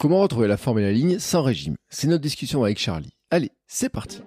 Comment retrouver la forme et la ligne sans régime? C'est notre discussion avec Charlie. Allez, c'est parti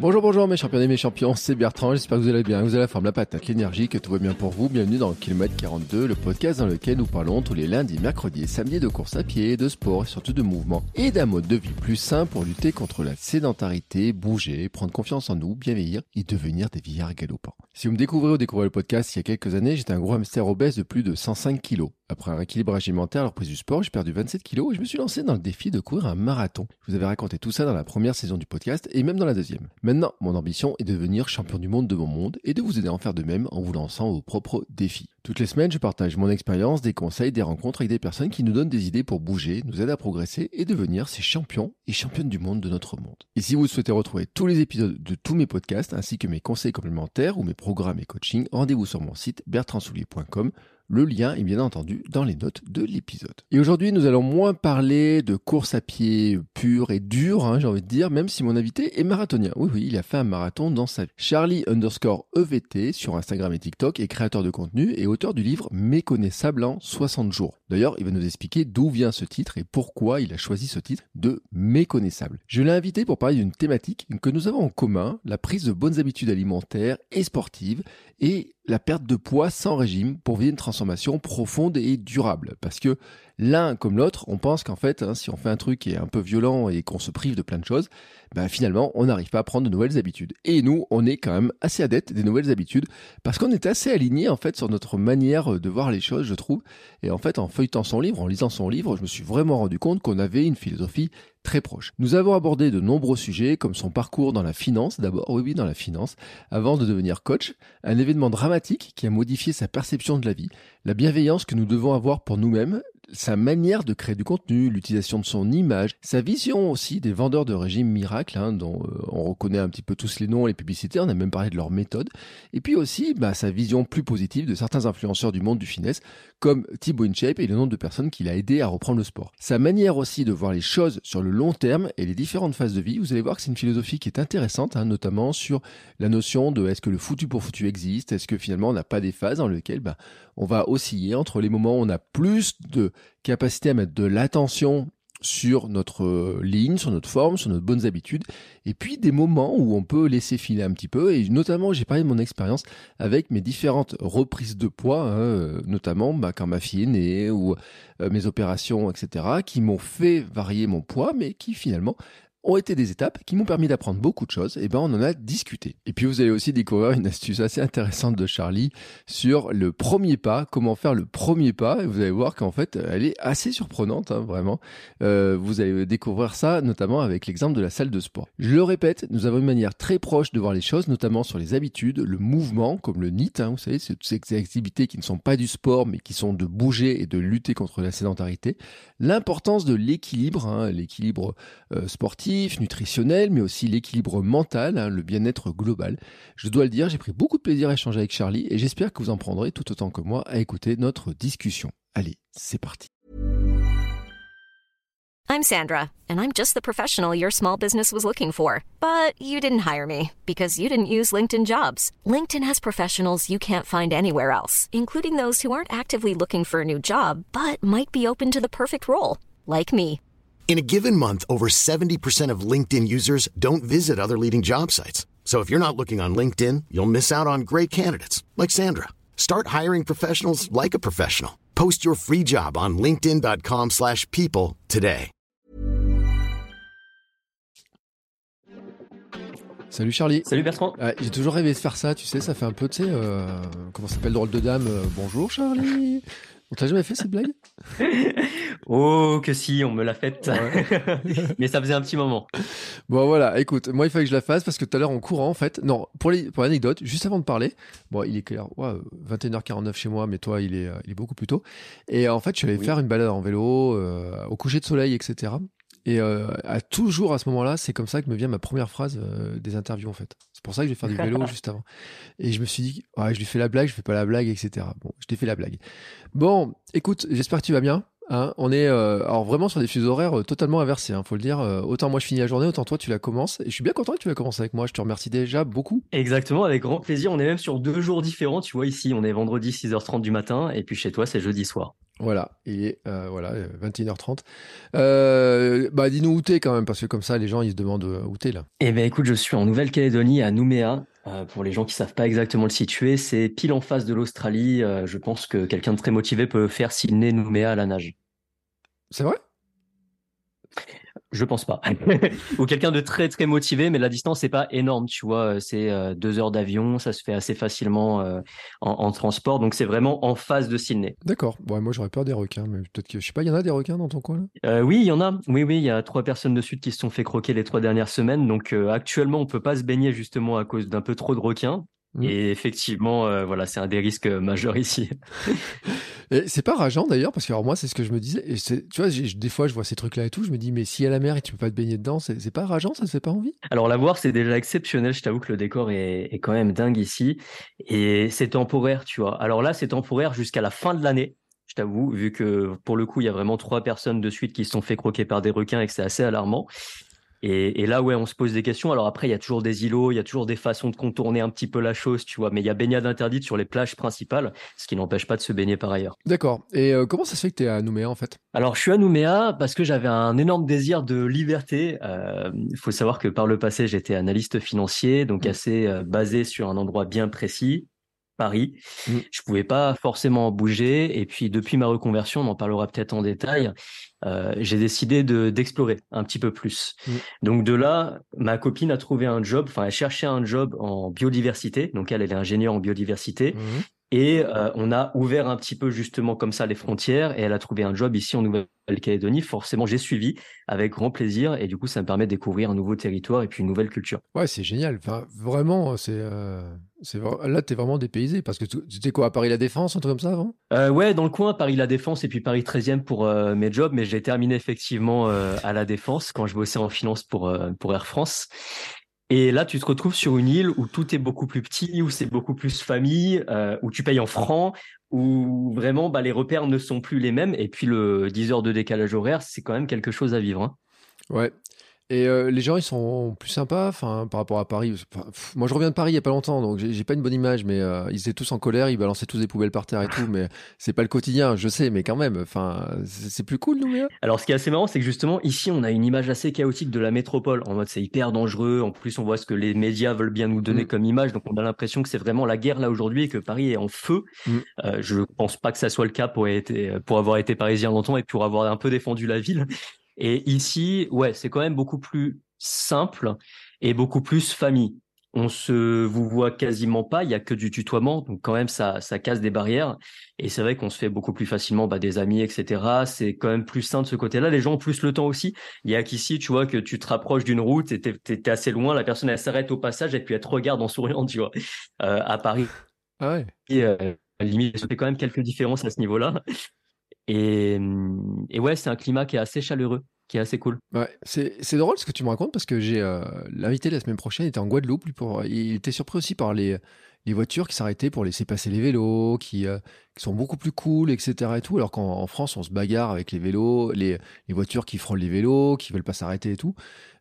Bonjour, bonjour mes champions et mes champions, c'est Bertrand, j'espère que vous allez bien, vous avez la forme, la patate, l'énergie, que tout va bien pour vous. Bienvenue dans Kilomètre 42, le podcast dans lequel nous parlons tous les lundis, mercredis et samedis de course à pied, de sport et surtout de mouvement et d'un mode de vie plus sain pour lutter contre la sédentarité, bouger, prendre confiance en nous, bien vieillir et devenir des vieillards galopants. Si vous me découvrez ou découvrez le podcast il y a quelques années, j'étais un gros hamster obèse de plus de 105 kilos. Après un rééquilibrage alimentaire à la reprise du sport, j'ai perdu 27 kilos et je me suis lancé dans le défi de courir un marathon. Je vous avais raconté tout ça dans la première saison du podcast et même dans la deuxième. Maintenant, mon ambition est de devenir champion du monde de mon monde et de vous aider à en faire de même en vous lançant vos propres défis. Toutes les semaines, je partage mon expérience, des conseils, des rencontres avec des personnes qui nous donnent des idées pour bouger, nous aident à progresser et devenir ces champions et championnes du monde de notre monde. Et si vous souhaitez retrouver tous les épisodes de tous mes podcasts ainsi que mes conseils complémentaires ou mes programmes et coaching, rendez-vous sur mon site bertrandsoulier.com le lien est bien entendu dans les notes de l'épisode. Et aujourd'hui, nous allons moins parler de course à pied pure et dure, hein, j'ai envie de dire, même si mon invité est marathonien. Oui, oui, il a fait un marathon dans sa vie. Charlie underscore EVT sur Instagram et TikTok est créateur de contenu et auteur du livre Méconnaissable en 60 jours. D'ailleurs, il va nous expliquer d'où vient ce titre et pourquoi il a choisi ce titre de Méconnaissable. Je l'ai invité pour parler d'une thématique que nous avons en commun, la prise de bonnes habitudes alimentaires et sportives et la perte de poids sans régime pour vivre une transformation profonde et durable. Parce que l'un comme l'autre, on pense qu'en fait, hein, si on fait un truc qui est un peu violent et qu'on se prive de plein de choses, ben finalement, on n'arrive pas à prendre de nouvelles habitudes. Et nous, on est quand même assez adeptes des nouvelles habitudes parce qu'on est assez alignés en fait sur notre manière de voir les choses, je trouve. Et en fait, en feuilletant son livre, en lisant son livre, je me suis vraiment rendu compte qu'on avait une philosophie très proche. Nous avons abordé de nombreux sujets comme son parcours dans la finance, d'abord, oui, oui, dans la finance, avant de devenir coach, un événement dramatique qui a modifié sa perception de la vie, la bienveillance que nous devons avoir pour nous-mêmes, sa manière de créer du contenu, l'utilisation de son image, sa vision aussi des vendeurs de régime miracle, hein, dont euh, on reconnaît un petit peu tous les noms, les publicités, on a même parlé de leur méthode, et puis aussi bah, sa vision plus positive de certains influenceurs du monde du finesse, comme Thibaut InShape et le nombre de personnes qu'il a aidé à reprendre le sport. Sa manière aussi de voir les choses sur le long terme et les différentes phases de vie, vous allez voir que c'est une philosophie qui est intéressante, hein, notamment sur la notion de est-ce que le foutu pour foutu existe, est-ce que finalement on n'a pas des phases dans lesquelles bah, on va osciller entre les moments où on a plus de capacité à mettre de l'attention sur notre euh, ligne, sur notre forme, sur nos bonnes habitudes, et puis des moments où on peut laisser filer un petit peu, et notamment j'ai parlé de mon expérience avec mes différentes reprises de poids, hein, euh, notamment bah, quand ma fille est née, ou euh, mes opérations, etc., qui m'ont fait varier mon poids, mais qui finalement ont été des étapes qui m'ont permis d'apprendre beaucoup de choses, et ben on en a discuté. Et puis vous allez aussi découvrir une astuce assez intéressante de Charlie sur le premier pas, comment faire le premier pas, et vous allez voir qu'en fait elle est assez surprenante, hein, vraiment. Euh, vous allez découvrir ça notamment avec l'exemple de la salle de sport. Je le répète, nous avons une manière très proche de voir les choses, notamment sur les habitudes, le mouvement, comme le NIT, hein, vous savez, c'est toutes ces activités qui ne sont pas du sport, mais qui sont de bouger et de lutter contre la sédentarité. L'importance de l'équilibre, hein, l'équilibre euh, sportif, nutritionnel, mais aussi l'équilibre mental, hein, le bien-être global. Je dois le dire, j'ai pris beaucoup de plaisir à échanger avec Charlie et j'espère que vous en prendrez tout autant que moi à écouter notre discussion. Allez, c'est parti. I'm Sandra, and I'm just the professional your small business was looking for. But you didn't hire me because you didn't use LinkedIn jobs. LinkedIn has professionals you can't find anywhere else, including those who aren't actively looking for a new job, but might be open to the perfect role, like me. In a given month, over 70% of LinkedIn users don't visit other leading job sites. So if you're not looking on LinkedIn, you'll miss out on great candidates like Sandra. Start hiring professionals like a professional. Post your free job on linkedin.com/people today. Salut Charlie. Salut Bertrand. Ouais, J'ai toujours rêvé de faire ça, tu sais, ça fait un peu, tu sais, euh, comment s'appelle, drôle de dame. euh, bonjour Charlie. On t'a jamais fait cette blague? Oh que si, on me l'a faite. Mais ça faisait un petit moment. Bon voilà, écoute, moi il fallait que je la fasse parce que tout à l'heure en courant en fait, non, pour l'anecdote, juste avant de parler, bon il est clair, ouais, 21h49 chez moi, mais toi il est, euh, il est beaucoup plus tôt, et en fait je suis allé Oui. faire une balade en vélo, euh, au coucher de soleil, etc. Et euh, à toujours à ce moment-là, c'est comme ça que me vient ma première phrase euh, des interviews en fait. C'est pour ça que je vais faire du vélo juste avant. Et je me suis dit, ouais, je lui fais la blague, je fais pas la blague, etc. Bon, je t'ai fait la blague. Bon, écoute, j'espère que tu vas bien. hein. on est euh, alors vraiment sur des fuseaux horaires euh, totalement inversés, hein, faut le dire. Euh, autant moi je finis la journée, autant toi tu la commences. Et je suis bien content que tu la commences avec moi. Je te remercie déjà beaucoup. Exactement, avec grand plaisir. On est même sur deux jours différents. Tu vois, ici, on est vendredi 6h30 du matin, et puis chez toi, c'est jeudi soir. Voilà, et euh, voilà, 21h30. Euh, bah, dis-nous où t'es quand même, parce que comme ça, les gens, ils se demandent où t'es là. Eh ben, écoute, je suis en Nouvelle-Calédonie, à Nouméa. pour les gens qui savent pas exactement le situer, c'est pile en face de l'Australie. je pense que quelqu'un de très motivé peut faire Sydney-Nouméa à la nage. C'est vrai? Je pense pas. Ou quelqu'un de très très motivé, mais la distance n'est pas énorme, tu vois. C'est euh, deux heures d'avion, ça se fait assez facilement euh, en, transport, donc c'est vraiment en face de Sydney. D'accord. Bon, moi j'aurais peur des requins, mais peut-être que je sais pas. Il y en a des requins dans ton coin là? Euh, Oui, il y en a. Oui, oui, il y a trois personnes de sud qui se sont fait croquer les trois dernières semaines. Donc actuellement, on peut pas se baigner justement à cause d'un peu trop de requins. Mmh. Et effectivement, euh, voilà, c'est un des risques majeurs ici. et c'est pas rageant d'ailleurs, parce que alors moi, c'est ce que je me disais. Et tu vois, des fois, je vois ces trucs-là et tout, je me dis, mais si à la mer et tu peux pas te baigner dedans, c'est pas rageant, ça te fait pas envie? Alors la voir, c'est déjà exceptionnel. Je t'avoue que le décor est, est, quand même dingue ici, et c'est temporaire, tu vois. Alors là, c'est temporaire jusqu'à la fin de l'année. Je t'avoue, vu que pour le coup, il y a vraiment trois personnes de suite qui se sont fait croquer par des requins et que c'est assez alarmant. Et, là, ouais, on se pose des questions. Alors après, il y a toujours des îlots, il y a toujours des façons de contourner un petit peu la chose, tu vois. Mais il y a baignade interdite sur les plages principales, ce qui n'empêche pas de se baigner par ailleurs. D'accord. Et euh, comment ça se fait que tu es à Nouméa, en fait? Alors, je suis à Nouméa parce que j'avais un énorme désir de liberté. Il euh, faut savoir que par le passé, j'étais analyste financier, donc mmh. assez euh, basé sur un endroit bien précis. Paris. Mmh. Je pouvais pas forcément bouger. Et puis depuis ma reconversion, on en parlera peut-être en détail. Euh, j'ai décidé de d'explorer un petit peu plus. Mmh. Donc de là, ma copine a trouvé un job. Enfin, elle cherchait un job en biodiversité. Donc elle, elle est ingénieure en biodiversité. Mmh. Et euh, on a ouvert un petit peu justement comme ça les frontières et elle a trouvé un job ici en Nouvelle-Calédonie. Forcément, j'ai suivi avec grand plaisir et du coup, ça me permet de découvrir un nouveau territoire et puis une nouvelle culture. Ouais, c'est génial. Enfin, vraiment, c'est euh, là, tu es vraiment dépaysé parce que tu étais quoi à Paris La Défense, un truc comme ça avant? Euh, Ouais, dans le coin, Paris La Défense et puis Paris 13e pour mes jobs, mais j'ai terminé effectivement à La Défense quand je bossais en finance pour pour Air France. Et là, tu te retrouves sur une île où tout est beaucoup plus petit, où c'est beaucoup plus famille, euh, où tu payes en francs, où vraiment bah, les repères ne sont plus les mêmes. Et puis le 10 heures de décalage horaire, c'est quand même quelque chose à vivre. Hein. Ouais, et euh, les gens, ils sont plus sympas enfin, par rapport à Paris. moi, je reviens de Paris il y a pas longtemps, donc j'ai pas une bonne image, mais euh, ils étaient tous en colère, ils balançaient tous des poubelles par terre et tout, mais c'est pas le quotidien, je sais, mais quand même, enfin, c'est plus cool, nous, Alors, ce qui est assez marrant, c'est que justement, ici, on a une image assez chaotique de la métropole, en mode c'est hyper dangereux, en plus, on voit ce que les médias veulent bien nous donner mm. comme image, donc on a l'impression que c'est vraiment la guerre là aujourd'hui et que Paris est en feu. Mm. Euh, je pense pas que ça soit le cas pour, pour avoir été parisien longtemps et pour avoir un peu défendu la ville. Et ici, ouais, c'est quand même beaucoup plus simple et beaucoup plus famille. On se vous voit quasiment pas, il y a que du tutoiement, donc quand même ça ça casse des barrières. Et c'est vrai qu'on se fait beaucoup plus facilement bah, des amis, etc. C'est quand même plus sain de ce côté-là. Les gens ont plus le temps aussi. Il y a qu'ici, tu vois, que tu te rapproches d'une route et t'es es, assez loin, la personne elle s'arrête au passage et puis elle te regarde en souriant, tu vois. Euh, à Paris, ah ouais. et, euh, limite, ça fait quand même quelques différences à ce niveau-là. Et, ouais, c'est un climat qui est assez chaleureux qui est assez cool. Ouais, c'est drôle ce que tu me racontes parce que j'ai euh, l'invité la semaine prochaine, était en Guadeloupe, il était surpris aussi par les, les voitures qui s'arrêtaient pour laisser passer les vélos, qui, euh, qui, sont beaucoup plus cool, etc. Et tout, alors qu'en France, on se bagarre avec les vélos, les, les, voitures qui frôlent les vélos, qui veulent pas s'arrêter et tout.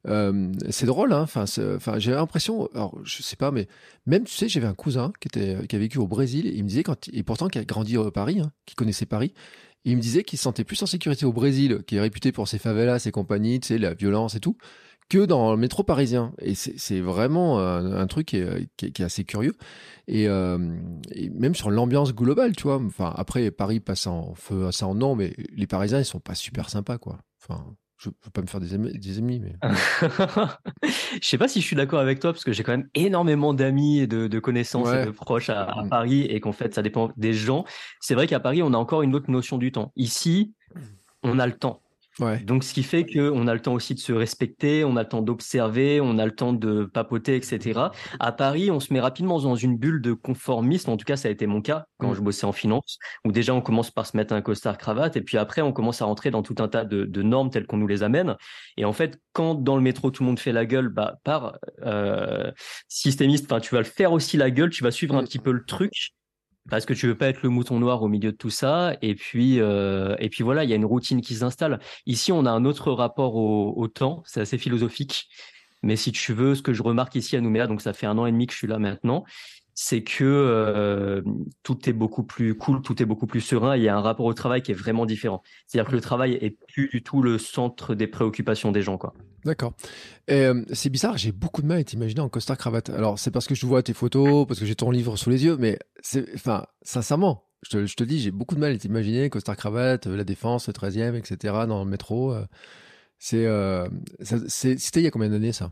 Euh, c'est drôle, hein. Enfin, enfin, j'ai l'impression, alors je sais pas, mais même tu sais, j'avais un cousin qui était, qui a vécu au Brésil, et il me disait quand, et pourtant qui a grandi à Paris, hein, qui connaissait Paris, il me disait qu'il se sentait plus en sécurité au Brésil, qui est réputé pour ses favelas, ses compagnies, tu sais, la violence et tout, que dans le métro parisien. Et c'est vraiment un, truc qui est, assez curieux. Euh, et, même sur l'ambiance globale, tu vois. Enfin, après, Paris passe en feu, ça en non, mais les Parisiens, ils sont pas super sympas, quoi. Je ne veux pas me faire des mais. je sais pas si je suis d'accord avec toi, parce que j'ai quand même énormément d'amis et de, connaissances et de proches à, mm. Paris, et qu'en fait, ça dépend des gens. C'est vrai qu'à Paris, on a encore une autre notion du temps. Ici, on a le temps. Donc, ce qui fait qu'on a le temps aussi de se respecter, on a le temps d'observer, on a le temps de papoter, etc. À Paris, on se met rapidement dans une bulle de conformisme. En tout cas, ça a été mon cas quand mm. je bossais en finance, où déjà on commence par se mettre un costard cravate, et puis après on commence à rentrer dans tout un tas de, normes telles qu'on nous les amène. Et en fait, quand dans le métro tout le monde fait la gueule, bah par euh, systémiste, enfin tu vas le faire aussi la gueule, tu vas suivre un mm. petit peu le truc parce que tu veux pas être le mouton noir au milieu de tout ça. Et puis, euh, et puis voilà, il y a une routine qui s'installe. Ici, on a un autre rapport au, temps. C'est assez philosophique. Mais si tu veux, ce que je remarque ici à Nouméa, donc ça fait un an et demi que je suis là maintenant, c'est que euh, tout est beaucoup plus cool, tout est beaucoup plus serein. Il y a un rapport au travail qui est vraiment différent. C'est-à-dire que le travail est plus du tout le centre des préoccupations des gens, quoi. D'accord. Euh, c'est bizarre, j'ai beaucoup de mal à t'imaginer en costard cravate. Alors c'est parce que je vois tes photos, parce que j'ai ton livre sous les yeux, mais enfin, sincèrement, je te, dis, j'ai beaucoup de mal à t'imaginer costard cravate, la défense, le 13e, etc. dans le métro. C'est, c'était il y a combien d'années ça?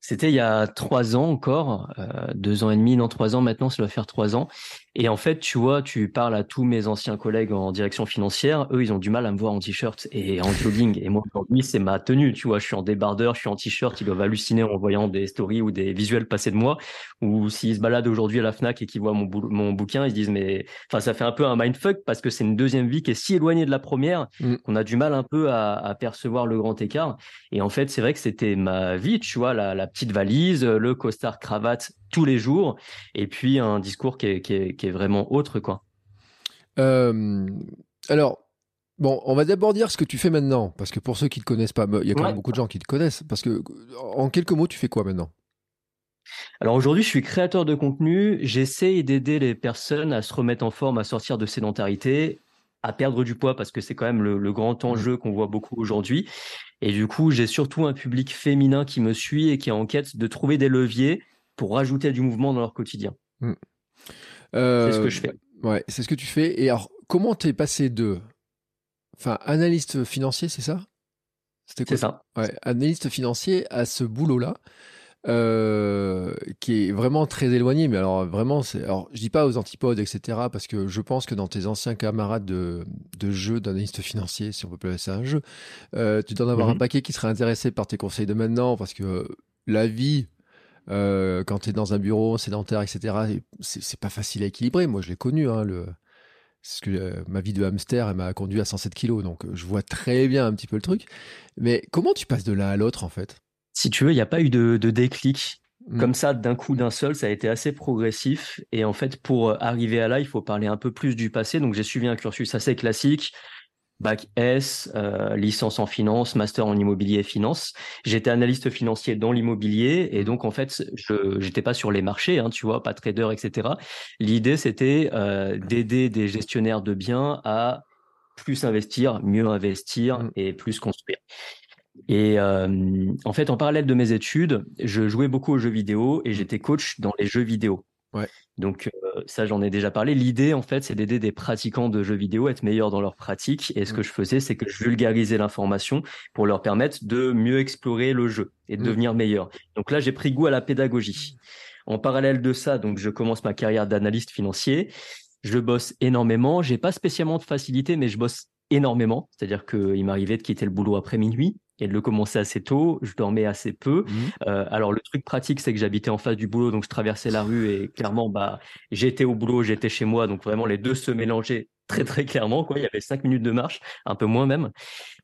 C'était il y a trois ans encore, euh, deux ans et demi, non trois ans maintenant, ça doit faire trois ans. Et en fait, tu vois, tu parles à tous mes anciens collègues en direction financière, eux, ils ont du mal à me voir en t-shirt et en jogging. Et moi, aujourd'hui, c'est ma tenue, tu vois, je suis en débardeur, je suis en t-shirt, ils doivent halluciner en voyant des stories ou des visuels passer de moi. Ou s'ils se baladent aujourd'hui à la FNAC et qu'ils voient mon, mon bouquin, ils se disent, mais, enfin, ça fait un peu un mindfuck parce que c'est une deuxième vie qui est si éloignée de la première mm. qu'on a du mal un peu à, à, percevoir le grand écart. Et en fait, c'est vrai que c'était ma vie, tu vois, la, la petite valise, le costard cravate tous les jours, et puis un discours qui est, qui est, qui est vraiment autre, quoi. Euh, alors, bon, on va d'abord dire ce que tu fais maintenant, parce que pour ceux qui ne te connaissent pas, il y a quand même beaucoup de gens qui te connaissent, parce que en quelques mots, tu fais quoi maintenant? Alors aujourd'hui, je suis créateur de contenu. J'essaye d'aider les personnes à se remettre en forme, à sortir de sédentarité, à perdre du poids parce que c'est quand même le, le grand mmh. enjeu qu'on voit beaucoup aujourd'hui. Et du coup, j'ai surtout un public féminin qui me suit et qui est en quête de trouver des leviers pour rajouter du mouvement dans leur quotidien. Hmm. c'est ce que je fais. Euh, ouais, c'est ce que tu fais. Et alors, comment t'es passé de, enfin, analyste financier, c'est ça? C'était quoi C'est ça. Ouais, analyste financier à ce boulot-là. Euh, qui est vraiment très éloigné, mais alors vraiment, alors je dis pas aux antipodes, etc., parce que je pense que dans tes anciens camarades de, de jeu d'analyste financier, si on peut appeler ça un jeu, euh, tu dois en avoir mhm. un paquet qui serait intéressé par tes conseils de maintenant, parce que la vie euh, quand tu es dans un bureau sédentaire, etc., c'est pas facile à équilibrer. Moi, je l'ai connu. Hein, le... que euh, ma vie de hamster, elle m'a conduit à 107 kilos, donc je vois très bien un petit peu le truc. Mais comment tu passes de l'un à l'autre, en fait? Si tu veux, il n'y a pas eu de, déclic. Hmm. Comme ça, d'un coup, d'un seul, ça a été assez progressif. Et en fait, pour arriver à là, il faut parler un peu plus du passé. Donc, j'ai suivi un cursus assez classique bac S, euh, licence en finance, master en immobilier et finance. J'étais analyste financier dans l'immobilier et donc en fait, je j'étais pas sur les marchés, hein, tu vois, pas trader, etc. L'idée c'était euh, d'aider des gestionnaires de biens à plus investir, mieux investir mmh. et plus construire. Et euh, en fait, en parallèle de mes études, je jouais beaucoup aux jeux vidéo et j'étais coach dans les jeux vidéo. Ouais. Donc euh, ça, j'en ai déjà parlé. L'idée, en fait, c'est d'aider des pratiquants de jeux vidéo à être meilleurs dans leur pratique. Et ce que mmh. je faisais, c'est que je vulgarisais l'information pour leur permettre de mieux explorer le jeu et de mmh. devenir meilleur. Donc là, j'ai pris goût à la pédagogie. En parallèle de ça, donc je commence ma carrière d'analyste financier. Je bosse énormément. J'ai pas spécialement de facilité, mais je bosse énormément. C'est-à-dire qu'il m'arrivait de quitter le boulot après minuit et de le commencer assez tôt. Je dormais assez peu. Mmh. Euh, alors le truc pratique, c'est que j'habitais en face du boulot, donc je traversais la rue et clairement, bah, j'étais au boulot, j'étais chez moi, donc vraiment les deux se mélangeaient très très clairement. Quoi. Il y avait cinq minutes de marche, un peu moins même.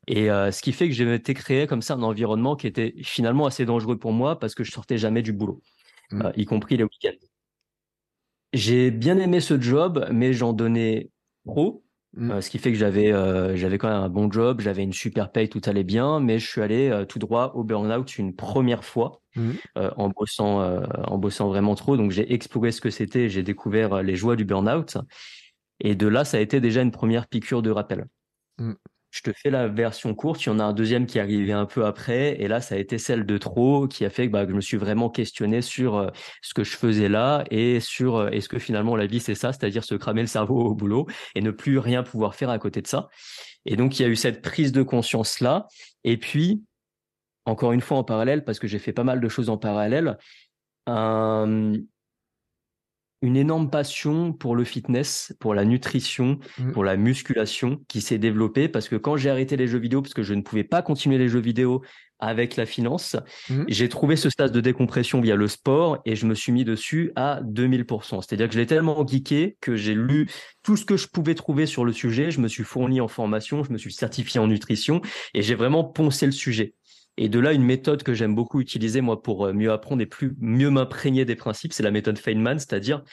Et euh, ce qui fait que j'ai été créé comme ça un environnement qui était finalement assez dangereux pour moi parce que je sortais jamais du boulot, mmh. euh, y compris les week-ends. J'ai bien aimé ce job, mais j'en donnais trop Mmh. Euh, ce qui fait que j'avais euh, j'avais quand même un bon job, j'avais une super paye, tout allait bien, mais je suis allé euh, tout droit au burn-out une première fois mmh. en bossant en bossant vraiment trop. Donc j'ai exploré ce que c'était, j'ai découvert les joies du burn-out, et de là ça a été déjà une première piqûre de rappel. Mmh je te fais la version courte. Il y en a un deuxième qui est arrivé un peu après. Et là, ça a été celle de trop qui a fait que, bah, je me suis vraiment questionné sur euh, ce que je faisais là et sur euh, est-ce que finalement la vie, c'est ça, c'est-à-dire se cramer le cerveau au boulot et ne plus rien pouvoir faire à côté de ça. Et donc, il y a eu cette prise de conscience-là. Et puis, encore une fois en parallèle, parce que j'ai fait pas mal de choses en parallèle, un, une énorme passion pour le fitness, pour la nutrition, mmh. pour la musculation qui s'est développée parce que quand j'ai arrêté les jeux vidéo, parce que je ne pouvais pas continuer les jeux vidéo avec la finance, mmh. j'ai trouvé ce stade de décompression via le sport et je me suis mis dessus à 2000%. C'est-à-dire que je l'ai tellement geeké que j'ai lu tout ce que je pouvais trouver sur le sujet, je me suis fourni en formation, je me suis certifié en nutrition et j'ai vraiment poncé le sujet. Et de là, une méthode que j'aime beaucoup utiliser, moi, pour euh, mieux apprendre et plus, mieux m'imprégner des principes, c'est la méthode Feynman, c'est-à-dire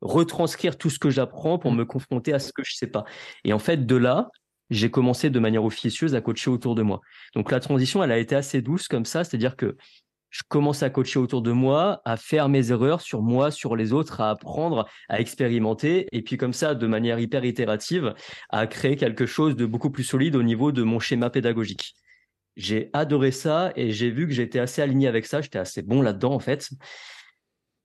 retranscrire tout ce que j'apprends pour mm. me confronter à ce que je sais pas. Et en fait, de là, j'ai commencé de manière officieuse à coacher autour de moi. Donc la transition, elle a été assez douce comme ça, c'est-à-dire que je commence à coacher autour de moi, à faire mes erreurs sur moi, sur les autres, à apprendre, à expérimenter, et puis comme ça, de manière hyper itérative, à créer quelque chose de beaucoup plus solide au niveau de mon schéma pédagogique. J'ai adoré ça et j'ai vu que j'étais assez aligné avec ça, j'étais assez bon là-dedans en fait.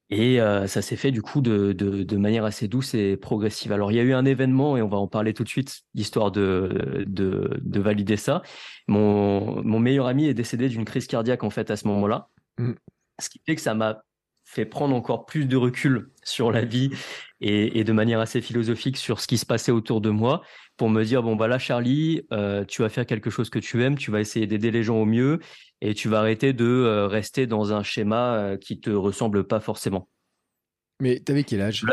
Et euh, ça s'est fait du coup de, de, de, manière assez douce et progressive. Alors il y a eu un événement et on va en parler tout de suite, histoire de, de, de valider ça. Mon, mon meilleur ami est décédé d'une crise cardiaque en fait à ce moment-là. Mmh. Ce qui fait que ça m'a fait prendre encore plus de recul sur la vie et, et, de manière assez philosophique sur ce qui se passait autour de moi pour me dire bon bah là Charlie euh, tu vas faire quelque chose que tu aimes tu vas essayer d'aider les gens au mieux et tu vas arrêter de euh, rester dans un schéma euh, qui te ressemble pas forcément. Mais t'avais quel âge?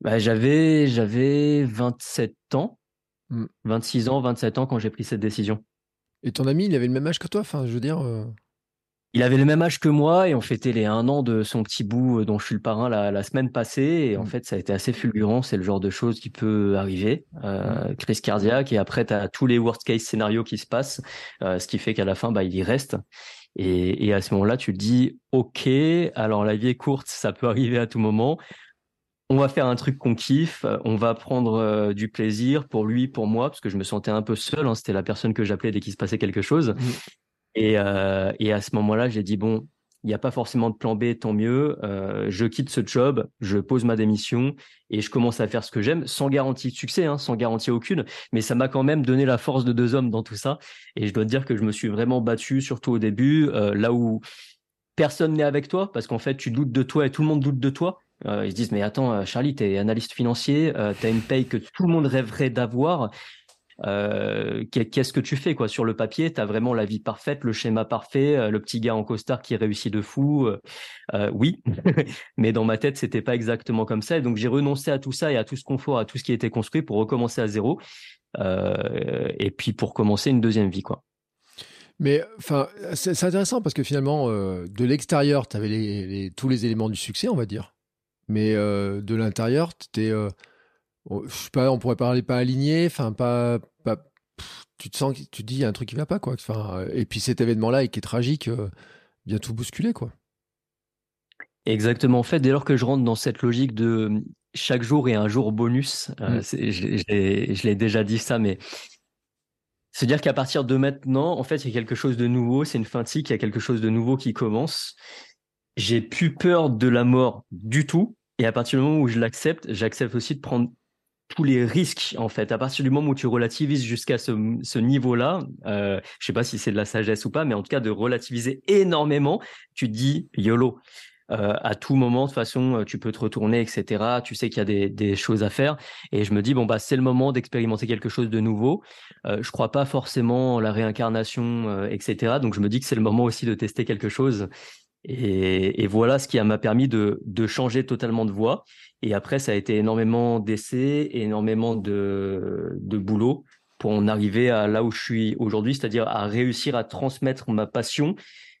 Bah, j'avais j'avais 27 ans. 26 mmh. ans 27 ans quand j'ai pris cette décision. Et ton ami il avait le même âge que toi? Enfin je veux dire il avait le même âge que moi et on fêtait les un an de son petit bout euh, dont je suis le parrain la, semaine passée. Et en mmh. fait, ça a été assez fulgurant. C'est le genre de choses qui peut arriver. Euh, mmh. crise cardiaque. Et après, tu as tous les worst case scénarios qui se passent. Euh, ce qui fait qu'à la fin, bah, il y reste. Et, et à ce moment-là, tu te dis, OK, alors la vie est courte, ça peut arriver à tout moment. On va faire un truc qu'on kiffe, on va prendre euh, du plaisir pour lui, pour moi, parce que je me sentais un peu seul. Hein, C'était la personne que j'appelais dès qu'il se passait quelque chose. Euh, et, à ce moment-là, j'ai dit, bon, il n'y a pas forcément de plan B, tant mieux. Euh, je quitte ce job, je pose ma démission et je commence à faire ce que j'aime, sans garantie de succès, hein, sans garantie aucune. Mais ça m'a quand même donné la force de deux hommes dans tout ça. Et je dois te dire que je me suis vraiment battu, surtout au début, euh, là où personne n'est avec toi, parce qu'en fait, tu doutes de toi et tout le monde doute de toi. ils se disent, mais attends, Charlie, tu es analyste financier, tu as une paye que tout le monde rêverait d'avoir. Euh, qu'est-ce que tu fais quoi? Sur le papier Tu as vraiment la vie parfaite, le schéma parfait, euh, le petit gars en costard qui réussit de fou. Euh, oui, mais dans ma tête, c'était pas exactement comme ça. Et donc j'ai renoncé à tout ça et à tout ce confort, à tout ce qui était construit pour recommencer à zéro. et puis pour commencer une deuxième vie quoi. Mais enfin, c'est intéressant parce que finalement, de l'extérieur, tu avais tous les éléments du succès, on va dire. Mais de l'intérieur, tu étais je sais pas, on pourrait parler pas aligné, enfin pas, pas tu te sens, tu te dis il y a un truc qui va pas quoi. Enfin, et puis cet événement-là qui est tragique, euh, vient tout bousculer quoi. Exactement. En fait, dès lors que je rentre dans cette logique de chaque jour est un jour bonus, euh, mm. je, l'ai déjà dit ça, mais c'est dire qu'à partir de maintenant, en fait, il y a quelque chose de nouveau. C'est une fin de cycle, il y a quelque chose de nouveau qui commence. J'ai plus peur de la mort du tout. Et à partir du moment où je l'accepte, j'accepte aussi de prendre tous les risques en fait. À partir du moment où tu relativises jusqu'à ce, niveau-là, euh, je sais pas si c'est de la sagesse ou pas, mais en tout cas de relativiser énormément, tu dis YOLO. Euh, à tout moment, de toute façon, tu peux te retourner, etc. Tu sais qu'il y a des, choses à faire. Et je me dis, bon, bah, c'est le moment d'expérimenter quelque chose de nouveau. Euh, je crois pas forcément en la réincarnation, euh, etc. Donc, je me dis que c'est le moment aussi de tester quelque chose. Et, voilà ce qui m'a permis de, de changer totalement de voie. Et après, ça a été énormément d'essais, énormément de, boulot pour en arriver à là où je suis aujourd'hui, c'est-à-dire à réussir à transmettre ma passion,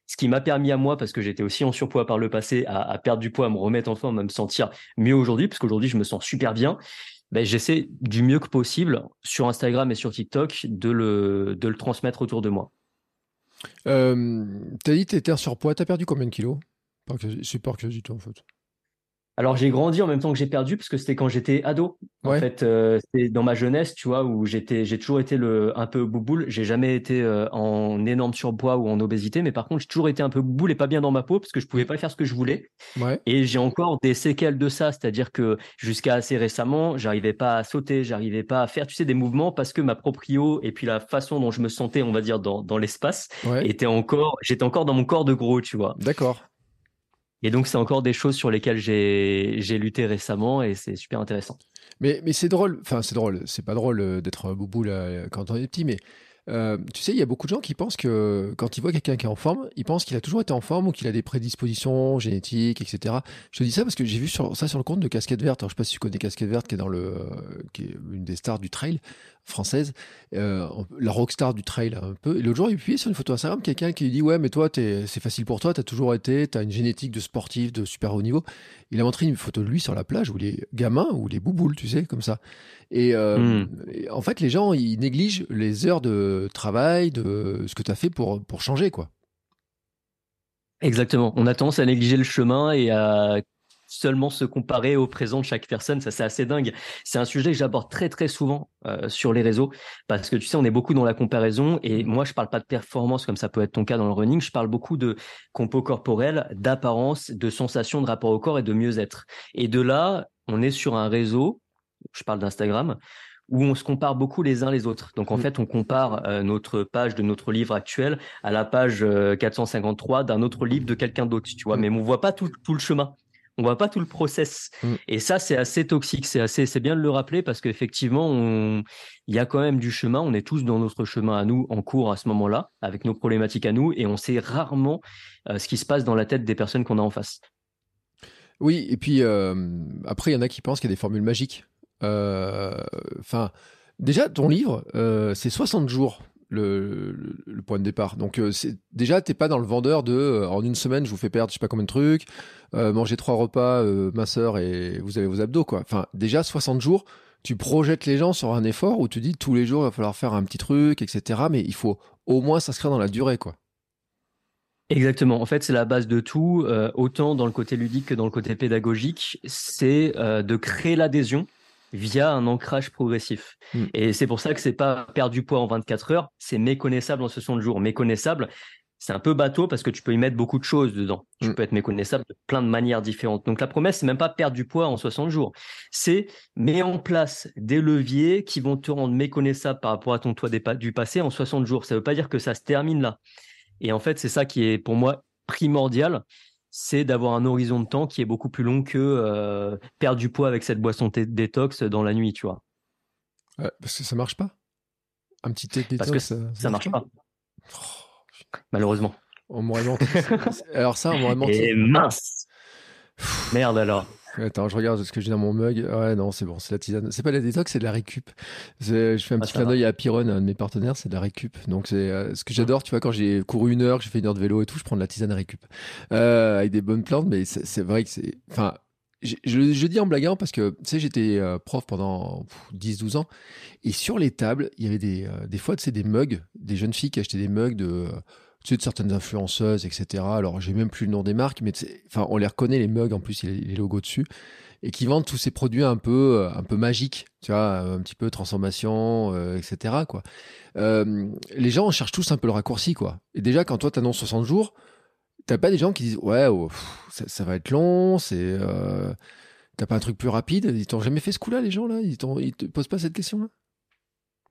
ce qui m'a permis à moi, parce que j'étais aussi en surpoids par le passé, à, perdre du poids, à me remettre en forme, à me sentir mieux aujourd'hui, parce qu'aujourd'hui, je me sens super bien. Ben, j'essaie du mieux que possible sur Instagram et sur TikTok de le, de le transmettre autour de moi. Euh, as dit que tu étais en surpoids, tu as perdu combien de kilos? Par curiosité en fait. Alors j'ai grandi en même temps que j'ai perdu parce que c'était quand j'étais ado. En fait, euh, c'est dans ma jeunesse, tu vois, où j'étais, j'ai toujours été le un peu bouboule. J'ai jamais été euh, en énorme surpoids ou en obésité, mais par contre j'ai toujours été un peu bouboule et pas bien dans ma peau parce que je pouvais pas faire ce que je voulais. Et j'ai encore des séquelles de ça, c'est-à-dire que jusqu'à assez récemment, j'arrivais pas à sauter, j'arrivais pas à faire, tu sais, des mouvements parce que ma proprio et puis la façon dont je me sentais, on va dire, dans, dans l'espace, était encore, j'étais encore dans mon corps de gros, tu vois. D'accord. Et donc, c'est encore des choses sur lesquelles j'ai lutté récemment et c'est super intéressant. Mais, mais c'est drôle, enfin, c'est drôle, c'est pas drôle euh, d'être boubou là, quand on est petit, mais euh, tu sais, il y a beaucoup de gens qui pensent que quand ils voient quelqu'un qui est en forme, ils pensent qu'il a toujours été en forme ou qu'il a des prédispositions génétiques, etc. Je te dis ça parce que j'ai vu ça sur le compte de Casquette Verte. Alors, je sais pas si tu connais Casquette Verte, qui est dans le, euh, qui est une des stars du trail française, euh, la rockstar du trail un peu. Et l'autre jour, il publié sur une photo Instagram quelqu'un qui lui dit ouais, mais toi, c'est facile pour toi, tu as toujours été, tu as une génétique de sportif de super haut niveau. Il a montré une photo de lui sur la plage où les gamins ou les bouboules, tu sais, comme ça. Euh, hmm. Et, en fait, les gens, ils négligent les heures de travail, de ce que tu as fait pour, pour changer, quoi. Exactement. On a tendance à négliger le chemin et à seulement se comparer au présent de chaque personne. Ça, c'est assez dingue. C'est un sujet que j'aborde très, très souvent euh, sur les réseaux parce que tu sais, on est beaucoup dans la comparaison et moi, je parle pas de performance comme ça peut être ton cas dans le running. Je parle beaucoup de compo corporel, d'apparence, de sensation de rapport au corps et de mieux-être. Et de là, on est sur un réseau, je parle d'Instagram, où on se compare beaucoup les uns les autres. Donc en mm. fait, on compare euh, notre page de notre livre actuel à la page 453 euh, d'un autre livre de quelqu'un d'autre, tu vois. Mm. Mais on voit pas tout, tout le chemin on voit pas tout le process. Mm. Et ça, c'est assez toxique. C'est assez, c'est bien de le rappeler parce qu'effectivement, il y a quand même du chemin. On est tous dans notre chemin à nous, en cours à ce moment-là, avec nos problématiques à nous, et on sait rarement euh, ce qui se passe dans la tête des personnes qu'on a en face. Oui, et puis euh, après, il y en a qui pensent qu'il y a des formules magiques. Euh, enfin, déjà, ton livre, c'est 60 jours le, point de départ. Donc euh, c'est déjà t'es pas dans le vendeur de euh, en une semaine je vous fais perdre je sais pas combien de trucs, euh, manger trois repas ma soeur et vous avez vos abdos quoi. Enfin déjà 60 jours, tu projettes les gens sur un effort où tu dis tous les jours il va falloir faire un petit truc etc. Mais il faut au moins s'inscrire dans la durée quoi. Exactement. En fait, c'est la base de tout, autant dans le côté ludique que dans le côté pédagogique. C'est de créer l'adhésion via un ancrage progressif. Hmm. Et c'est pour ça que c'est pas perdre du poids en 24 heures, c'est méconnaissable en 60 jours. Méconnaissable, c'est un peu bateau parce que tu peux y mettre beaucoup de choses dedans. Tu hmm. peux être méconnaissable de plein de manières différentes. Donc la promesse, c'est même pas perdre du poids en 60 jours. C'est mettre en place des leviers qui vont te rendre méconnaissable par rapport à ton toit du passé en 60 jours. Ça veut pas dire que ça se termine là. Et en fait, c'est ça qui est pour moi primordial c'est d'avoir un horizon de temps qui est beaucoup plus long que euh, perdre du poids avec cette boisson détox dans la nuit, tu vois. parce que ça marche pas. Un petit thé détox. Parce que ça, ça marche pas. Malheureusement. On m'aurait menti. alors ça, on m'aurait menti. Et mince. Merde alors. Attends, je regarde ce que j'ai dans mon mug. Ouais, non, c'est bon, c'est la tisane. C'est pas la détox, c'est de la récup. Je fais un ah, petit clin d'œil à Piron, un de mes partenaires, c'est de la récup. Donc, c'est euh, ce que j'adore, tu vois, quand j'ai couru une heure, j'ai fait une heure de vélo et tout, je prends de la tisane récup. Euh, avec des bonnes plantes, mais c'est vrai que c'est. Enfin, je, je, dis en blaguant parce que, tu sais, j'étais euh, prof pendant 10-12 ans et sur les tables, il y avait des, euh, des fois, tu sais, des mugs, des jeunes filles qui achetaient des mugs de tu de certaines influenceuses, etc. Alors, j'ai même plus le nom des marques, mais enfin, on les reconnaît, les mugs, en plus, il y les logos dessus, et qui vendent tous ces produits un peu, euh, un peu magiques, tu vois, un petit peu transformation, euh, etc. Quoi. Euh, les gens cherchent tous un peu le raccourci, quoi. Et déjà, quand toi, t'annonces 60 jours, t'as pas des gens qui disent, ouais, oh, ça, va être long, c'est. T'as pas un truc plus rapide Ils t'ont jamais fait ce coup-là, les gens, là? Ils, ils te posent pas cette question-là?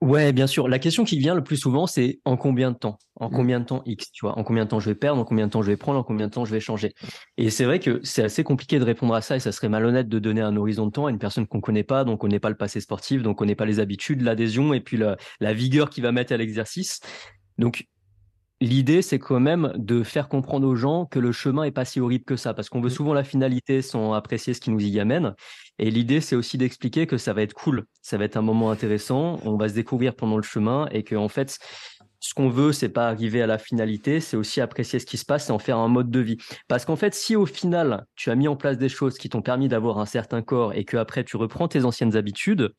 Ouais, bien sûr. La question qui vient le plus souvent, c'est en combien de temps? En mmh. combien de temps X, tu vois? En combien de temps je vais perdre? En combien de temps je vais prendre? En combien de temps je vais changer? Et c'est vrai que c'est assez compliqué de répondre à ça et ça serait malhonnête de donner un horizon de temps à une personne qu'on connaît pas, donc on connaît pas le passé sportif, donc on connaît pas les habitudes, l'adhésion et puis la, la vigueur qu'il va mettre à l'exercice. Donc L'idée, c'est quand même de faire comprendre aux gens que le chemin est pas si horrible que ça, parce qu'on veut mmh. souvent la finalité sans apprécier ce qui nous y amène. Et l'idée, c'est aussi d'expliquer que ça va être cool, ça va être un moment intéressant, on va se découvrir pendant le chemin, et que en fait, ce qu'on veut, c'est pas arriver à la finalité, c'est aussi apprécier ce qui se passe et en faire un mode de vie. Parce qu'en fait, si au final, tu as mis en place des choses qui t'ont permis d'avoir un certain corps et que après tu reprends tes anciennes habitudes,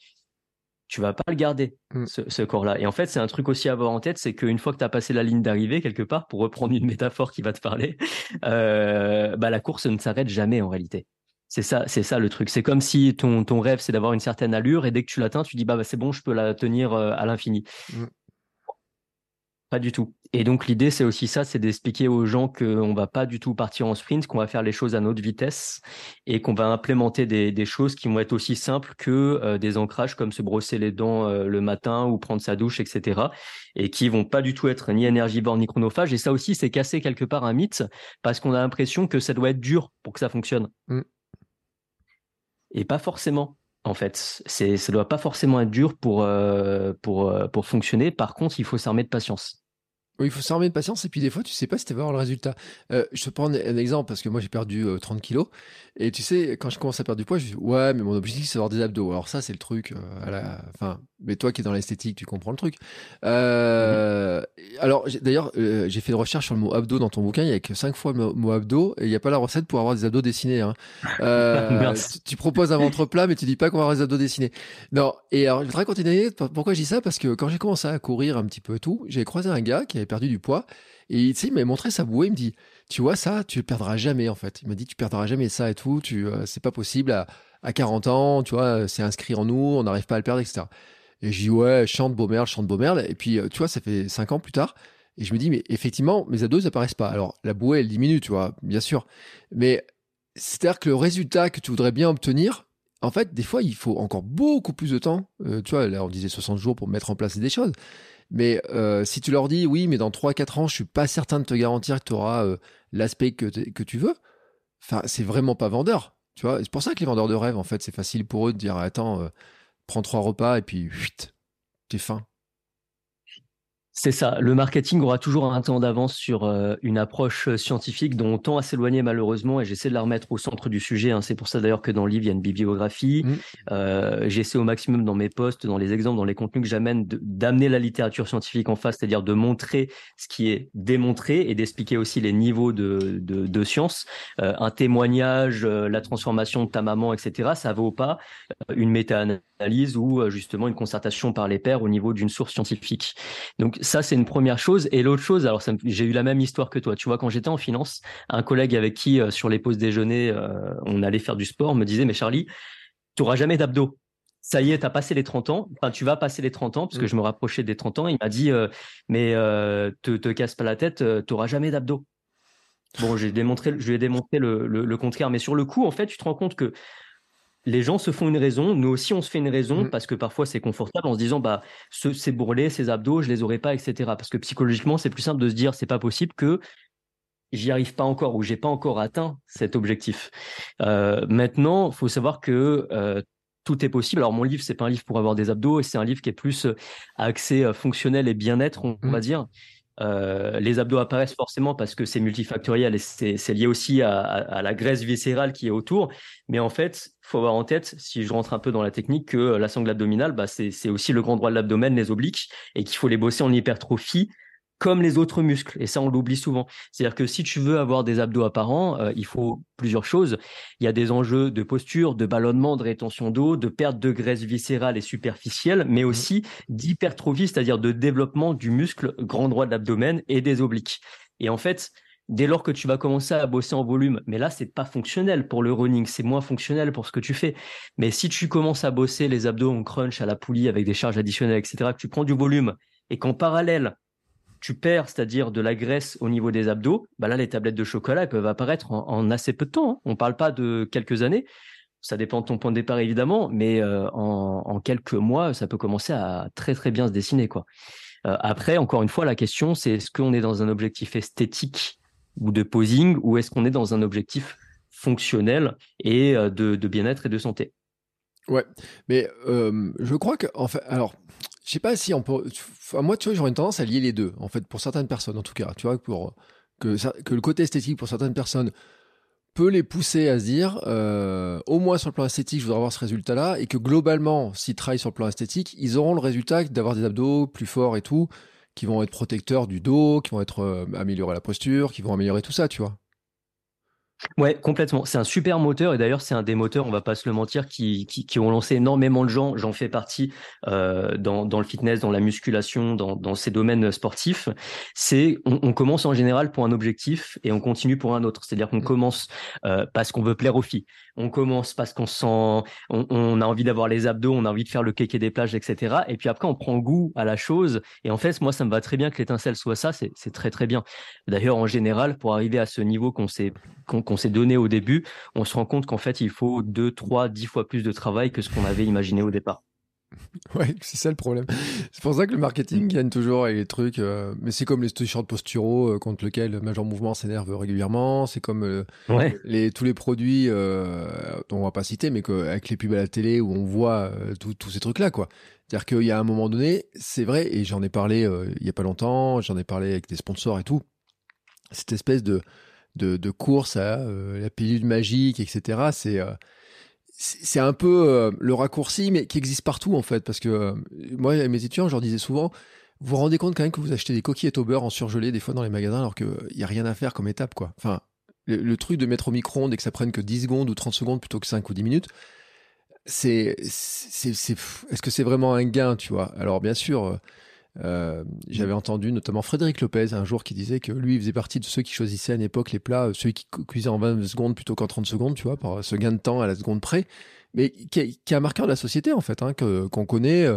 tu vas pas le garder, mm. ce, corps-là. Et en fait, c'est un truc aussi à avoir en tête, c'est qu'une fois que tu as passé la ligne d'arrivée, quelque part, pour reprendre une métaphore qui va te parler, euh, bah, la course ne s'arrête jamais en réalité. C'est ça, c'est ça le truc. C'est comme si ton, ton rêve, c'est d'avoir une certaine allure, et dès que tu l'atteins, tu dis, bah, bah c'est bon, je peux la tenir euh, à l'infini. Mm. Pas du tout. Et donc l'idée, c'est aussi ça, c'est d'expliquer aux gens qu'on va pas du tout partir en sprint, qu'on va faire les choses à notre vitesse et qu'on va implémenter des, des, choses qui vont être aussi simples que euh, des ancrages comme se brosser les dents euh, le matin ou prendre sa douche, etc. Et qui vont pas du tout être ni énergivores ni chronophages. Et ça aussi, c'est casser quelque part un mythe parce qu'on a l'impression que ça doit être dur pour que ça fonctionne. Mm. Et pas forcément en fait. C'est, ça doit pas forcément être dur pour, euh, pour, pour fonctionner. Par contre, il faut s'armer de patience. Oui, il faut s'armer de patience et puis des fois, tu sais pas si tu vas avoir le résultat. Euh, je te prends un, exemple parce que moi j'ai perdu 30 euh, kilos et tu sais, quand je commence à perdre du poids, je dis ouais, mais mon objectif c'est d'avoir des abdos. Alors ça, c'est le truc. Euh, à la... Enfin, mais toi qui es dans l'esthétique, tu comprends le truc. Euh, alors d'ailleurs, j'ai fait une recherche sur le mot abdos dans ton bouquin. Il y a que 5 fois le mot abdos et il n'y a pas la recette pour avoir des abdos dessinés. Hein. tu, tu, proposes un ventre plat, mais tu dis pas qu'on va avoir des abdos dessinés. Non. Et alors, je voudrais continuer. Pourquoi je dis ça? Parce que quand j'ai commencé à courir un petit peu et tout, j'ai croisé un gars qui avait perdu du poids. Et il m'a montré sa bouée, il me dit, tu vois ça, tu perdras jamais en fait. Il m'a dit, tu perdras jamais ça et tout, tu, euh, c'est pas possible à, à 40 ans, tu vois, c'est inscrit en nous, on n'arrive pas à le perdre, etc. Et je dis, ouais, chante Beaumerle, chante Beaumerle. Et puis, euh, tu vois, ça fait 5 ans plus tard. Et je me dis, mais effectivement, mes abdos, ils apparaissent pas. Alors, la bouée, elle diminue, tu vois, bien sûr. Mais c'est-à-dire que le résultat que tu voudrais bien obtenir, en fait, des fois, il faut encore beaucoup plus de temps. Euh, tu vois, là, on disait 60 jours pour mettre en place des choses. Mais euh, si tu leur dis, oui, mais dans 3-4 ans, je suis pas certain de te garantir que tu auras euh, l'aspect que, tu veux, enfin, c'est vraiment pas vendeur. Tu vois, c'est pour ça que les vendeurs de rêve, en fait, c'est facile pour eux de dire, attends, prends trois repas et puis, t'es faim. C'est ça. Le marketing aura toujours un temps d'avance sur euh, une approche euh, scientifique dont on tend à s'éloigner malheureusement et j'essaie de la remettre au centre du sujet. Hein. C'est pour ça d'ailleurs que dans le livre, il y a une bibliographie. Mmh. Euh, j'essaie au maximum dans mes posts, dans les exemples, dans les contenus que j'amène, d'amener la littérature scientifique en face, c'est-à-dire de montrer ce qui est démontré et d'expliquer aussi les niveaux de, de, de science. un témoignage, la transformation de ta maman, etc., ça vaut pas une méta-analyse ou justement une concertation par les pairs au niveau d'une source scientifique. Donc ça, c'est une première chose. Et l'autre chose, alors j'ai eu la même histoire que toi. Tu vois, quand j'étais en finance, un collègue avec qui, euh, sur les pauses déjeuner, euh, on allait faire du sport, me disait, mais Charlie, tu n'auras jamais d'abdos. Ça y est, tu as passé les 30 ans. Enfin, tu vas passer les 30 ans, parce que mm. je me rapprochais des 30 ans. Il m'a dit, euh, mais te, te casse pas la tête, tu n'auras jamais d'abdos. Bon, j'ai démontré, je lui ai démontré le, le, contraire. Mais sur le coup, en fait, tu te rends compte que les gens se font une raison, nous aussi on se fait une raison mmh. parce que parfois c'est confortable en se disant bah ce, ces bourrelets, ces abdos, je les aurais pas, etc. Parce que psychologiquement c'est plus simple de se dire c'est pas possible que j'y arrive pas encore ou j'ai pas encore atteint cet objectif. Euh, maintenant, faut savoir que euh, tout est possible. Alors mon livre c'est pas un livre pour avoir des abdos, c'est un livre qui est plus euh, axé euh, fonctionnel et bien-être, on, va mmh. dire. Euh, les abdos apparaissent forcément parce que c'est multifactoriel et c'est lié aussi à, la graisse viscérale qui est autour. Mais en fait, faut avoir en tête, si je rentre un peu dans la technique, que la sangle abdominale, bah, c'est aussi le grand droit de l'abdomen, les obliques, et qu'il faut les bosser en hypertrophie comme les autres muscles. Et ça, on l'oublie souvent. C'est-à-dire que si tu veux avoir des abdos apparents, euh, il faut plusieurs choses. Il y a des enjeux de posture, de ballonnement, de rétention d'eau, de perte de graisse viscérale et superficielle, mais mmh. aussi d'hypertrophie, c'est-à-dire de développement du muscle grand droit de l'abdomen et des obliques. Et en fait, dès lors que tu vas commencer à bosser en volume, mais là, c'est pas fonctionnel pour le running, c'est moins fonctionnel pour ce que tu fais. Mais si tu commences à bosser les abdos en crunch à la poulie avec des charges additionnelles, etc., que tu prends du volume et qu'en parallèle, tu perds, c'est-à-dire de la graisse au niveau des abdos, bah là, les tablettes de chocolat peuvent apparaître en, assez peu de temps. Hein. On ne parle pas de quelques années. Ça dépend de ton point de départ, évidemment, mais euh, en, quelques mois, ça peut commencer à très, très bien se dessiner. quoi. Euh, après, encore une fois, la question, c'est est-ce qu'on est dans un objectif esthétique ou de posing, ou est-ce qu'on est dans un objectif fonctionnel et euh, de, de bien-être et de santé? Ouais, mais je crois que, en fait, alors, je sais pas si on peut. moi, tu vois, j'aurais une tendance à lier les deux, en fait, pour certaines personnes, en tout cas. Tu vois, pour que, le côté esthétique pour certaines personnes peut les pousser à se dire, euh, au moins sur le plan esthétique, je voudrais avoir ce résultat-là, et que globalement, s'ils travaillent sur le plan esthétique, ils auront le résultat d'avoir des abdos plus forts et tout, qui vont être protecteurs du dos, qui vont être euh, améliorer la posture, qui vont améliorer tout ça, tu vois. Ouais, complètement. C'est un super moteur et d'ailleurs c'est un des moteurs, on va pas se le mentir, qui, qui, qui ont lancé énormément de gens. J'en fais partie euh, dans, dans le fitness, dans la musculation, dans, dans ces domaines sportifs. C'est on, on, commence en général pour un objectif et on continue pour un autre. C'est-à-dire qu'on mmh. commence euh, parce qu'on veut plaire aux filles. On commence parce qu'on sent, on, on, a envie d'avoir les abdos, on a envie de faire le kéké des plages, etc. Et puis après on prend goût à la chose. Et en fait, moi ça me va très bien que l'étincelle soit ça. C'est très très bien. D'ailleurs en général, pour arriver à ce niveau qu'on s'est qu'on s'est donné au début, on se rend compte qu'en fait, il faut 2, 3, 10 fois plus de travail que ce qu'on avait imaginé au départ. Ouais, c'est ça le problème. C'est pour ça que le marketing gagne toujours avec les trucs. Euh, mais c'est comme les t-shirts posturaux euh, contre lesquels le Major Mouvement s'énerve régulièrement. C'est comme euh, les, tous les produits dont on va pas citer, mais avec les pubs à la télé où on voit tous ces trucs-là, quoi. C'est-à-dire qu'il y a un moment donné, c'est vrai, et j'en ai parlé il y a pas longtemps, j'en ai parlé avec des sponsors et tout. Cette espèce de de, course à euh, la pilule magique, etc. C'est euh, c'est un peu euh, le raccourci, mais qui existe partout en fait. Parce que moi, mes étudiants, je leur disais souvent, vous vous rendez compte quand même que vous achetez des coquillettes au beurre en surgelé des fois dans les magasins alors qu'il n'y a rien à faire comme étape, quoi. Enfin, le, truc de mettre au micro-ondes et que ça prenne que 10 secondes ou 30 secondes plutôt que 5 ou 10 minutes, c'est, c'est, est-ce que c'est vraiment un gain, tu vois? Alors bien sûr, Euh, j'avais entendu notamment Frédéric Lopez un jour qui disait que lui, il faisait partie de ceux qui choisissaient à une époque les plats, ceux qui cuisaient en 20 secondes plutôt qu'en 30 secondes, tu vois, par ce gain de temps à la seconde près. Mais qui, est un marqueur de la société, en fait, hein, qu'on connaît.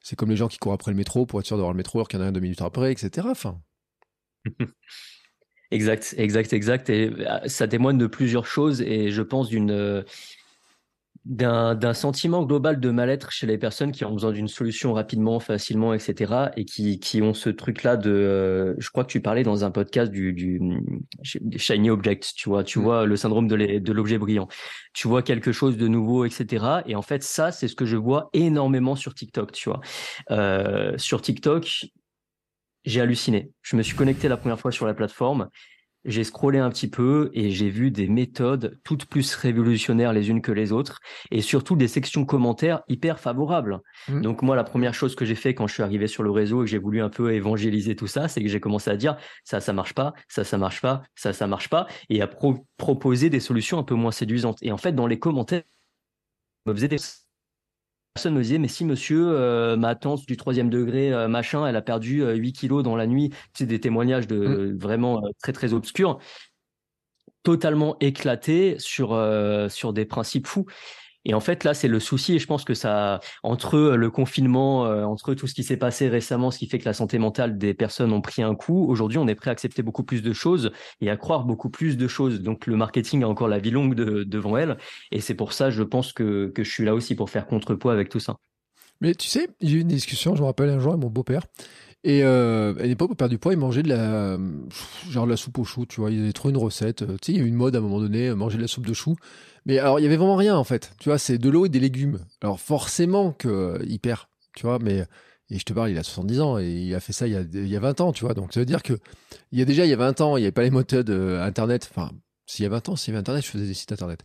C'est comme les gens qui courent après le métro pour être sûr d'avoir le métro alors qu'il y en a un deux minutes après, etc. Enfin. Exact, exact, exact. Et ça témoigne de plusieurs choses et je pense d'une d'un sentiment global de mal-être chez les personnes qui ont besoin d'une solution rapidement, facilement, etc. et qui, qui ont ce truc-là de, euh, je crois que tu parlais dans un podcast du, du shiny object, tu vois, tu mm. vois le syndrome de l'objet brillant. Tu vois quelque chose de nouveau, etc. Et en fait, ça, c'est ce que je vois énormément sur TikTok, tu vois. Euh, sur TikTok, j'ai halluciné. Je me suis connecté la première fois sur la plateforme j'ai scrollé un petit peu et j'ai vu des méthodes toutes plus révolutionnaires les unes que les autres et surtout des sections commentaires hyper favorables. Mmh. Donc moi, la première chose que j'ai fait quand je suis arrivé sur le réseau et que j'ai voulu un peu évangéliser tout ça, c'est que j'ai commencé à dire ça, ça marche pas, ça, ça marche pas, ça, ça marche pas et à proposer des solutions un peu moins séduisantes. Et en fait, dans les commentaires, me faisait des personne me disait mais si monsieur euh, ma tante du troisième degré euh, machin elle a perdu 8 euh, kilos dans la nuit c'est des témoignages de mmh. vraiment très très obscurs totalement éclatés sur sur des principes fous et en fait, là, c'est le souci. Et je pense que ça, entre le confinement, euh, entre tout ce qui s'est passé récemment, ce qui fait que la santé mentale des personnes ont pris un coup, aujourd'hui, on est prêt à accepter beaucoup plus de choses et à croire beaucoup plus de choses. Donc, le marketing a encore la vie longue devant elle. Et c'est pour ça, je pense que, que je suis là aussi pour faire contrepoids avec tout ça. Mais tu sais, j'ai eu une discussion, je me rappelle un jour avec mon beau-père. Et euh, à l'époque, pour perdre du poids, il mangeait de la, genre de la soupe aux choux, tu vois. Il avait trouvé une recette. Tu sais, il y a eu une mode à un moment donné, manger de la soupe de choux. Mais alors, il y avait vraiment rien en fait. Tu vois, c'est de l'eau et des légumes. Alors forcément qu'il euh, perd, tu vois, mais et je te parle, il a 70 ans et il a fait ça il y a, il y a 20 ans, tu vois. Donc ça veut dire que il y a déjà il y a 20 ans, il n'y avait pas les méthodes euh, internet. Enfin, s'il y a 20 ans, s'il y avait internet, je faisais des sites internet.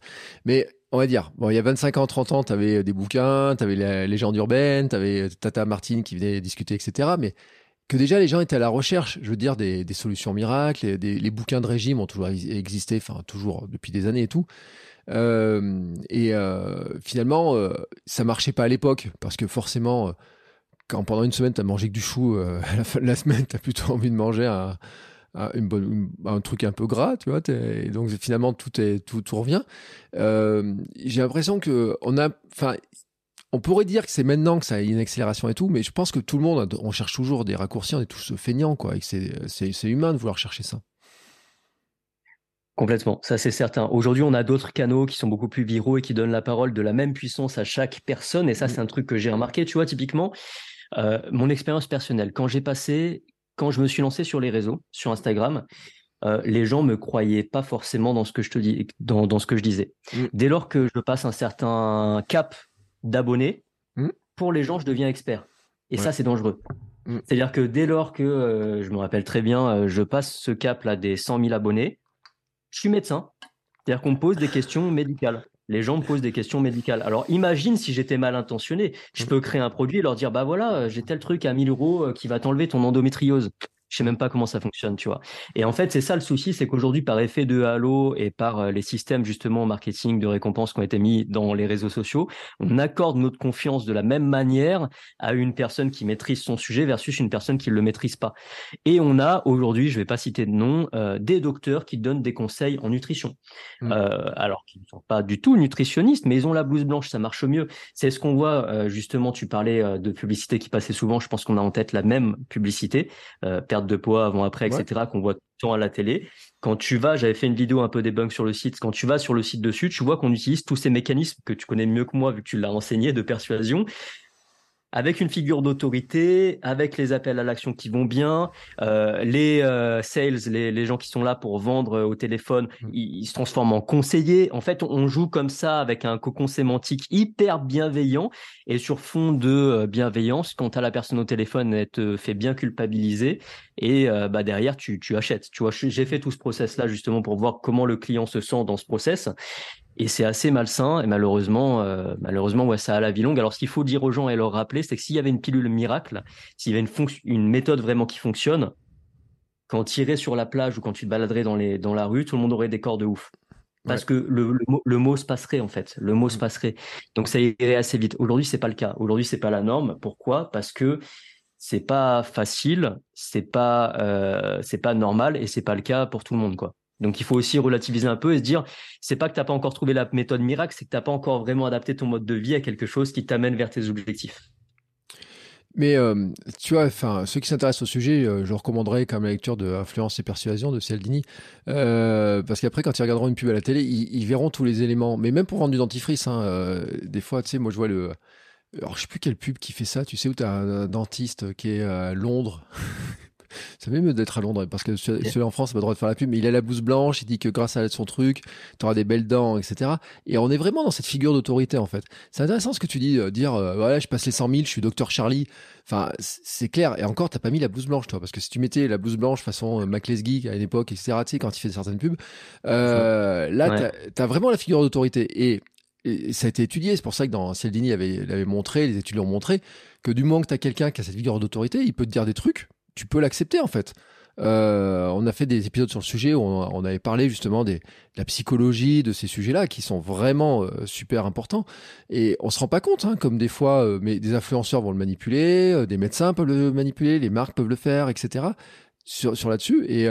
Mais on va dire, bon, il y a 25 ans, 30 ans, tu avais des bouquins, tu avais la légende urbaine, tu avais Tata Martine qui venait discuter, etc. Mais que déjà les gens étaient à la recherche, je veux dire, des, solutions miracles, les bouquins de régime ont toujours existé, enfin toujours depuis des années et tout. Euh, et euh, finalement, euh, ça marchait pas à l'époque parce que forcément, quand pendant une semaine, tu as mangé que du chou, à la fin de la semaine, tu as plutôt envie de manger un, truc un peu gras, tu vois. Et donc finalement, tout, est, tout revient. J'ai l'impression que on a. Enfin, on pourrait dire que c'est maintenant que ça a une accélération et tout, mais je pense que tout le monde, on cherche toujours des raccourcis, on est tous feignants, quoi. Et c'est humain de vouloir chercher ça. Complètement, ça c'est certain. Aujourd'hui, on a d'autres canaux qui sont beaucoup plus viraux et qui donnent la parole de la même puissance à chaque personne. Et ça, c'est un truc que j'ai remarqué. Tu vois, typiquement, euh, mon expérience personnelle, quand j'ai passé, quand je me suis lancé sur les réseaux, sur Instagram, euh, les gens me croyaient pas forcément dans ce que je te dis, dans, dans ce que je disais. Mm. Dès lors que je passe un certain cap d'abonnés, mm. pour les gens, je deviens expert. Et ça, c'est dangereux. Mm. C'est-à-dire que dès lors que, euh, je me rappelle très bien, je passe ce cap-là des 100 000 abonnés, je suis médecin. C'est-à-dire qu'on me pose des questions médicales. Les gens me posent des questions médicales. Alors imagine si j'étais mal intentionné, je peux créer un produit et leur dire bah voilà, j'ai tel truc à 1000 euros euh, qui va t'enlever ton endométriose je sais même pas comment ça fonctionne, tu vois. Et en fait, c'est ça le souci, c'est qu'aujourd'hui, par effet de halo et par euh, les systèmes justement marketing de récompense qui ont été mis dans les réseaux sociaux, on accorde notre confiance de la même manière à une personne qui maîtrise son sujet versus une personne qui ne le maîtrise pas. Et on a aujourd'hui, je vais pas citer de nom, euh, des docteurs qui donnent des conseils en nutrition. Mmh. Euh, alors qu'ils ne sont pas du tout nutritionnistes, mais ils ont la blouse blanche, ça marche mieux. C'est ce qu'on voit justement. Tu parlais de publicité qui passait souvent. Je pense qu'on a en tête la même publicité. Perte de poids avant après, etc., qu'on voit tout le temps à la télé. Quand tu vas, j'avais fait une vidéo un peu debunk sur le site. Quand tu vas sur le site dessus, tu vois qu'on utilise tous ces mécanismes que tu connais mieux que moi, vu que tu l'as enseigné de persuasion, avec une figure d'autorité, avec les appels à l'action qui vont bien, euh, les euh, sales, les, gens qui sont là pour vendre au téléphone, mmh. ils, se transforment en conseillers. En fait, on joue comme ça avec un cocon sémantique hyper bienveillant et sur fond de euh, bienveillance, quand tu as la personne au téléphone, elle te fait bien culpabiliser et bah derrière tu, tu achètes. Tu vois, j'ai fait tout ce process là justement pour voir comment le client se sent dans ce process et c'est assez malsain et malheureusement, euh, malheureusement, ouais, ça a la vie longue. Alors, ce qu'il faut dire aux gens et leur rappeler, c'est que s'il y avait une pilule miracle, s'il y avait une, une méthode vraiment qui fonctionne, quand tu irais sur la plage ou quand tu te baladerais dans, les, dans la rue, tout le monde aurait des corps de ouf. Parce que le, le, mot, se passerait en fait, le mot se mmh. passerait. Donc ça irait assez vite. Aujourd'hui, c'est pas le cas. Aujourd'hui, c'est pas la norme. Pourquoi? Parce que c'est pas facile, c'est pas euh, c'est pas normal et c'est pas le cas pour tout le monde quoi. Donc il faut aussi relativiser un peu et se dire c'est pas que tu pas encore trouvé la méthode miracle, c'est que tu pas encore vraiment adapté ton mode de vie à quelque chose qui t'amène vers tes objectifs. Mais euh, tu vois, enfin, ceux qui s'intéressent au sujet, euh, je recommanderais quand même la lecture de Influence et Persuasion de Cialdini, euh, parce qu'après, quand ils regarderont une pub à la télé, ils, verront tous les éléments. Mais même pour vendre du dentifrice, hein, des fois, tu sais, moi je vois le, alors je sais plus quelle pub qui fait ça. Tu sais où tu as un dentiste qui est à Londres. Ça mieux d'être à Londres parce que celui en France, n'a pas le droit de faire la pub, mais il a la blouse blanche, il dit que grâce à son truc, tu auras des belles dents, etc. Et on est vraiment dans cette figure d'autorité en fait. C'est intéressant ce que tu dis, euh, dire euh, voilà, je passe les 100 000, je suis docteur Charlie. Enfin, c'est clair. Et encore, t'as pas mis la blouse blanche, toi, parce que si tu mettais la blouse blanche façon euh, Geek à une époque, etc. Tu sais, quand il fait certaines pubs, euh, là, t'as as vraiment la figure d'autorité. Et, ça a été étudié. C'est pour ça que dans Cialdini avait, l'avait montré, les études l'ont montré, que du moment que t'as quelqu'un qui a cette figure d'autorité, il peut te dire des trucs tu peux l'accepter en fait. Euh, on a fait des épisodes sur le sujet où on, avait parlé justement de la psychologie de ces sujets-là qui sont vraiment euh, super importants et on se rend pas compte hein, comme des fois euh, mais des influenceurs vont le manipuler, des médecins peuvent le manipuler, les marques peuvent le faire, etc. sur, là-dessus et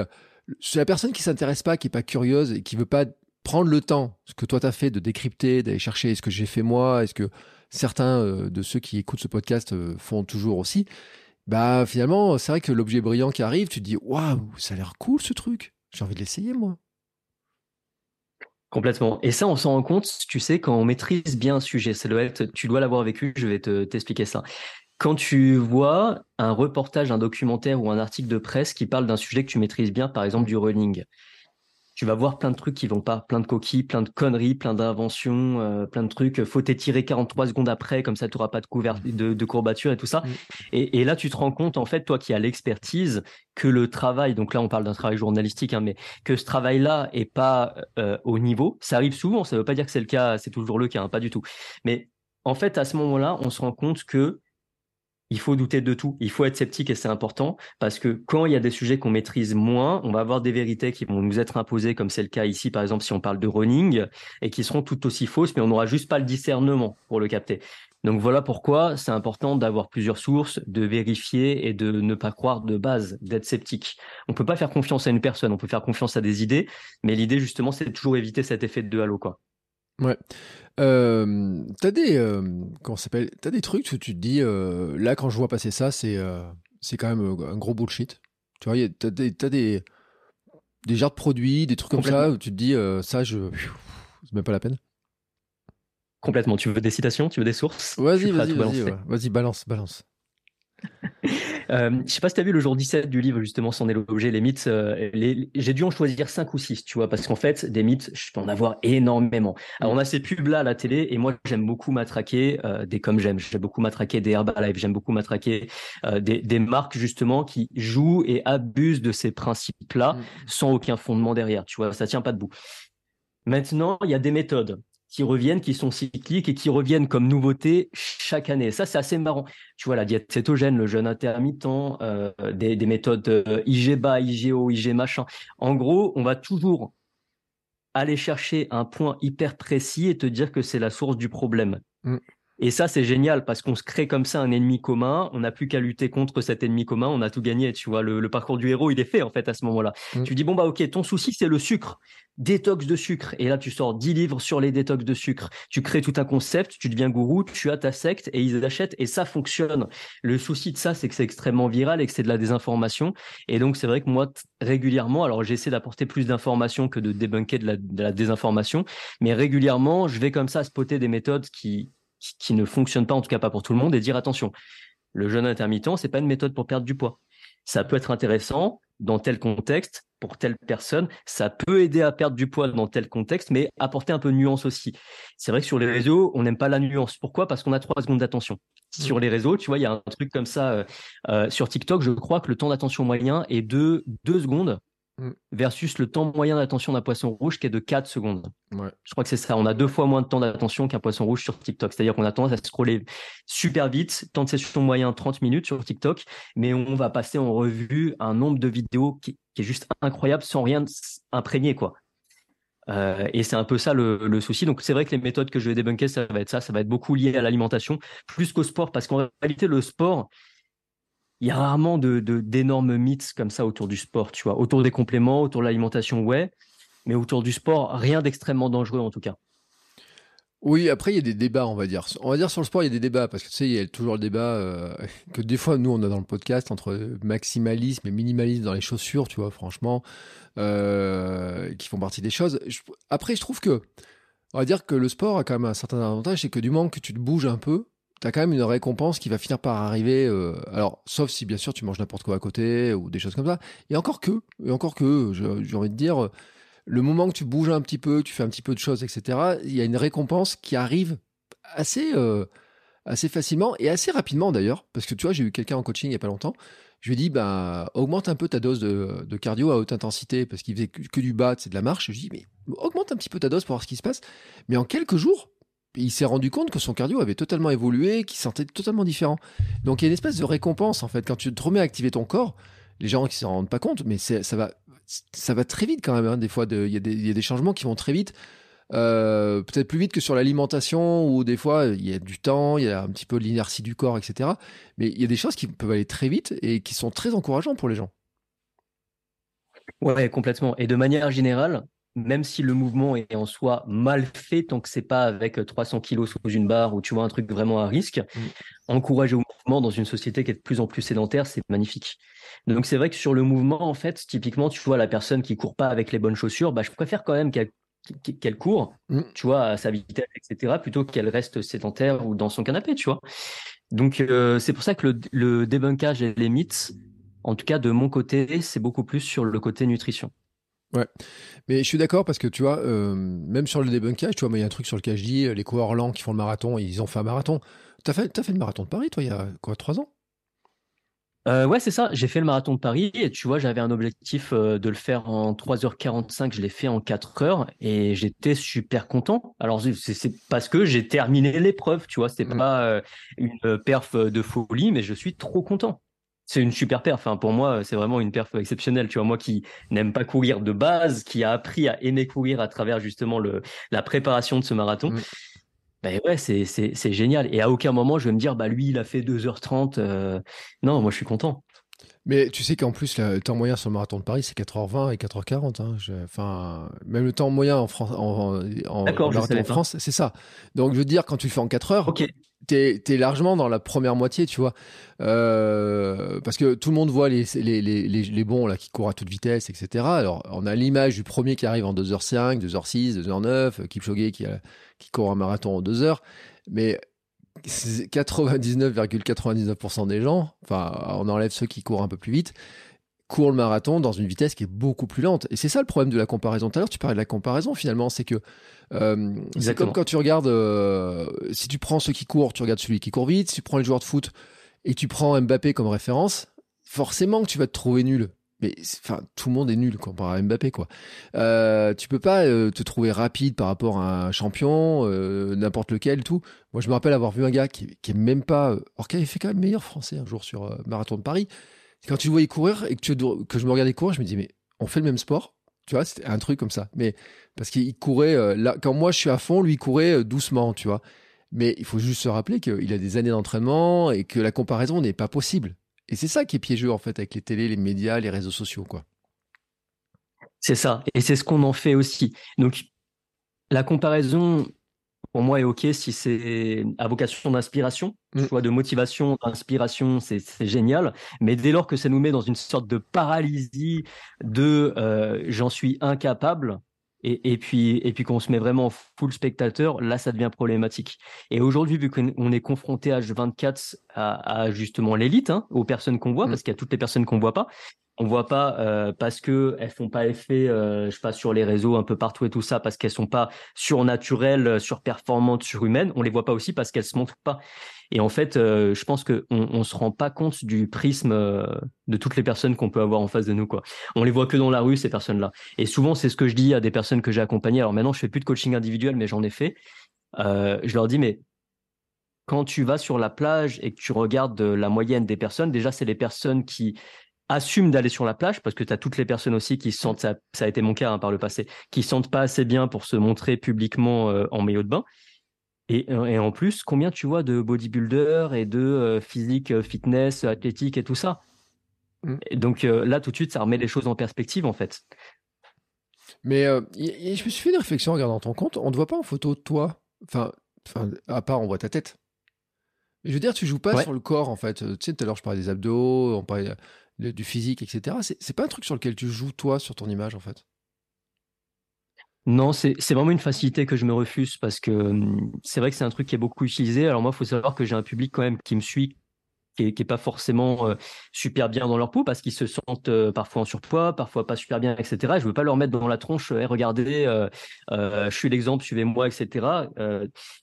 c'est la personne qui s'intéresse pas, qui est pas curieuse et qui veut pas prendre le temps, ce que toi tu as fait de décrypter, d'aller chercher ce que j'ai fait moi, est-ce que certains de ceux qui écoutent ce podcast font toujours aussi bah finalement, c'est vrai que l'objet brillant qui arrive, tu te dis waouh, ça a l'air cool ce truc. J'ai envie de l'essayer moi. Complètement. Et ça, on s'en rend compte, tu sais, quand on maîtrise bien un sujet. C'est le tu dois l'avoir vécu, je vais te, t'expliquer ça. Quand tu vois un reportage, un documentaire ou un article de presse qui parle d'un sujet que tu maîtrises bien, par exemple du running, tu vas voir plein de trucs qui vont pas, plein de coquilles, plein de conneries, plein d'inventions, euh, plein de trucs. Faut t'étirer 43 secondes après, comme ça tu n'auras pas de, de, courbature et tout ça. Mm. Et, là, tu te rends compte, en fait, toi qui as l'expertise, que le travail, donc là on parle d'un travail journalistique, hein, mais que ce travail-là est pas euh, au niveau. Ça arrive souvent, ça ne veut pas dire que c'est le cas, c'est toujours le cas, hein, pas du tout. Mais en fait, à ce moment-là, on se rend compte que il faut douter de tout. Il faut être sceptique et c'est important parce que quand il y a des sujets qu'on maîtrise moins, on va avoir des vérités qui vont nous être imposées, comme c'est le cas ici, par exemple, si on parle de running, et qui seront tout aussi fausses, mais on n'aura juste pas le discernement pour le capter. Donc voilà pourquoi c'est important d'avoir plusieurs sources, de vérifier et de ne pas croire de base, d'être sceptique. On peut pas faire confiance à une personne, on peut faire confiance à des idées, mais l'idée justement c'est toujours éviter cet effet de halo quoi. Ouais. Euh, t'as des euh, comment s'appelle T'as des trucs où tu te dis euh, là quand je vois passer ça, c'est c'est quand même un gros bullshit. Tu vois, t'as des t'as des des genres de produits, des trucs comme ça où tu te dis ça, je c'est même pas la peine. Complètement. Tu veux des citations? Tu veux des sources? Vas-y, vas-y, vas-y, vas-y, balance, balance. Euh, je sais pas si tu as vu le jour 17 du livre, justement, c'en est l'objet, les mythes. Euh, j'ai dû en choisir 5 ou 6, tu vois, parce qu'en fait, des mythes, je peux en avoir énormément. Alors, on a ces pubs-là à la télé, et moi, j'aime beaucoup matraquer euh, des comme j'aime. J'aime beaucoup matraquer des Herbalife, j'aime beaucoup matraquer euh, des, des, marques, justement, qui jouent et abusent de ces principes-là mm. sans aucun fondement derrière, tu vois, ça tient pas debout. Maintenant, il y a des méthodes qui reviennent, qui sont cycliques et qui reviennent comme nouveauté chaque année. ça, c'est assez marrant. Tu vois, la diète cétogène, le jeûne intermittent, euh, des, méthodes euh, IG bas, IG haut, IG machin. En gros, on va toujours aller chercher un point hyper précis et te dire que c'est la source du problème. Mm. Et ça, c'est génial parce qu'on se crée comme ça un ennemi commun. On n'a plus qu'à lutter contre cet ennemi commun. On a tout gagné. Tu vois, le, parcours du héros, il est fait en fait à ce moment-là. Mm. Tu dis bon bah ok, ton souci c'est le sucre, détox de sucre. Et là, tu sors 10 livres sur les détox de sucre. Tu crées tout un concept. Tu deviens gourou. Tu as ta secte et ils achètent et ça fonctionne. Le souci de ça, c'est que c'est extrêmement viral et que c'est de la désinformation. Et donc c'est vrai que moi régulièrement, alors j'essaie d'apporter plus d'informations que de débunker de la, de la désinformation, mais régulièrement, je vais comme ça spotter des méthodes qui qui ne fonctionne pas, en tout cas pas pour tout le monde, et dire attention, le jeûne intermittent, c'est pas une méthode pour perdre du poids. Ça peut être intéressant dans tel contexte, pour telle personne, ça peut aider à perdre du poids dans tel contexte, mais apporter un peu de nuance aussi. C'est vrai que sur les réseaux, on n'aime pas la nuance. Pourquoi? Parce qu'on a trois secondes d'attention. Mmh. Sur les réseaux, tu vois, il y a un truc comme ça. Euh, euh, sur TikTok, je crois que le temps d'attention moyen est de deux secondes Mm. versus le temps moyen d'attention d'un poisson rouge qui est de 4 secondes. Je crois que c'est ça. On a deux fois moins de temps d'attention qu'un poisson rouge sur TikTok. C'est-à-dire qu'on a tendance à scroller super vite, temps de session moyen 30 minutes sur TikTok, mais on va passer en revue un nombre de vidéos qui, est juste incroyable sans rien imprégner, quoi. Euh, et c'est un peu ça le, souci. Donc c'est vrai que les méthodes que je vais débunker, ça va être ça, ça va être beaucoup lié à l'alimentation, plus qu'au sport, parce qu'en réalité le sport, il y a rarement de, d'énormes mythes comme ça autour du sport, tu vois. Autour des compléments, autour de l'alimentation, ouais. Mais autour du sport, rien d'extrêmement dangereux en tout cas. Oui, après, il y a des débats, on va dire. On va dire sur le sport, il y a des débats, parce que tu sais, il y a toujours le débat euh, que des fois, nous, on a dans le podcast entre maximalisme et minimalisme dans les chaussures, tu vois, franchement, euh, qui font partie des choses. après, je trouve que, on va dire que le sport a quand même un certain avantage, c'est que du moment que tu te bouges un peu, tu as quand même une récompense qui va finir par arriver. Euh, alors, sauf si bien sûr tu manges n'importe quoi à côté ou des choses comme ça. Et encore que, et encore que, j'ai envie de dire, le moment que tu bouges un petit peu, tu fais un petit peu de choses, etc. Il y a une récompense qui arrive assez, euh, assez facilement et assez rapidement d'ailleurs. Parce que tu vois, j'ai eu quelqu'un en coaching il y a pas longtemps. Je lui ai dit, bah, augmente un peu ta dose de, cardio à haute intensité parce qu'il faisait que, du bas, c'est de la marche. Je lui ai dit, mais augmente un petit peu ta dose pour voir ce qui se passe. Mais en quelques jours, il s'est rendu compte que son cardio avait totalement évolué, qu'il sentait totalement différent. Donc il y a une espèce de récompense en fait quand tu te remets à activer ton corps. Les gens qui s'en rendent pas compte, mais ça va, ça va très vite quand même. Hein. Des fois, il y, a des changements qui vont très vite. Euh, peut-être plus vite que sur l'alimentation où des fois il y a du temps, il y a un petit peu l'inertie du corps, etc. Mais il y a des choses qui peuvent aller très vite et qui sont très encourageantes pour les gens. Ouais, complètement. Et de manière générale, même si le mouvement est en soi mal fait, tant que c'est pas avec 300 kilos sous une barre ou tu vois un truc vraiment à risque, mm. encourager au mouvement dans une société qui est de plus en plus sédentaire, c'est magnifique. Donc c'est vrai que sur le mouvement, en fait, typiquement, tu vois la personne qui court pas avec les bonnes chaussures, bah, je préfère quand même qu'elle court, mm. tu vois, à sa vitesse, etc., plutôt qu'elle reste sédentaire ou dans son canapé, tu vois. Donc euh, c'est pour ça que le, le débunkage et les mythes, en tout cas de mon côté, c'est beaucoup plus sur le côté nutrition. Ouais, mais je suis d'accord parce que tu vois, euh, même sur le débunkage, tu vois, il y a un truc sur lequel je dis, les coureurs lents qui font le marathon, ils ont fait un marathon. T'as fait, as fait le marathon de Paris, toi, il y a quoi, trois ans? Euh, ouais, c'est ça. J'ai fait le marathon de Paris et tu vois, j'avais un objectif euh, de le faire en 3h45. Je l'ai fait en 4 heures et j'étais super content. Alors, c'est parce que j'ai terminé l'épreuve, tu vois. C'était mmh. pas une perf de folie, mais je suis trop content c'est une super perf. Enfin, pour moi, c'est vraiment une perf exceptionnelle. Tu vois, moi qui n'aime pas courir de base, qui a appris à aimer courir à travers justement le, la préparation de ce marathon. Mmh. Ben ouais, c'est, c'est, génial. Et à aucun moment, je vais me dire, bah lui, il a fait 2h30. Euh, non, moi, je suis content. Mais tu sais qu'en plus, le temps moyen sur le marathon de Paris, c'est 4h20 et 4h40. Hein. Enfin, même le temps moyen en, France, en, en, en France, c'est ça. Donc, je veux dire, quand tu le fais en 4 heures, t'es es largement dans la première moitié, tu vois. Euh, parce que tout le monde voit les, les, les, les, bons là, qui courent à toute vitesse, etc. Alors, on a l'image du premier qui arrive en 2h05, 2h6, 2h9, Kipchoge qui, qui court un marathon en 2h. Mais 99,99% des gens, enfin, on enlève ceux qui courent un peu plus vite, court le marathon dans une vitesse qui est beaucoup plus lente. Et c'est ça le problème de la comparaison. Tout à l'heure, tu parlais de la comparaison finalement, c'est que euh, c'est comme quand tu regardes, euh, si tu prends ceux qui courent, tu regardes celui qui court vite, si tu prends les joueurs de foot et tu prends Mbappé comme référence, forcément que tu vas te trouver nul. Mais enfin, tout le monde est nul comparé à Mbappé, quoi. Euh, tu peux pas euh, te trouver rapide par rapport à un champion, n'importe lequel, tout. Moi, je me rappelle avoir vu un gars qui, qui est même pas, or qui avait fait quand même meilleur français un jour sur marathon de Paris quand tu le voyais courir et que, je me regardais courir, je me dis, mais on fait le même sport? Tu vois, c'était un truc comme ça. Mais parce qu'il courait, euh, là, quand moi je suis à fond, lui il courait euh, doucement, tu vois. Mais il faut juste se rappeler qu'il a des années d'entraînement et que la comparaison n'est pas possible. Et c'est ça qui est piégeux en fait avec les télés, les médias, les réseaux sociaux, quoi. C'est ça. Et c'est ce qu'on en fait aussi. Donc, la comparaison, pour moi est OK si c'est à vocation d'inspiration, mmh. soit de motivation, d'inspiration, c'est génial. Mais dès lors que ça nous met dans une sorte de paralysie de euh, j'en suis incapable, et, et, puis, et puis qu'on se met vraiment full spectateur, là, ça devient problématique. Et aujourd'hui, vu qu'on est confronté à H24 à, à justement l'élite, hein, aux personnes qu'on voit, mmh. parce qu'il y a toutes les personnes qu'on voit pas, on voit pas euh, parce que elles font pas effet, euh, je sais pas sur les réseaux un peu partout et tout ça, parce qu'elles sont pas surnaturelles, euh, surperformantes, surhumaines. On les voit pas aussi parce qu'elles se montrent pas. Et en fait, je pense que on, se rend pas compte du prisme de toutes les personnes qu'on peut avoir en face de nous, quoi. On les voit que dans la rue ces personnes-là. Et souvent, c'est ce que je dis à des personnes que j'ai accompagnées. Alors maintenant, je fais plus de coaching individuel, mais j'en ai fait. je leur dis, mais quand tu vas sur la plage et que tu regardes la moyenne des personnes, déjà, c'est les personnes qui assume d'aller sur la plage parce que tu as toutes les personnes aussi qui sentent ça, ça a été mon cas hein, par le passé, qui sentent pas assez bien pour se montrer publiquement euh, en maillot de bain. Et, et, en plus, combien tu vois de bodybuilders et de physique, fitness, athlétique et tout ça? Mm. Donc là, tout de suite, ça remet les choses en perspective, en fait. Mais je me suis fait une réflexion en regardant ton compte. On ne voit pas en photo de toi. Enfin, enfin, à part, on voit ta tête. Je veux dire, tu joues pas sur le corps, en fait. Tu sais, tout à l'heure, je parlais des abdos, on parlait du physique, etc. C'est pas un truc sur lequel tu joues, toi, sur ton image, en fait? Non, c'est vraiment une facilité que je me refuse parce que hum, c'est vrai que c'est un truc qui est beaucoup utilisé. Alors moi, il faut savoir que j'ai un public quand même qui me suit, qui n'est pas forcément euh, super bien dans leur peau parce qu'ils se sentent euh, parfois en surpoids, parfois pas super bien, etc. Je veux pas leur mettre dans la tronche, regardez, euh, je suis l'exemple, suivez-moi, etc.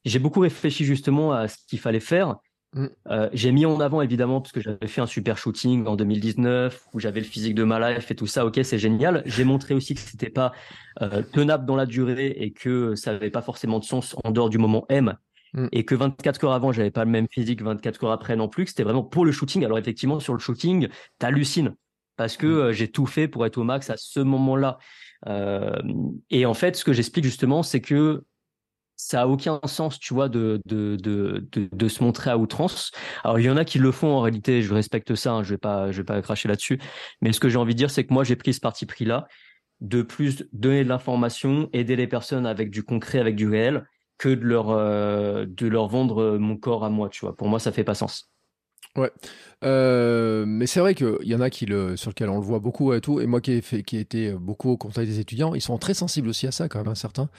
j'ai beaucoup réfléchi justement à ce qu'il fallait faire Mm. Euh, j'ai mis en avant évidemment parce que j'avais fait un super shooting en 2019 où j'avais le physique de ma life et tout ça. Ok, c'est génial. J'ai montré aussi que c'était pas euh, tenable dans la durée et que ça n'avait pas forcément de sens en dehors du moment M. Mm. Et que 24 heures avant, j'avais pas le même physique, 24 heures après non plus. C'était vraiment pour le shooting. Alors effectivement, sur le shooting, t'hallucines parce que mm. euh, j'ai tout fait pour être au max à ce moment-là. et en fait, ce que j'explique justement, c'est que ça a aucun sens, tu vois, de, de, de, de, se montrer à outrance. Alors, il y en a qui le font en réalité, je respecte ça, hein, je vais pas, vais pas cracher là-dessus. Mais ce que j'ai envie de dire, c'est que moi, j'ai pris ce parti pris-là, de plus donner de l'information, aider les personnes avec du concret, avec du réel, que de leur, euh, de leur vendre mon corps à moi, tu vois. Pour moi, ça fait pas sens. Ouais, euh, mais c'est vrai qu'il y en a qui sur lequel on le voit beaucoup et tout, et moi qui ai, fait, qui ai été beaucoup au contact des étudiants, ils sont très sensibles aussi à ça quand même, certains.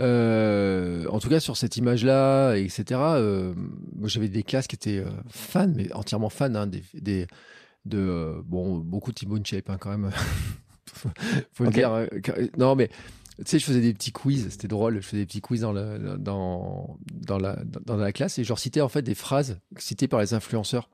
Euh, en tout cas, sur cette image-là, etc. Euh, moi, j'avais des classes qui étaient euh, fans, mais entièrement fans hein, des, des, de bon beaucoup de Timon Shape hein, quand même. faut le dire. non, mais tu sais, je faisais des petits quiz, c'était drôle. Je faisais des petits quiz dans, le, dans, dans, la, dans la classe et je citais en fait des phrases citées par les influenceurs.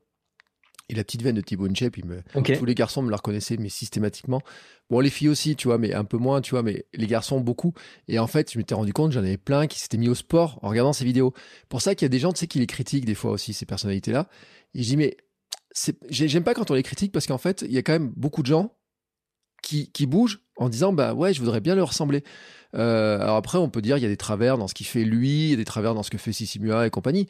Et la petite veine de Thibaut Shape, tous les garçons me la reconnaissaient, mais systématiquement. Bon, les filles aussi, tu vois, mais un peu moins, tu vois, mais les garçons beaucoup. Et en fait, je m'étais rendu compte, j'en avais plein qui s'étaient mis au sport en regardant ces vidéos. Pour ça qu'il y a des gens, tu sais, qui les critiquent des fois aussi, ces personnalités-là. Et je dis, mais j'aime pas quand on les critique parce qu'en fait, il y a quand même beaucoup de gens qui, qui bougent en disant, bah ouais, je voudrais bien leur ressembler. Euh, alors après, on peut dire, il y a des travers dans ce qu'il fait lui, il y a des travers dans ce que fait Sissimua et compagnie.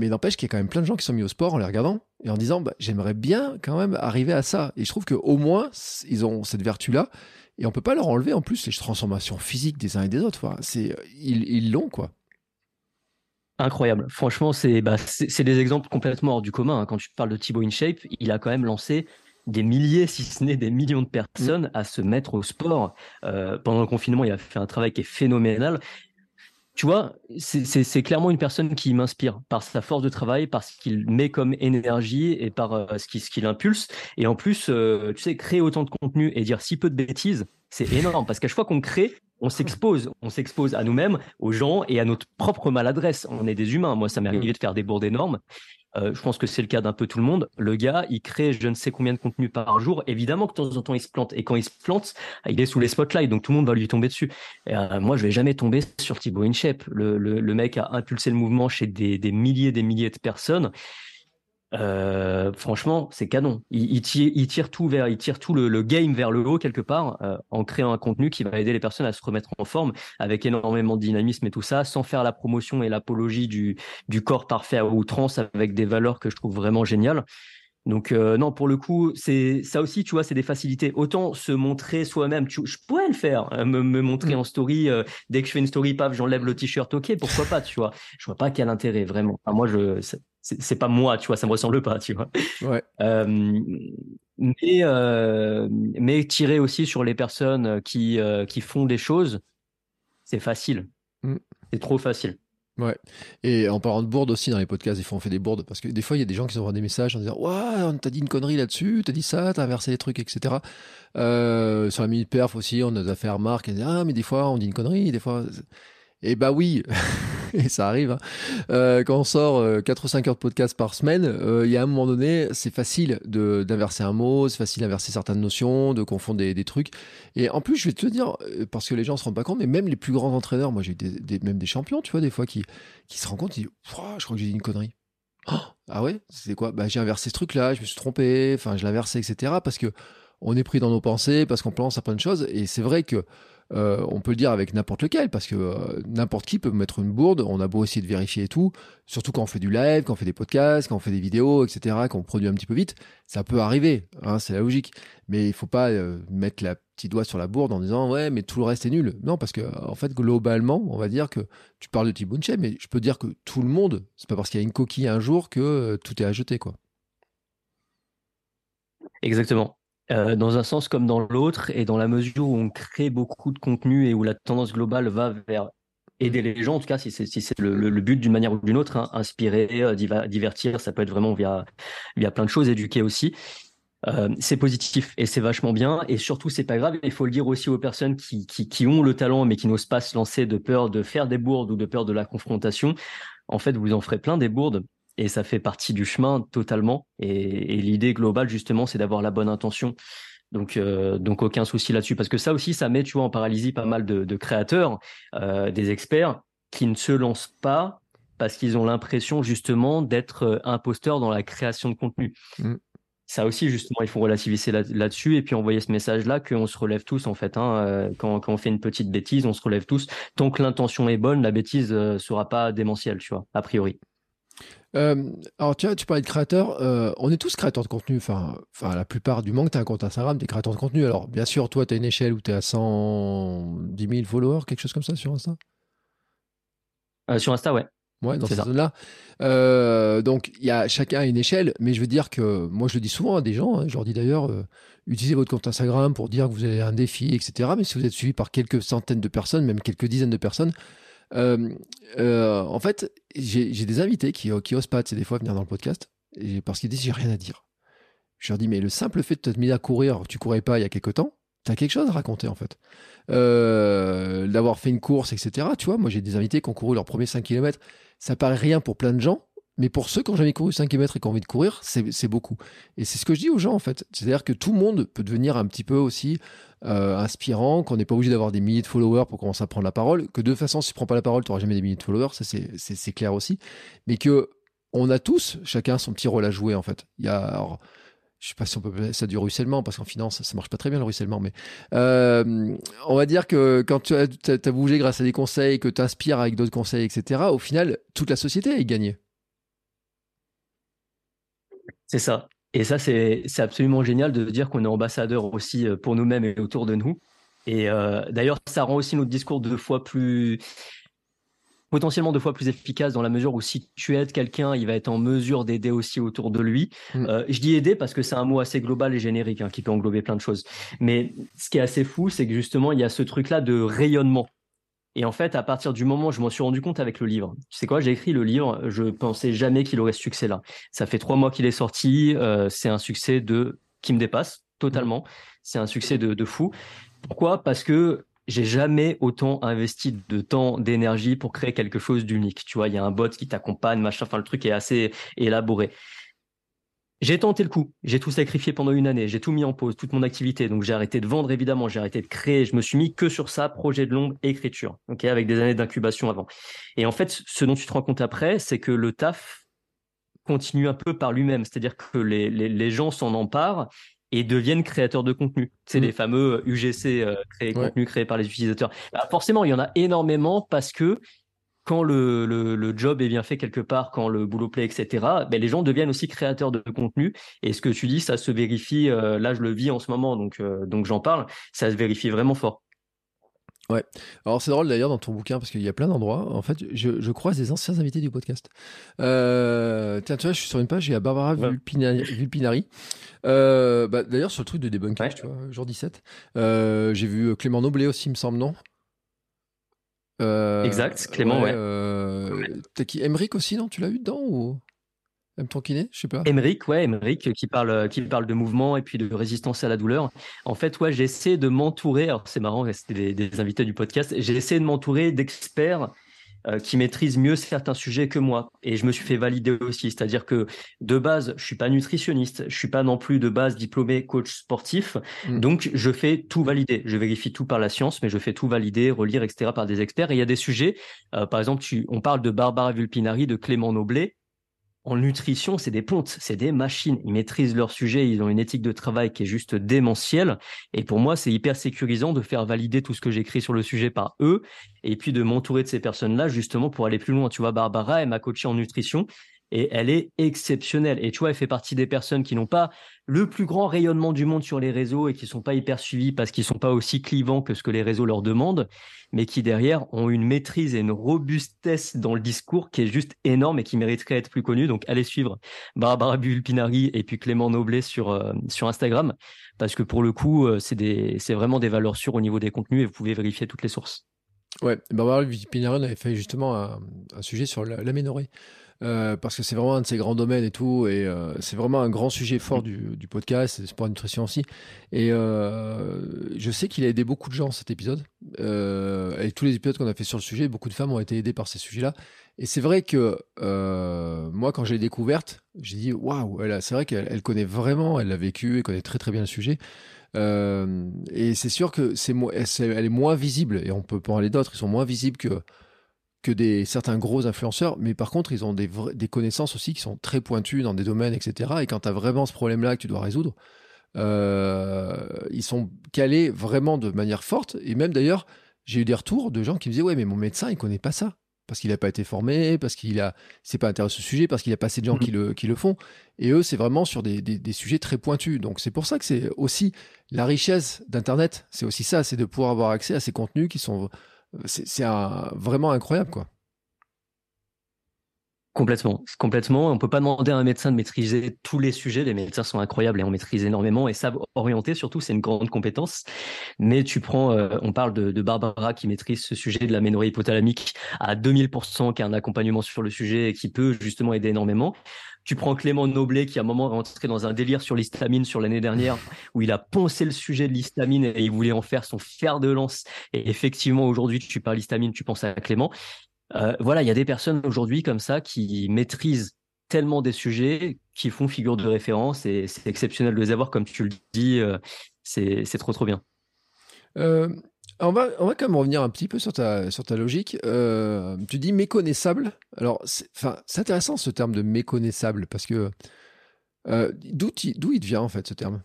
Mais n'empêche qu'il y a quand même plein de gens qui sont mis au sport en les regardant et en disant bah, j'aimerais bien quand même arriver à ça. Et je trouve qu'au moins, ils ont cette vertu-là. Et on peut pas leur enlever en plus les transformations physiques des uns et des autres. c'est, ils l'ont, quoi. Incroyable. Franchement, c'est bah, des exemples complètement hors du commun. Hein. Quand tu parles de Thibaut InShape, il a quand même lancé des milliers, si ce n'est des millions de personnes mm. à se mettre au sport. Euh, pendant le confinement, il a fait un travail qui est phénoménal tu vois, c'est clairement une personne qui m'inspire par sa force de travail, par ce qu'il met comme énergie et par euh, ce qu'il impulse. Et en plus, euh, tu sais, créer autant de contenu et dire si peu de bêtises, c'est énorme parce qu'à chaque fois qu'on crée, on s'expose, on s'expose à nous-mêmes, aux gens et à notre propre maladresse. On est des humains. Moi, ça m'est arrivé de faire des bourdes énormes. Euh, je pense que c'est le cas d'un peu tout le monde. Le gars, il crée je ne sais combien de contenu par jour. Évidemment que de temps en temps, il se plante. Et quand il se plante, il est sous les spotlights, donc tout le monde va lui tomber dessus. Et, euh, moi, je vais jamais tomber sur Thibaut InShape. Le, le, le, mec a impulsé le mouvement chez des, des milliers des milliers de personnes. Euh, franchement, c'est canon. Il, tire, tout vers, il tire tout le, game vers le haut quelque part euh, en créant un contenu qui va aider les personnes à se remettre en forme avec énormément de dynamisme et tout ça, sans faire la promotion et l'apologie du, du corps parfait à outrance avec des valeurs que je trouve vraiment géniales. Donc euh, non, pour le coup, c'est ça aussi, tu vois, c'est des facilités. Autant se montrer soi-même, je pourrais le faire, hein, me, montrer mm. en story. dès que je fais une story, paf, j'enlève le t-shirt. Ok, pourquoi pas, tu vois. Je vois pas quel intérêt vraiment. moi, je c'est pas moi, tu vois, ça me ressemble pas, tu vois. Ouais. Euh, mais, euh, mais tirer aussi sur les personnes qui, euh, qui font des choses, c'est facile. Mm. C'est trop facile. Ouais. Et en parlant de bourdes aussi, dans les podcasts, des fois on fait des bourdes parce que des fois il y a des gens qui envoient des messages en disant Ouais, on t'a dit une connerie là-dessus, t'as dit ça, t'as inversé les trucs, etc. Euh, sur la minute perf aussi, on nous a fait remarque, Ah, mais des fois on dit une connerie, des fois. Et bah oui, et ça arrive. Hein. Euh, quand on sort euh, 4 ou 5 heures de podcast par semaine, euh, il y a un moment donné, c'est facile d'inverser un mot, c'est facile d'inverser certaines notions, de confondre des, trucs. Et en plus, je vais te dire, euh, parce que les gens se rendent pas compte, mais même les plus grands entraîneurs, moi j'ai des, même des champions, tu vois, des fois qui, qui se rendent compte, ils disent, je crois que j'ai dit une connerie. Oh, ah ouais, c'est quoi? Bah j'ai inversé ce truc-là, je me suis trompé, enfin je l'ai inversé, etc. Parce que on est pris dans nos pensées parce qu'on pense à plein de choses. Et c'est vrai que euh, on peut le dire avec n'importe lequel, parce que euh, n'importe qui peut mettre une bourde. On a beau essayer de vérifier et tout, surtout quand on fait du live, quand on fait des podcasts, quand on fait des vidéos, etc., quand on produit un petit peu vite, ça peut arriver, hein, c'est la logique. Mais il faut pas euh, mettre la petite doigt sur la bourde en disant ouais, mais tout le reste est nul. Non, parce que en fait, globalement, on va dire que tu parles de Thibaut mais je peux dire que tout le monde, c'est pas parce qu'il y a une coquille un jour que tout est à jeter, quoi. Exactement. Euh, dans un sens comme dans l'autre, et dans la mesure où on crée beaucoup de contenu et où la tendance globale va vers aider les gens, en tout cas si c'est le, but d'une manière ou d'une autre, hein, inspirer, euh, divertir, ça peut être vraiment via, via plein de choses, éduquer aussi. Euh, c'est positif et c'est vachement bien et surtout c'est pas grave il faut le dire aussi aux personnes qui, qui ont le talent mais qui n'osent pas se lancer de peur de faire des bourdes ou de peur de la confrontation en fait vous en ferez plein des bourdes et ça fait partie du chemin totalement. Et, l'idée globale, justement, c'est d'avoir la bonne intention. Donc, euh, donc aucun souci là-dessus. Parce que ça aussi, ça met, tu vois, en paralysie pas mal de, créateurs, euh, des experts qui ne se lancent pas parce qu'ils ont l'impression, justement, d'être euh, imposteurs dans la création de contenu. Mm. Ça aussi, justement, il faut relativiser là-dessus et puis envoyer ce message-là qu'on se relève tous, en fait. Hein, quand, quand, on fait une petite bêtise, on se relève tous. Tant que l'intention est bonne, la bêtise ne sera pas démentielle, tu vois, a priori. Euh, alors, tu vois, tu parlais de créateurs. Euh, on est tous créateurs de contenu. Enfin, enfin la plupart du monde, tu as un compte Instagram, tu es créateur de contenu. Alors, bien sûr, toi, tu as une échelle où tu es à 110 000 followers, quelque chose comme ça sur Insta? Euh, Sur Insta, ouais. Ouais, dans cette zone-là. donc, il y a chacun une échelle, mais je veux dire que moi, je le dis souvent à des gens, hein, je leur dis d'ailleurs, utilisez votre compte Instagram pour dire que vous avez un défi, etc. Mais si vous êtes suivi par quelques centaines de personnes, même quelques dizaines de personnes, euh, euh, en fait, j'ai des invités qui, osent pas, des fois, venir dans le podcast parce qu'ils disent j'ai rien à dire. Je leur dis, mais le simple fait de te mettre à courir, tu courais pas il y a quelque temps, tu as quelque chose à raconter en fait. Euh, d'avoir fait une course, etc. Tu vois, moi j'ai des invités qui ont couru leurs premiers 5 km. Ça paraît rien pour plein de gens, mais pour ceux qui n'ont jamais couru 5 km et qui ont envie de courir, c'est beaucoup. Et c'est ce que je dis aux gens, en fait. C'est-à-dire que tout le monde peut devenir un petit peu aussi euh, inspirant, qu'on n'est pas obligé d'avoir des milliers de followers pour commencer à prendre la parole, que de toute façon, si tu prends pas la parole, tu n'auras jamais des milliers de followers, ça c'est clair aussi. Mais que on a tous, chacun son petit rôle à jouer, en fait. Il y a... Je sais pas si on peut appeler ça du ruissellement, parce qu'en finance, ça marche pas très bien le ruissellement, mais euh, on va dire que quand tu as, bougé grâce à des conseils, que tu inspires avec d'autres conseils, etc., au final, toute la société est gagnée. C'est ça. Et ça, c'est absolument génial de dire qu'on est ambassadeur aussi euh, pour nous-mêmes et autour de nous. Et euh, d'ailleurs, ça rend aussi notre discours deux fois plus potentiellement deux fois plus efficace dans la mesure où si tu aides quelqu'un, il va être en mesure d'aider aussi autour de lui. Mm. Euh, je dis aider parce que c'est un mot assez global et générique hein, qui peut englober plein de choses. Mais ce qui est assez fou, c'est que justement, il y a ce truc-là de rayonnement. Et en fait, à partir du moment où je m'en suis rendu compte avec le livre, tu sais quoi, j'ai écrit le livre, je pensais jamais qu'il aurait ce succès-là. Ça fait trois mois qu'il est sorti, euh, c'est un succès de qui me dépasse totalement. C'est un succès de, de fou. Pourquoi? Parce que j'ai jamais autant investi de temps, d'énergie pour créer quelque chose d'unique. Tu vois, il y a un bot qui t'accompagne, machin. Enfin, le truc est assez élaboré. J'ai tenté le coup, j'ai tout sacrifié pendant une année, j'ai tout mis en pause, toute mon activité. Donc j'ai arrêté de vendre évidemment, j'ai arrêté de créer, je me suis mis que sur ça, projet de longue écriture, ok, avec des années d'incubation avant. Et en fait, ce dont tu te rends compte après, c'est que le taf continue un peu par lui-même, c'est-à-dire que les, les, gens s'en emparent et deviennent créateurs de contenu. C'est mmh. les fameux UGC, euh, créer contenu créé par les utilisateurs. Bah, forcément, il y en a énormément parce que quand le, le, job est bien fait quelque part, quand le boulot plaît, etc., ben les gens deviennent aussi créateurs de contenu. Et ce que tu dis, ça se vérifie. Euh, là, je le vis en ce moment, donc, euh, donc j'en parle. Ça se vérifie vraiment fort. Ouais. Alors c'est drôle d'ailleurs dans ton bouquin parce qu'il y a plein d'endroits. En fait, je, je, croise des anciens invités du podcast. Euh, tiens, tu vois, je suis sur une page, il y a Barbara Vulpinari. Bah, d'ailleurs, sur le truc de debunking, tu vois, jour 17. j'ai vu Clément Noblet aussi, il me semble, non? Euh, exact, Clément, ouais. Euh, T'as qui Emric aussi, non Tu l'as eu dedans ou? Même ton kiné Je sais pas. Emric, ouais, Emric qui parle, qui parle de mouvement et puis de résistance à la douleur. En fait, ouais, j'ai essayé de m'entourer. Alors, c'est marrant, c'était des, invités du podcast. J'ai essayé de m'entourer d'experts euh, qui maîtrisent mieux certains sujets que moi. Et je me suis fait valider aussi. C'est-à-dire que de base, je suis pas nutritionniste, je suis pas non plus de base diplômé coach sportif. Mm. Donc, je fais tout valider. Je vérifie tout par la science, mais je fais tout valider, relire, etc. par des experts. Et il y a des sujets, euh, par exemple, tu, on parle de Barbara Vulpinari, de Clément Noblet. En nutrition, c'est des pontes, c'est des machines. Ils maîtrisent leur sujet, ils ont une éthique de travail qui est juste démentielle. Et pour moi, c'est hyper sécurisant de faire valider tout ce que j'écris sur le sujet par eux et puis de m'entourer de ces personnes-là justement pour aller plus loin. Tu vois, Barbara, elle m'a coaché en nutrition et elle est exceptionnelle. Et tu vois, elle fait partie des personnes qui n'ont pas le plus grand rayonnement du monde sur les réseaux et qui sont pas hyper suivis parce qu'ils sont pas aussi clivants que ce que les réseaux leur demandent, mais qui derrière ont une maîtrise et une robustesse dans le discours qui est juste énorme et qui mériterait d'être plus connue. Donc allez suivre Barbara Bulpinari et puis Clément Noblet sur euh, sur Instagram parce que pour le coup, euh, c'est vraiment des valeurs sûres au niveau des contenus et vous pouvez vérifier toutes les sources. Ouais, Barbara Bulpinari avait fait justement un sujet sur l'aménorrhée. Euh, parce que c'est vraiment un de ces grands domaines et tout, et euh, c'est vraiment un grand sujet fort du, du podcast, c'est pour la nutrition aussi. Et euh, je sais qu'il a aidé beaucoup de gens cet épisode, et tous les épisodes qu'on a fait sur le sujet, beaucoup de femmes ont été aidées par ces sujets-là. Et c'est vrai que moi, quand je l'ai découverte, j'ai dit waouh, c'est vrai qu'elle connaît vraiment, elle l'a vécu, elle connaît très très bien le sujet. et c'est sûr que c'est elle est moins visible, et on peut parler d'autres, ils sont moins visibles que que des certains gros influenceurs, mais par contre, ils ont des, des connaissances aussi qui sont très pointues dans des domaines, etc. Et quand tu as vraiment ce problème-là que tu dois résoudre, euh, ils sont calés vraiment de manière forte. Et même d'ailleurs, j'ai eu des retours de gens qui me disaient Ouais, mais mon médecin, il connaît pas ça. Parce qu'il n'a pas été formé, parce qu'il a, c'est pas intéressé au sujet, parce qu'il a pas assez de gens qui, le, qui le font. Et eux, c'est vraiment sur des, des, des, sujets très pointus. Donc c'est pour ça que c'est aussi la richesse d'Internet. C'est aussi ça, c'est de pouvoir avoir accès à ces contenus qui sont c'est vraiment incroyable, quoi. Complètement, complètement. On peut pas demander à un médecin de maîtriser tous les sujets. Les médecins sont incroyables et on maîtrise énormément et savent orienter. Surtout, c'est une grande compétence. Mais tu prends, euh, on parle de, Barbara qui maîtrise ce sujet de la ménorrhée hypothalamique à 2000%, qui a un accompagnement sur le sujet et qui peut justement aider énormément. Tu prends Clément Noblet qui à un moment est rentré dans un délire sur l'histamine sur l'année dernière où il a poncé le sujet de l'histamine et il voulait en faire son fer de lance. Et effectivement, aujourd'hui, tu parles d'histamine, tu penses à Clément. Euh, voilà, il y a des personnes aujourd'hui comme ça qui maîtrisent tellement des sujets qui font figure de référence et c'est exceptionnel de les avoir, comme tu le dis, euh, c'est trop trop bien. Euh, on va, on va quand même revenir un petit peu sur ta, sur ta logique. Tu dis méconnaissable. Alors, c'est intéressant ce terme de méconnaissable parce que d'où il vient en fait ce terme?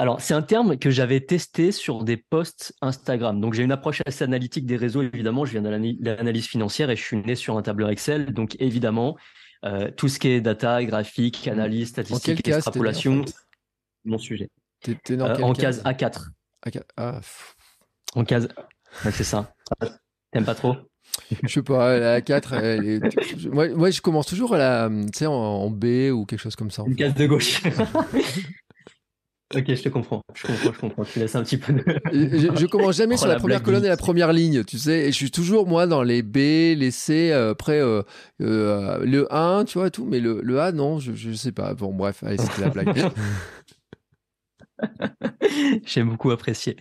Alors, c'est un terme que j'avais testé sur des posts Instagram. Donc, j'ai une approche assez analytique des réseaux, évidemment. Je viens de l'analyse financière et je suis né sur un tableur Excel. Donc, évidemment, euh, tout ce qui est data, graphique, analyse, statistique, extrapolation, mon sujet. en case A4. Ah, en case. c'est ça. T'aimes pas trop? Je sais pas, la 4, moi, je commence toujours à la, en, en B ou quelque chose comme ça. Une case de gauche. Ok, je te comprends. Je comprends, je comprends. Tu laisses un petit peu de... je, commence jamais sur la, première colonne et la première ligne, tu sais. Et je suis toujours, moi, dans les B, les C, euh, après euh, euh, le 1, tu vois, tout. Mais le, le A, non, je, je sais pas. Bon, bref, allez, c'était la blague. J'ai beaucoup apprécié.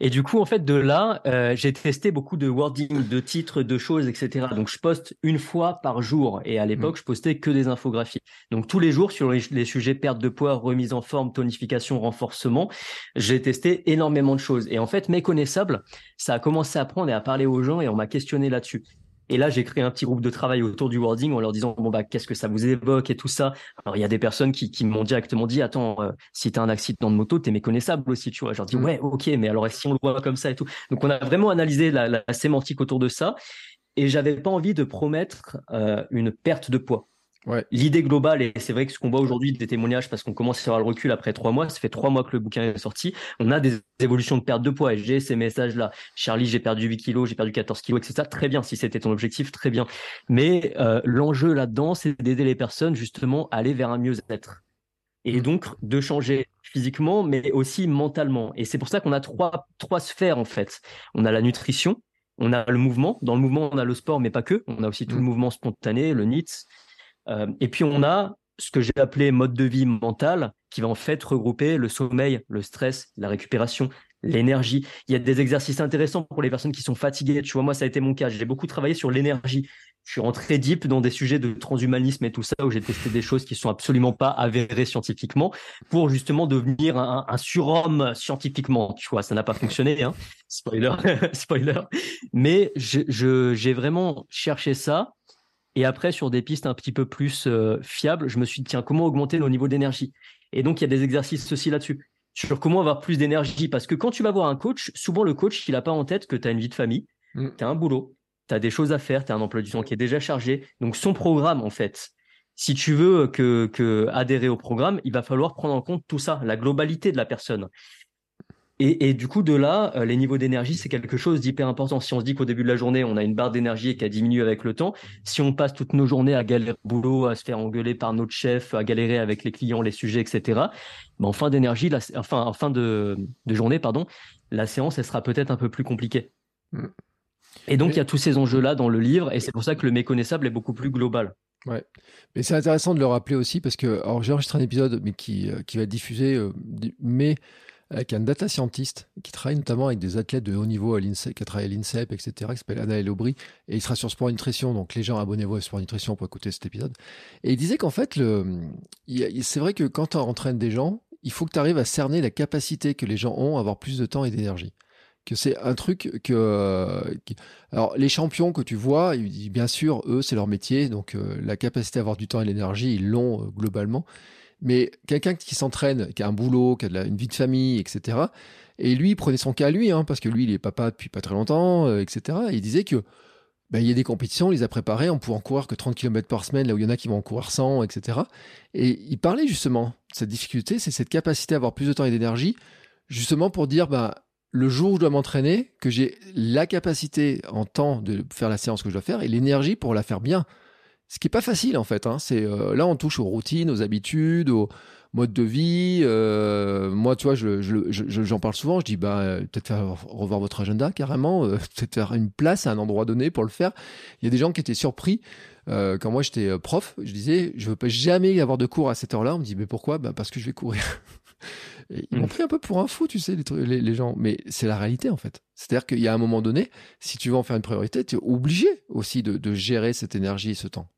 Et du coup, en fait, de là, euh, j'ai testé beaucoup de wording, de titres, de choses, etc. Donc, je poste une fois par jour. Et à l'époque, mm. je postais que des infographies. Donc, tous les jours, sur les, sujets perte de poids, remise en forme, tonification, renforcement, j'ai testé énormément de choses. Et en fait, méconnaissable, ça a commencé à prendre et à parler aux gens et on m'a questionné là-dessus. Et là, j'ai créé un petit groupe de travail autour du wording en leur disant bon bah qu'est-ce que ça vous évoque et tout ça. Alors il y a des personnes qui, qui m'ont directement dit attends euh, si tu as un accident de moto t'es méconnaissable aussi tu vois. Je leur dis mm. ouais ok mais alors si on le voit comme ça et tout. Donc on a vraiment analysé la, la sémantique autour de ça et j'avais pas envie de promettre euh, une perte de poids. L'idée globale, et c'est vrai que ce qu'on voit aujourd'hui des témoignages, parce qu'on commence à avoir le recul après trois mois, ça fait trois mois que le bouquin est sorti, on a des évolutions de perte de poids et j'ai ces messages-là. Charlie, j'ai perdu 8 kilos, j'ai perdu 14 kilos, etc. Très bien, si c'était ton objectif, très bien. Mais euh, l'enjeu là-dedans, c'est d'aider les personnes justement à aller vers un mieux-être. Et donc de changer physiquement, mais aussi mentalement. Et c'est pour ça qu'on a trois, trois sphères en fait. On a la nutrition, on a le mouvement. Dans le mouvement, on a le sport, mais pas que. On a aussi tout le mm. mouvement spontané, le NITS, euh, et puis on a ce que j'ai appelé mode de vie mental, qui va en fait regrouper le sommeil, le stress, la récupération, l'énergie. Il y a des exercices intéressants pour les personnes qui sont fatiguées. Tu vois, moi, ça a été mon cas. J'ai beaucoup travaillé sur l'énergie. Je suis rentré deep dans des sujets de transhumanisme et tout ça, où j'ai testé des choses qui sont absolument pas avérées scientifiquement, pour justement devenir un, surhomme scientifiquement. Tu vois, ça n'a pas fonctionné, hein. Spoiler, spoiler. Mais j'ai vraiment cherché ça Et après, sur des pistes un petit peu plus fiables, je me suis dit, tiens, comment augmenter nos niveaux d'énergie? Et donc, il y a des exercices aussi là-dessus sur comment avoir plus d'énergie. Parce que quand tu vas voir un coach, souvent le coach, il n'a pas en tête que tu as une vie de famille, mm. tu as un boulot, tu as des choses à faire, tu as un emploi du temps qui est déjà chargé. Donc son programme, en fait, si tu veux que, adhérer au programme, il va falloir prendre en compte tout ça, la globalité de la personne. Et, du coup, de là, euh, les niveaux d'énergie, c'est quelque chose d'hyper important. Si on se dit qu'au début de la journée, on a une barre d'énergie qui a diminué avec le temps, si on passe toutes nos journées à galérer au boulot, à se faire engueuler par notre chef, à galérer avec les clients, les sujets, etc., ben, en fin d'énergie, enfin, en fin de, journée, pardon, la séance, elle sera peut-être un peu plus compliquée. Mm. Et donc, il y a tous ces enjeux-là dans le livre, et c'est pour ça que le méconnaissable est beaucoup plus global. Ouais, mais c'est intéressant de le rappeler aussi parce que, alors j'ai enregistré un épisode, mais qui, euh, qui va être diffusé, euh, avec un data scientist qui travaille notamment avec des athlètes de haut niveau à l'INSEP, qui a travaillé à l'INSEP, etc., qui s'appelle Anna Aubry, et il sera sur Sport Nutrition, donc les gens abonnez-vous à Sport Nutrition pour écouter cet épisode. Et il disait qu'en fait, c'est vrai que quand tu entraînes des gens, il faut que tu arrives à cerner la capacité que les gens ont à avoir plus de temps et d'énergie. Que c'est un truc que, alors les champions que tu vois, bien sûr, eux c'est leur métier, donc euh, la capacité à avoir du temps et l'énergie, ils l'ont euh, globalement. Mais quelqu'un qui s'entraîne, qui a un boulot, qui a une vie de famille, etc. Et lui, il prenait son cas à lui, hein, parce que lui, il est papa depuis pas très longtemps, euh, etc. Et il disait que ben, il y a des compétitions, il les a préparées, on peut en courir que 30 km par semaine, là où il y en a qui vont en courir 100, etc. Et il parlait justement de cette difficulté, c'est cette capacité à avoir plus de temps et d'énergie, justement pour dire, ben, le jour où je dois m'entraîner, que j'ai la capacité en temps de faire la séance que je dois faire et l'énergie pour la faire bien. Ce qui est pas facile en fait. Hein. C'est euh, là on touche aux routines, aux habitudes, au mode de vie. Euh, moi, tu vois, je, j'en parle souvent. Je dis bah euh, peut-être faire revoir votre agenda carrément, peut-être faire une place à un endroit donné pour le faire. Il y a des gens qui étaient surpris quand moi j'étais prof. Je disais je veux pas jamais avoir de cours à cette heure-là. On me dit mais pourquoi? Bah, parce que je vais courir. ils m'ont mmh. pris un peu pour un fou, tu sais, les, les gens. Mais c'est la réalité, en fait. C'est-à-dire qu'il y a un moment donné, si tu veux en faire une priorité, tu es obligé aussi de, de gérer cette énergie et ce temps.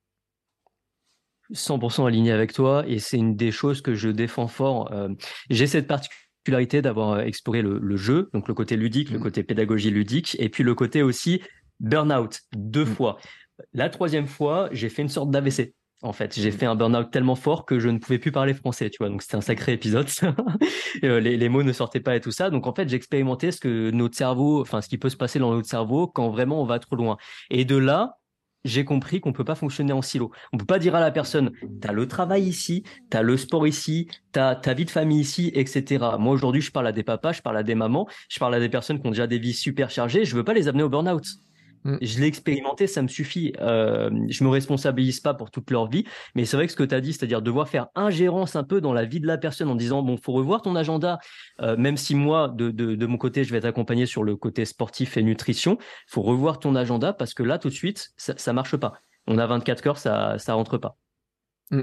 100% aligné avec toi et c'est une des choses que je défends fort. Euh, j'ai cette particularité d'avoir euh, exploré le, jeu, donc le côté ludique, le mmh. côté pédagogie ludique et puis le côté aussi burn-out deux mmh. fois. La troisième fois, j'ai fait une sorte d'AVC. En fait, j'ai mmh. fait un burn-out tellement fort que je ne pouvais plus parler français, tu vois. Donc c'était un sacré épisode. Euh, les, les, mots ne sortaient pas et tout ça. Donc en fait, j'ai expérimenté ce que notre cerveau, enfin ce qui peut se passer dans notre cerveau quand vraiment on va trop loin. Et de là, j'ai compris qu'on peut pas fonctionner en silo. On peut pas dire à la personne, tu as le travail ici, tu as le sport ici, tu as ta vie de famille ici, etc. Moi, aujourd'hui, je parle à des papas, je parle à des mamans, je parle à des personnes qui ont déjà des vies super chargées. Je veux pas les amener au burn-out. Mm. Je l'ai expérimenté, ça me suffit. Euh, je me responsabilise pas pour toute leur vie, mais c'est vrai que ce que tu as dit, c'est-à-dire devoir faire ingérence un peu dans la vie de la personne en disant bon, faut revoir ton agenda, euh, même si moi de, de, de, mon côté, je vais t'accompagner sur le côté sportif et nutrition, faut revoir ton agenda parce que là tout de suite, ça, ça marche pas. On a 24 heures, ça ça rentre pas. Mm.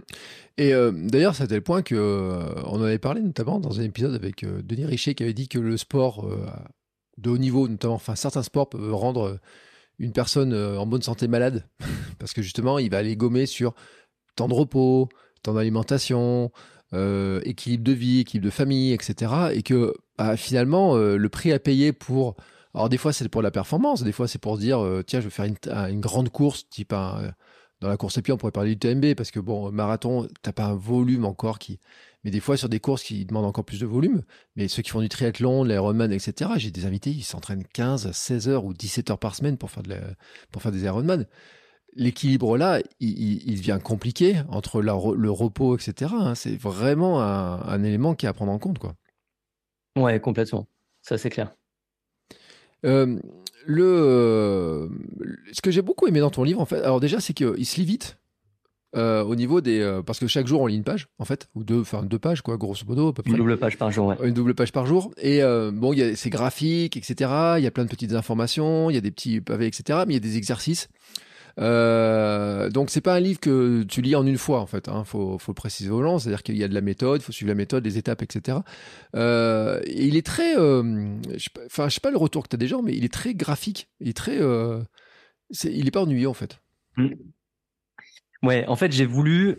Et euh, d'ailleurs, c'était le point que euh, on en avait parlé notamment dans un épisode avec euh, Denis Richer qui avait dit que le sport de haut niveau, notamment, enfin certains sports peuvent rendre une personne euh, en bonne santé malade, parce que justement, il va aller gommer sur temps de repos, temps d'alimentation, euh, équilibre de vie, équilibre de famille, etc. Et que bah, finalement, euh, le prix à payer pour... Alors des fois, c'est pour la performance, des fois, c'est pour se dire, tiens, je vais faire une, grande course, type dans la course à pied, on pourrait parler du TMB, parce que bon, marathon, t'as pas un volume encore qui mais des fois, sur des courses qui demandent encore plus de volume, mais ceux qui font du triathlon, l'Ironman, etc., j'ai des invités, ils s'entraînent 15, 16 heures ou 17 heures par semaine pour faire, de pour faire des Ironman. L'équilibre là, il, il, devient compliqué entre le repos, etc. Hein. C'est vraiment un, élément qui est à prendre en compte. Quoi. Ouais, complètement. Ça, c'est clair. Euh, le, ce que j'ai beaucoup aimé dans ton livre, en fait, alors déjà, c'est qu'il se lit vite. Euh, au niveau des. Euh, parce que chaque jour, on lit une page, en fait, ou deux, enfin deux pages, quoi, grosso modo. À peu près. Une double page par jour, ouais. Une double page par jour. Et euh, bon, il y a ces graphiques, etc. Il y a plein de petites informations, il y a des petits pavés, etc. Mais il y a des exercices. Euh, donc c'est pas un livre que tu lis en une fois en fait. Hein, faut, faut le préciser aux gens, c'est-à-dire qu'il y a de la méthode, il faut suivre la méthode, les étapes, etc. Euh, et il est très, enfin je sais pas le retour que tu as des gens, mais il est très graphique, il est très, il est pas ennuyeux en fait. Mmh. Ouais, en fait, j'ai voulu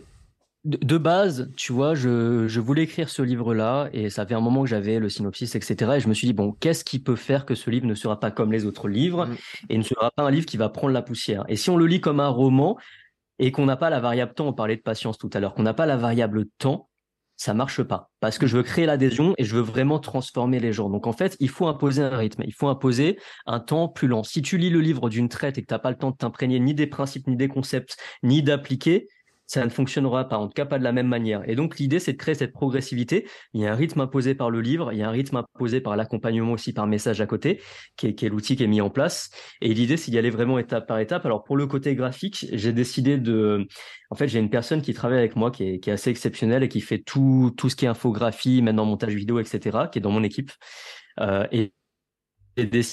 de base, tu vois, je, voulais écrire ce livre-là et ça fait un moment que j'avais le synopsis, etc. Et je me suis dit, bon, qu'est-ce qui peut faire que ce livre ne sera pas comme les autres livres mm. et ne sera pas un livre qui va prendre la poussière? Et si on le lit comme un roman, et qu'on n'a pas la variable temps, on parlait de patience tout à l'heure, qu'on n'a pas la variable temps, ça marche pas. Parce que je veux créer l'adhésion et je veux vraiment transformer les gens. Donc en fait, il faut imposer un rythme, il faut imposer un temps plus lent. Si tu lis le livre d'une traite et que tu n'as pas le temps de t'imprégner ni des principes, ni des concepts, ni d'appliquer, ça ne fonctionnera pas, en tout cas pas de la même manière. Et donc l'idée, c'est de créer cette progressivité. Il y a un rythme imposé par le livre, il y a un rythme imposé par l'accompagnement aussi par message à côté, qui est, l'outil qui est mis en place. Et l'idée, c'est d'y aller vraiment étape par étape. Alors pour le côté graphique, j'ai décidé de... En fait, j'ai une personne qui travaille avec moi, qui est, assez exceptionnelle et qui fait tout, tout ce qui est infographie, maintenant montage vidéo, etc., qui est dans mon équipe. Euh, et, et des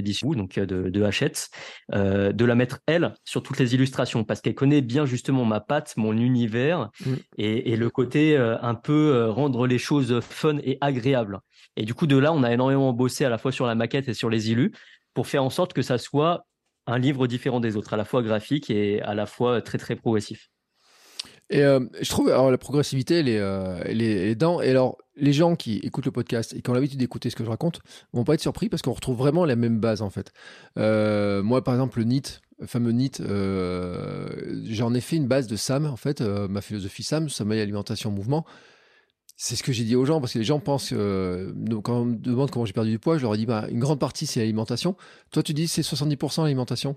d'édition, donc euh, de, de Hachette, euh, de la mettre elle sur toutes les illustrations parce qu'elle connaît bien justement ma patte, mon univers mm. et, le côté euh, un peu rendre les choses fun et agréables. Et du coup, de là, on a énormément bossé à la fois sur la maquette et sur les illus pour faire en sorte que ça soit un livre différent des autres, à la fois graphique et à la fois très très progressif. Et je trouve, alors la progressivité, elle est, elle est, elle est dans. Et alors, les gens qui écoutent le podcast et qui ont l'habitude d'écouter ce que je raconte vont pas être surpris parce qu'on retrouve vraiment la même base en fait. Euh, moi, par exemple, le NIT, le fameux NIT, euh, j'en ai fait une base de SAM en fait, euh, ma philosophie SAM, sommeil, alimentation, mouvement. C'est ce que j'ai dit aux gens parce que les gens pensent, quand on me demande comment j'ai perdu du poids, je leur ai dit bah, une grande partie c'est l'alimentation. Toi, tu dis c'est 70% l'alimentation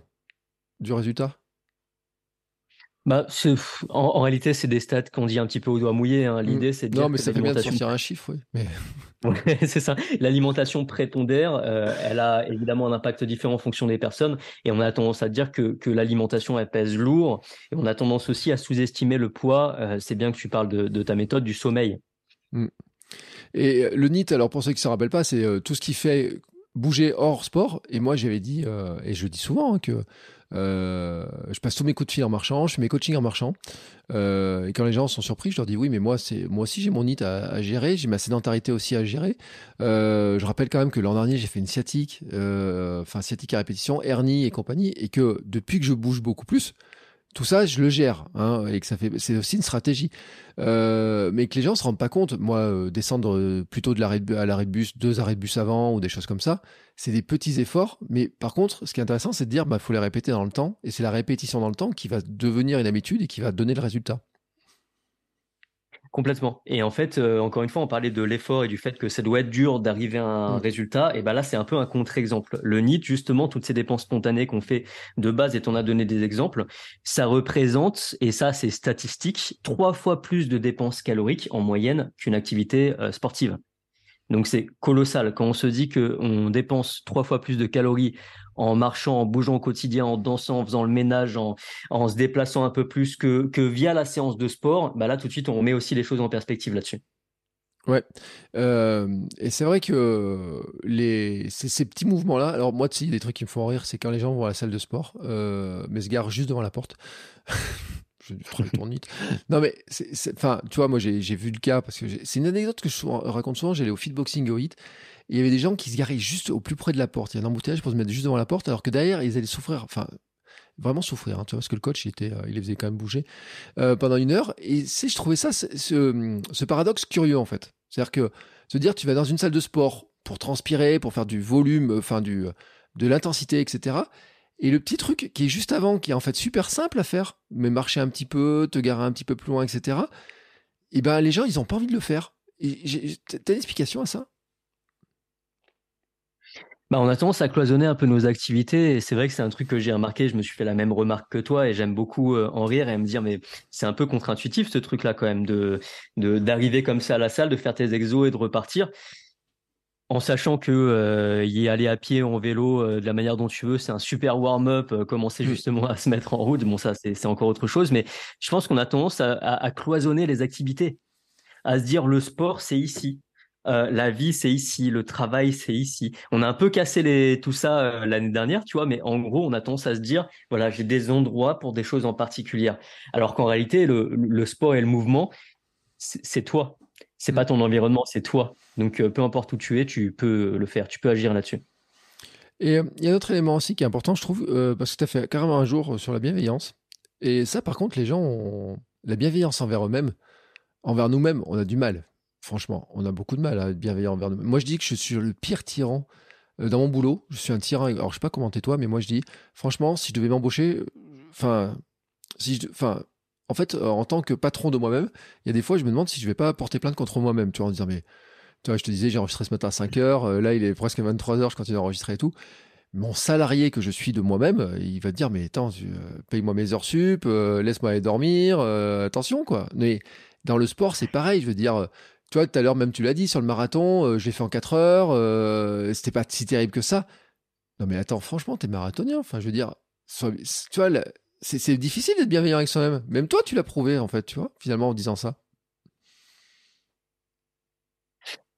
du résultat bah, en, réalité, c'est des stats qu'on dit un petit peu au doigt mouillé. Hein. L'idée, mmh. c'est de dire. Non, mais ça fait bien de sortir un chiffre, oui. c'est ça. L'alimentation prépondère, euh, elle a évidemment un impact différent en fonction des personnes. Et on a tendance à dire que, que l'alimentation, elle pèse lourd. Et on a tendance aussi à sous-estimer le poids. Euh, c'est bien que tu parles de, ta méthode du sommeil. Mmh. Et le NIT, alors pour ceux qui ne se rappellent pas, c'est euh, tout ce qui fait bouger hors sport. Et moi, j'avais dit, et je dis souvent, hein, que euh, je passe tous mes coups de fil en marchant, je fais mes coachings en marchant. Euh, et quand les gens sont surpris, je leur dis oui, mais moi, c'est moi aussi j'ai mon NIT à, gérer, j'ai ma sédentarité aussi à gérer. Euh, je rappelle quand même que l'an dernier j'ai fait une sciatique, enfin sciatique à répétition, hernie et compagnie, et que depuis que je bouge beaucoup plus, tout ça, je le gère, hein, et que ça fait, c'est aussi une stratégie. Euh, mais que les gens se rendent pas compte. Moi, euh, descendre euh, plutôt de l'arrêt à l'arrêt de bus, deux arrêts de bus avant ou des choses comme ça, c'est des petits efforts. Mais par contre, ce qui est intéressant, c'est de dire, bah, faut les répéter dans le temps, et c'est la répétition dans le temps qui va devenir une habitude et qui va donner le résultat. Complètement. Et en fait, euh, encore une fois, on parlait de l'effort et du fait que ça doit être dur d'arriver à un mm. résultat. Et ben là, c'est un peu un contre-exemple. Le NIT, justement, toutes ces dépenses spontanées qu'on fait de base, et on a donné des exemples, ça représente, et ça c'est statistique, trois fois plus de dépenses caloriques en moyenne qu'une activité euh, sportive. Donc c'est colossal. Quand on se dit qu'on dépense trois fois plus de calories en marchant, en bougeant au quotidien, en dansant, en faisant le ménage, en, se déplaçant un peu plus que, que via la séance de sport, bah là tout de suite on met aussi les choses en perspective là-dessus. Ouais, euh, et c'est vrai que les, ces, petits mouvements-là, alors moi, tu sais, des trucs qui me font rire, c'est quand les gens vont à la salle de sport, euh, mais se garent juste devant la porte. je Non, mais, enfin, tu vois, moi, j'ai vu le cas parce que c'est une anecdote que je raconte souvent. J'allais au fitboxing au hit il y avait des gens qui se garaient juste au plus près de la porte. Il y a un embouteillage pour se mettre juste devant la porte, alors que derrière, ils allaient souffrir. Enfin, vraiment souffrir, hein, tu vois, parce que le coach, il, était, euh, il les faisait quand même bouger euh, pendant une heure. Et je trouvais ça, ce, paradoxe curieux, en fait. C'est-à-dire que se dire, tu vas dans une salle de sport pour transpirer, pour faire du volume, enfin, du, de l'intensité, etc. Et le petit truc qui est juste avant, qui est en fait super simple à faire, mais marcher un petit peu, te garer un petit peu plus loin, etc. Et eh ben, les gens, ils n'ont pas envie de le faire. T'as une explication à ça? Bah, on a tendance à cloisonner un peu nos activités et c'est vrai que c'est un truc que j'ai remarqué. Je me suis fait la même remarque que toi et j'aime beaucoup euh, en rire et me dire mais c'est un peu contre-intuitif ce truc-là quand même de d'arriver comme ça à la salle, de faire tes exos et de repartir en sachant que euh, y aller à pied en vélo euh, de la manière dont tu veux, c'est un super warm-up, commencer mmh. justement à se mettre en route. Bon, ça, c'est encore autre chose, mais je pense qu'on a tendance à, cloisonner les activités, à se dire le sport, c'est ici. Euh, la vie, c'est ici, le travail, c'est ici. On a un peu cassé les, tout ça euh, l'année dernière, tu vois, mais en gros, on a tendance à se dire, voilà, j'ai des endroits pour des choses en particulier. Alors qu'en réalité, le, sport et le mouvement, c'est toi. C'est pas mm. ton environnement, c'est toi. Donc, euh, peu importe où tu es, tu peux le faire, tu peux agir là-dessus. Et il y a un autre élément aussi qui est important, je trouve, parce que tu as fait carrément un jour sur la bienveillance. Et ça, par contre, les gens ont la bienveillance envers eux-mêmes, envers nous-mêmes, on a du mal. Franchement, on a beaucoup de mal à être bienveillant envers nous. Moi, je dis que je suis le pire tyran euh, dans mon boulot. Je suis un tyran. Alors, je sais pas comment t'es toi, mais moi, je dis, franchement, si je devais m'embaucher, euh, enfin, si enfin, en fait, en tant que patron de moi-même, il y a des fois, je me demande si je vais pas porter plainte contre moi-même, tu vois, en disant, mais, tu vois, je te disais, j'ai enregistré ce matin à 5 heures, là, il est presque 23 heures, je continue d'enregistrer et tout. Mon salarié que je suis de moi-même, il va te dire, mais attends, paye-moi mes heures sup, laisse-moi aller dormir, attention, quoi. Mais dans le sport, c'est pareil, je veux dire, tu vois, tout à l'heure, même tu l'as dit, sur le marathon, euh, je l'ai fait en 4 heures, euh, c'était pas si terrible que ça. Non, mais attends, franchement, t'es marathonien. Enfin, je veux dire, tu vois, c'est difficile d'être bienveillant avec soi-même. Même toi, tu l'as prouvé, en fait, tu vois, finalement, en disant ça.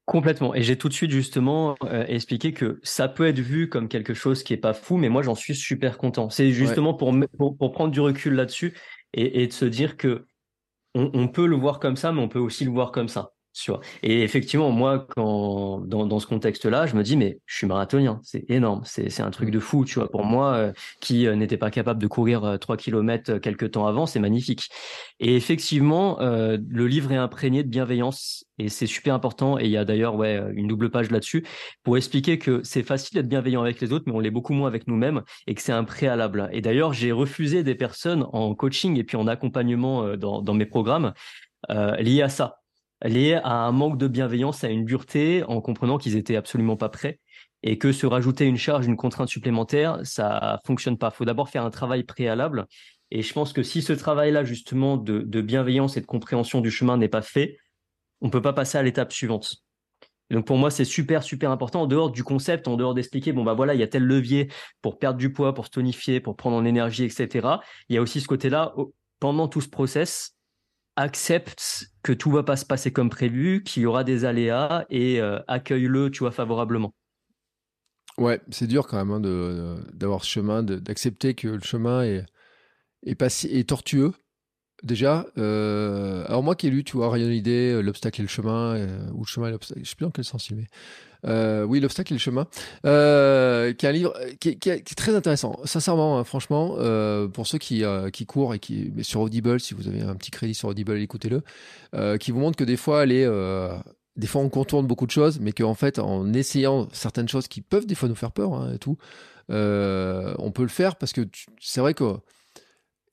Complètement. Et j'ai tout de suite justement euh, expliqué que ça peut être vu comme quelque chose qui est pas fou, mais moi j'en suis super content. C'est justement pour, pour, prendre du recul là-dessus et, de se dire que on, peut le voir comme ça, mais on peut aussi le voir comme ça. Et effectivement, moi, quand dans, dans ce contexte-là, je me dis, mais je suis marathonien, c'est énorme, c'est un truc de fou, tu vois. Pour moi, euh, qui euh, n'était pas capable de courir 3 euh, km quelques temps avant, c'est magnifique. Et effectivement, le livre est imprégné de bienveillance et c'est super important. Et il y a d'ailleurs ouais, une double page là-dessus pour expliquer que c'est facile d'être bienveillant avec les autres, mais on l'est beaucoup moins avec nous-mêmes et que c'est un préalable. Et d'ailleurs, j'ai refusé des personnes en coaching et puis en accompagnement dans, dans mes programmes liés à ça lié à un manque de bienveillance, à une dureté, en comprenant qu'ils étaient absolument pas prêts et que se rajouter une charge, une contrainte supplémentaire, ça fonctionne pas. Il faut d'abord faire un travail préalable. Et je pense que si ce travail-là, justement, de, bienveillance et de compréhension du chemin n'est pas fait, on peut pas passer à l'étape suivante. donc pour moi, c'est super, super important. En dehors du concept, en dehors d'expliquer, bon, bah voilà, il y a tel levier pour perdre du poids, pour se tonifier, pour prendre en énergie, etc. Il y a aussi ce côté-là, pendant tout ce process, accepte que tout va pas se passer comme prévu, qu'il y aura des aléas et euh, accueille-le, tu vois, favorablement. Ouais, c'est dur quand même hein, d'avoir ce chemin, d'accepter que le chemin est, est, est tortueux. Déjà, euh, alors moi qui ai lu, tu vois, rien d'idée, euh, l'obstacle et le chemin, ou le chemin et l'obstacle, je sais plus dans quel sens il met. Euh, oui, l'obstacle et le chemin, euh, qui est un livre euh, qui, est très intéressant. Sincèrement, hein, franchement, euh, pour ceux qui, euh, qui courent et qui, sur Audible, si vous avez un petit crédit sur Audible, écoutez-le, qui vous montre que des fois, des fois, on contourne beaucoup de choses, mais qu'en fait, en essayant certaines choses qui peuvent des fois nous faire peur hein, et tout, on peut le faire parce que c'est vrai que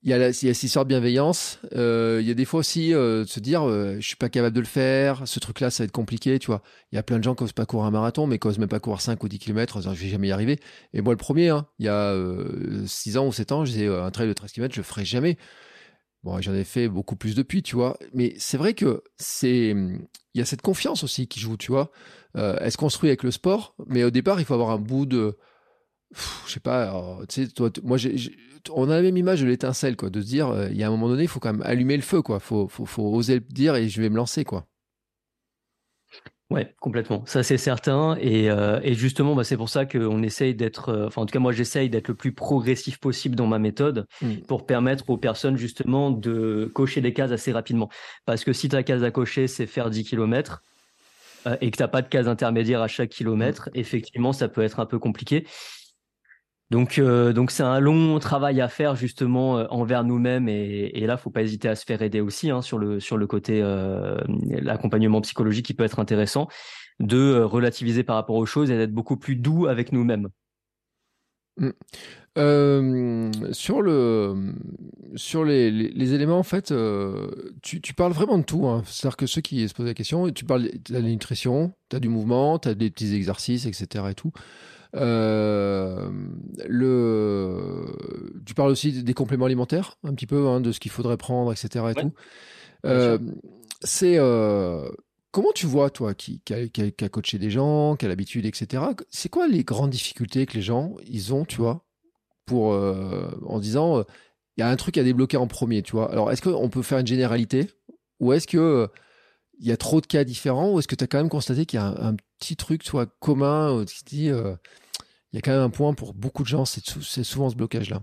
il y, a la, cette histoire de bienveillance. Euh, il y a des fois aussi euh, de se dire, euh, je suis pas capable de le faire. Ce truc-là, ça va être compliqué, tu vois. Il y a plein de gens qui n'osent pas courir un marathon, mais qui n'osent même pas courir 5 ou 10 km, en disant, je vais jamais y arriver. Et moi, le premier, hein, il y a 6 ans ou 7 ans, j'ai un trail de 13 km, je le ferai jamais. Bon, j'en ai fait beaucoup plus depuis, tu vois. Mais c'est vrai que c'est, il y a cette confiance aussi qui joue, tu vois. elle se construit avec le sport, mais au départ, il faut avoir un bout de, je sais pas, tu sais, toi, moi, on a la même image de l'étincelle, quoi, de se dire, euh, il y a un moment donné, il faut quand même allumer le feu, quoi. Faut, faut, faut oser le dire et je vais me lancer, quoi. Ouais, complètement. Ça, c'est certain. Et, euh, et justement, bah, c'est pour ça qu'on essaye d'être, euh, en tout cas, moi, j'essaye d'être le plus progressif possible dans ma méthode mm. pour permettre aux personnes, justement, de cocher des cases assez rapidement. Parce que si ta case à cocher, c'est faire 10 km, et que tu n'as pas de case intermédiaire à chaque kilomètre, mm. effectivement, ça peut être un peu compliqué. Donc, euh, donc c'est un long travail à faire justement euh, envers nous-mêmes et, et là, faut pas hésiter à se faire aider aussi hein, sur le sur le côté euh, l'accompagnement psychologique qui peut être intéressant, de relativiser par rapport aux choses et d'être beaucoup plus doux avec nous-mêmes. Mmh. sur le sur les, les, éléments en fait, tu, tu, parles vraiment de tout. Hein. C'est-à-dire que ceux qui se posent la question, tu parles de la nutrition, tu as du mouvement, tu as des petits exercices, etc. Et tout. Euh, le... Tu parles aussi des compléments alimentaires, un petit peu, hein, de ce qu'il faudrait prendre, etc. Et tout. Euh, c'est euh, comment tu vois, toi, qui, qui, a, coaché des gens, qui a l'habitude, etc. C'est quoi les grandes difficultés que les gens ils ont, tu vois, pour en disant il y a un truc à débloquer en premier, tu vois. Alors, est-ce qu'on peut faire une généralité? Ou est-ce que il y a trop de cas différents? Ou est-ce que tu as quand même constaté qu'il y a un, petit truc soit commun qui dit il y a quand même un point pour beaucoup de gens, c'est souvent ce blocage-là.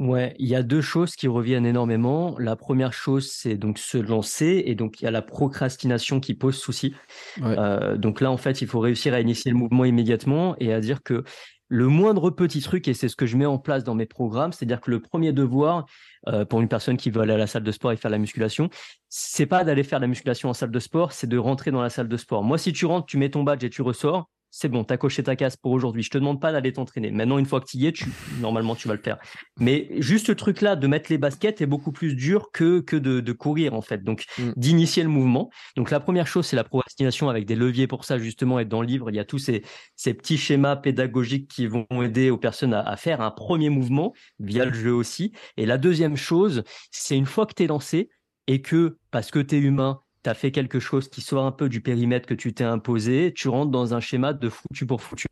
Ouais, il y a deux choses qui reviennent énormément. La première chose, c'est donc se lancer, et donc il y a la procrastination qui pose souci. Euh, donc là, en fait, il faut réussir à initier le mouvement immédiatement et à dire que le moindre petit truc, et c'est ce que je mets en place dans mes programmes, c'est-à-dire que le premier devoir euh, pour une personne qui veut aller à la salle de sport et faire la musculation, c'est pas d'aller faire la musculation en salle de sport, c'est de rentrer dans la salle de sport. Moi, si tu rentres, tu mets ton badge et tu ressors, c'est bon, tu as coché ta case pour aujourd'hui. Je te demande pas d'aller t'entraîner. Maintenant, une fois que tu y es, tu, normalement, tu vas le faire. Mais juste ce truc-là de mettre les baskets est beaucoup plus dur que, que de, courir, en fait. Donc, mm. d'initier le mouvement. Donc, la première chose, c'est la procrastination avec des leviers pour ça, justement, être dans le livre. Il y a tous ces, ces petits schémas pédagogiques qui vont aider aux personnes à, à faire un premier mouvement via le jeu aussi. Et la deuxième chose, c'est une fois que tu es lancé et que, parce que tu es humain, tu as fait quelque chose qui sort un peu du périmètre que tu t'es imposé, tu rentres dans un schéma de foutu pour foutu.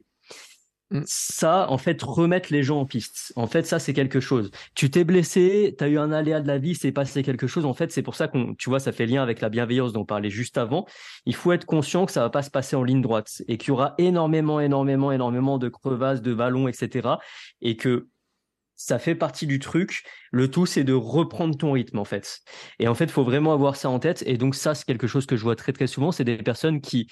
Mm. Ça, en fait, remettre les gens en piste. En fait, ça, c'est quelque chose. Tu t'es blessé, tu as eu un aléa de la vie, c'est passé quelque chose. En fait, c'est pour ça qu'on, tu vois, ça fait lien avec la bienveillance dont on parlait juste avant. Il faut être conscient que ça va pas se passer en ligne droite et qu'il y aura énormément, énormément, énormément de crevasses, de vallons, etc. Et que ça fait partie du truc. Le tout, c'est de reprendre ton rythme, en fait. Et en fait, il faut vraiment avoir ça en tête. Et donc, ça, c'est quelque chose que je vois très, très souvent. C'est des personnes qui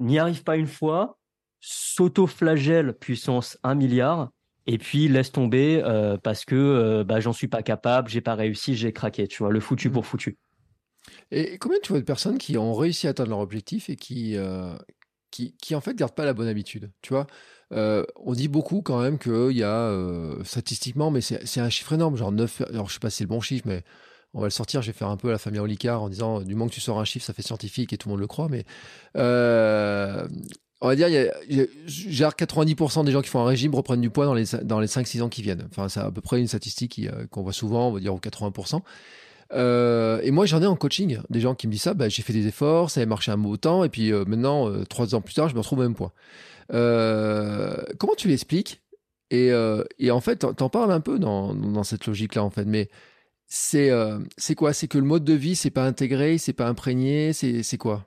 n'y arrivent pas une fois, s'auto-flagellent puissance 1 milliard, et puis laissent tomber euh, parce que euh, bah, j'en suis pas capable, j'ai pas réussi, j'ai craqué. Tu vois, le foutu mmh. pour foutu. Et combien tu vois de personnes qui ont réussi à atteindre leur objectif et qui, euh, qui, qui, en fait, gardent pas la bonne habitude Tu vois euh, on dit beaucoup quand même qu'il y a, euh, statistiquement, mais c'est un chiffre énorme, genre 9, alors je sais pas si c'est le bon chiffre, mais on va le sortir, je vais faire un peu la famille Olicard en disant, du moment que tu sors un chiffre, ça fait scientifique et tout le monde le croit, mais euh, on va dire, il y a, genre 90% des gens qui font un régime reprennent du poids dans les, dans les 5-6 ans qui viennent. Enfin, c'est à peu près une statistique qu'on voit souvent, on va dire 80%. Et moi, j'en ai en coaching, des gens qui me disent ça, bah, j'ai fait des efforts, ça a marché un mot temps, et puis maintenant, trois ans plus tard, je me retrouve au même. Euh, comment tu l'expliques? Et, euh, et, en fait, t'en parles un peu dans, dans cette logique-là, en fait. Mais c'est euh, c'est quoi? C'est que le mode de vie, c'est pas intégré, c'est pas imprégné, c'est quoi?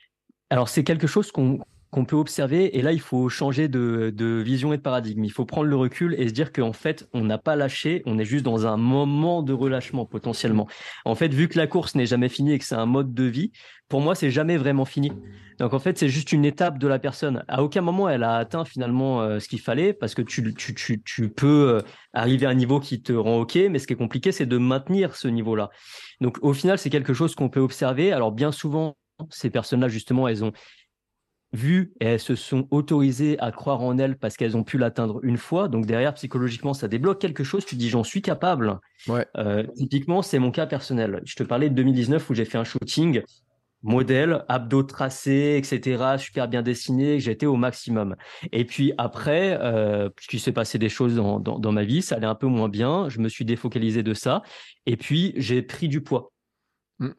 Alors, c'est quelque chose qu'on qu'on peut observer. Et là, il faut changer de, vision et de paradigme. Il faut prendre le recul et se dire qu'en fait, on n'a pas lâché, on est juste dans un moment de relâchement potentiellement. En fait, vu que la course n'est jamais finie et que c'est un mode de vie, pour moi, c'est jamais vraiment fini. Donc en fait, c'est juste une étape de la personne. À aucun moment, elle a atteint finalement euh, ce qu'il fallait parce que tu, tu, tu, tu peux euh, arriver à un niveau qui te rend OK, mais ce qui est compliqué, c'est de maintenir ce niveau-là. Donc au final, c'est quelque chose qu'on peut observer. Alors bien souvent, ces personnes-là, justement, elles ont vu et elles se sont autorisées à croire en elles parce qu'elles ont pu l'atteindre une fois. Donc derrière, psychologiquement, ça débloque quelque chose. Tu dis, j'en suis capable. Ouais. Euh, typiquement, c'est mon cas personnel. Je te parlais de 2019 où j'ai fait un shooting modèle, abdos tracés, etc., super bien dessiné, j'étais au maximum. Et puis après, euh, puisqu'il s'est passé des choses dans, dans, dans, ma vie, ça allait un peu moins bien, je me suis défocalisé de ça, et puis j'ai pris du poids. Mm.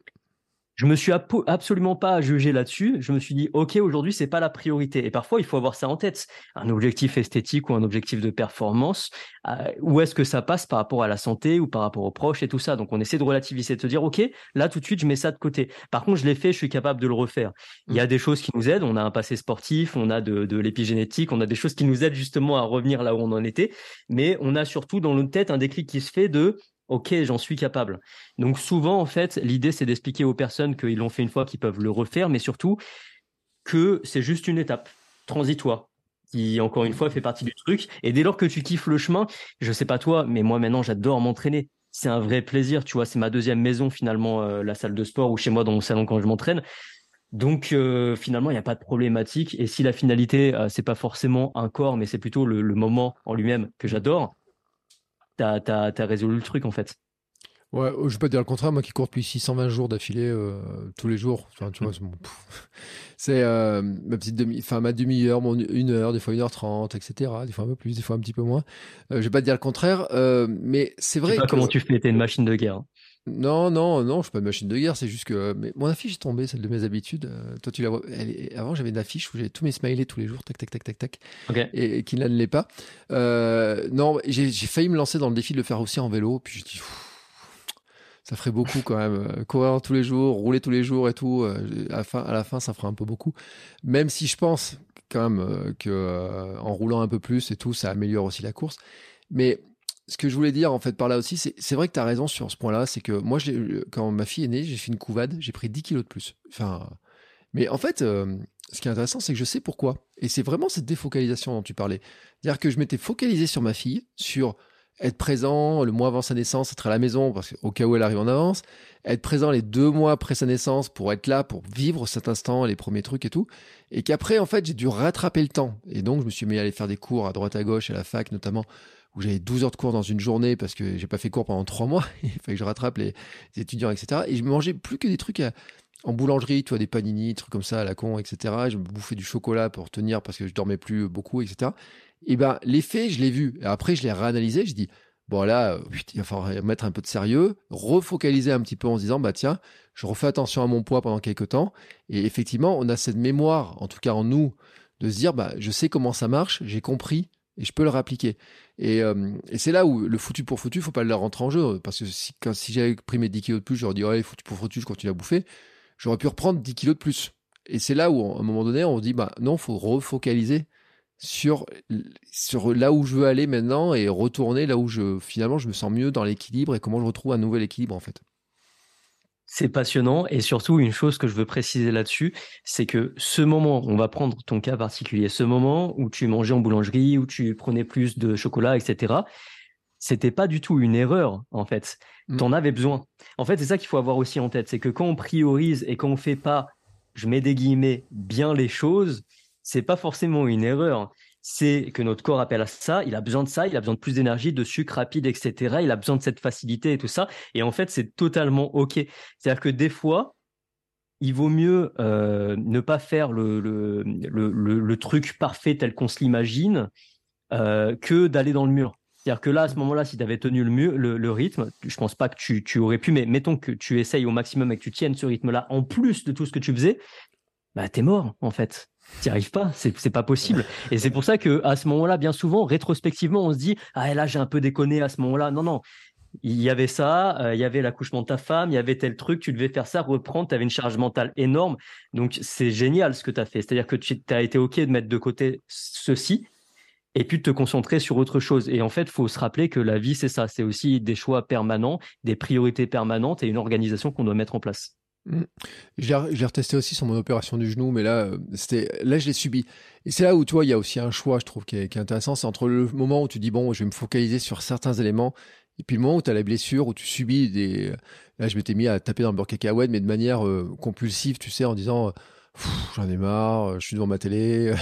Je me suis absolument pas jugé là-dessus. Je me suis dit, OK, aujourd'hui, c'est pas la priorité. Et parfois, il faut avoir ça en tête. Un objectif esthétique ou un objectif de performance. Euh, où est-ce que ça passe par rapport à la santé ou par rapport aux proches et tout ça? Donc, on essaie de relativiser, de se dire, OK, là, tout de suite, je mets ça de côté. Par contre, je l'ai fait, je suis capable de le refaire. Il y a mmh. des choses qui nous aident. On a un passé sportif, on a de, de l'épigénétique, on a des choses qui nous aident justement à revenir là où on en était. Mais on a surtout dans notre tête un déclic qui se fait de Ok, j'en suis capable. Donc souvent, en fait, l'idée, c'est d'expliquer aux personnes qu'ils l'ont fait une fois, qu'ils peuvent le refaire, mais surtout que c'est juste une étape transitoire qui, encore une fois, fait partie du truc. Et dès lors que tu kiffes le chemin, je sais pas toi, mais moi maintenant, j'adore m'entraîner. C'est un vrai plaisir, tu vois, c'est ma deuxième maison finalement, euh, la salle de sport ou chez moi dans mon salon quand je m'entraîne. Donc euh, finalement, il n'y a pas de problématique. Et si la finalité, euh, c'est pas forcément un corps, mais c'est plutôt le, le moment en lui-même que j'adore, t'as as, résolu le truc en fait. Ouais, je vais pas dire le contraire, moi qui cours depuis 620 jours d'affilée euh, tous les jours, enfin, tu vois, c'est euh, ma petite demi, enfin ma demi-heure, mon une heure, des fois une heure trente, etc. Des fois un peu plus, des fois un petit peu moins. Euh, je vais pas dire le contraire, mais c'est vrai. Je sais pas comment tu fais, t'es une machine de guerre. Hein. Non, non, non, je suis pas une machine de guerre, c'est juste que mais mon affiche est tombée, celle de mes habitudes. toi, tu la vois. Avant, j'avais une affiche où j'avais tous mes smileys tous les jours, tac, tac, tac, tac, tac, et, qui ne l'est pas. non, j'ai failli me lancer dans le défi de le faire aussi en vélo, puis je dis ça ferait beaucoup quand même. Euh, courir tous les jours, rouler tous les jours et tout, euh, à la fin, à la fin ça ferait un peu beaucoup. Même si je pense quand même euh, que en roulant un peu plus et tout, ça améliore aussi la course. Mais ce que je voulais dire en fait par là aussi, c'est vrai que tu as raison sur ce point-là, c'est que moi, quand ma fille est née, j'ai fait une couvade, j'ai pris 10 kilos de plus. Enfin, mais en fait, ce qui est intéressant, c'est que je sais pourquoi. Et c'est vraiment cette défocalisation dont tu parlais. C'est-à-dire que je m'étais focalisé sur ma fille, sur être présent le mois avant sa naissance, être à la maison parce qu'au cas où elle arrive en avance, être présent les deux mois après sa naissance pour être là, pour vivre cet instant, les premiers trucs et tout. Et qu'après, en fait, j'ai dû rattraper le temps. Et donc, je me suis mis à aller faire des cours à droite à gauche, à la fac notamment, où j'avais 12 heures de cours dans une journée parce que j'ai pas fait cours pendant trois mois. Il fallait que je rattrape les, étudiants, etc. Et je mangeais plus que des trucs en boulangerie, tu vois, des panini, trucs comme ça à la con, etc. je me bouffais du chocolat pour tenir parce que je dormais plus beaucoup, etc. Et ben, l'effet, je l'ai vu. Après, je l'ai réanalysé. Je dis, bon, là, euh, il va falloir mettre un peu de sérieux, refocaliser un petit peu en se disant, bah, tiens, je refais attention à mon poids pendant quelques temps. Et effectivement, on a cette mémoire, en tout cas en nous, de se dire, bah, je sais comment ça marche, j'ai compris et je peux le réappliquer. Et, euh, et c'est là où le foutu pour foutu, faut pas le rentrer en jeu. Parce que si, quand, si j'avais pris mes 10 kilos de plus, j'aurais dit, ouais, foutu pour foutu, je continue à bouffer. J'aurais pu reprendre 10 kilos de plus. Et c'est là où, à un moment donné, on dit, bah, non, faut refocaliser sur, sur là où je veux aller maintenant et retourner là où je finalement je me sens mieux dans l'équilibre et comment je retrouve un nouvel équilibre en fait. C'est passionnant et surtout une chose que je veux préciser là-dessus, c'est que ce moment, on va prendre ton cas particulier, ce moment où tu mangeais en boulangerie, où tu prenais plus de chocolat, etc. C'était pas du tout une erreur en fait. Mmh. Tu en avais besoin. En fait, c'est ça qu'il faut avoir aussi en tête, c'est que quand on priorise et quand on fait pas, je mets des guillemets, bien les choses, c'est pas forcément une erreur. C'est que notre corps appelle à ça, il a besoin de ça, il a besoin de plus d'énergie, de sucre rapide, etc. Il a besoin de cette facilité et tout ça. Et en fait, c'est totalement OK. C'est-à-dire que des fois, il vaut mieux euh, ne pas faire le, le, le, truc parfait tel qu'on se l'imagine euh, que d'aller dans le mur. C'est-à-dire que là, à ce moment-là, si tu avais tenu le, le, rythme, je pense pas que tu, tu, aurais pu, mais mettons que tu essayes au maximum et que tu tiennes ce rythme-là en plus de tout ce que tu faisais, bah, t'es mort, en fait. T'y arrives pas, c'est pas possible. Et c'est pour ça que à ce moment-là, bien souvent, rétrospectivement, on se dit ah là j'ai un peu déconné à ce moment-là. Non non, il y avait ça, euh, il y avait l'accouchement de ta femme, il y avait tel truc, tu devais faire ça, reprendre, tu avais une charge mentale énorme. Donc c'est génial ce que tu as fait. C'est-à-dire que tu as été OK de mettre de côté ceci et puis de te concentrer sur autre chose. Et en fait, faut se rappeler que la vie, c'est ça. C'est aussi des choix permanents, des priorités permanentes et une organisation qu'on doit mettre en place. Je l'ai retesté aussi sur mon opération du genou, mais là, euh, c'était là je l'ai subi. Et c'est là où tu vois, il y a aussi un choix, je trouve, qui est, intéressant. C'est entre le moment où tu dis bon, je vais me focaliser sur certains éléments, et puis le moment où tu as la blessure, où tu subis des. Là, je m'étais mis à taper dans le beurre cacahuète, mais de manière euh, compulsive, tu sais, en disant j'en ai marre, je suis devant ma télé.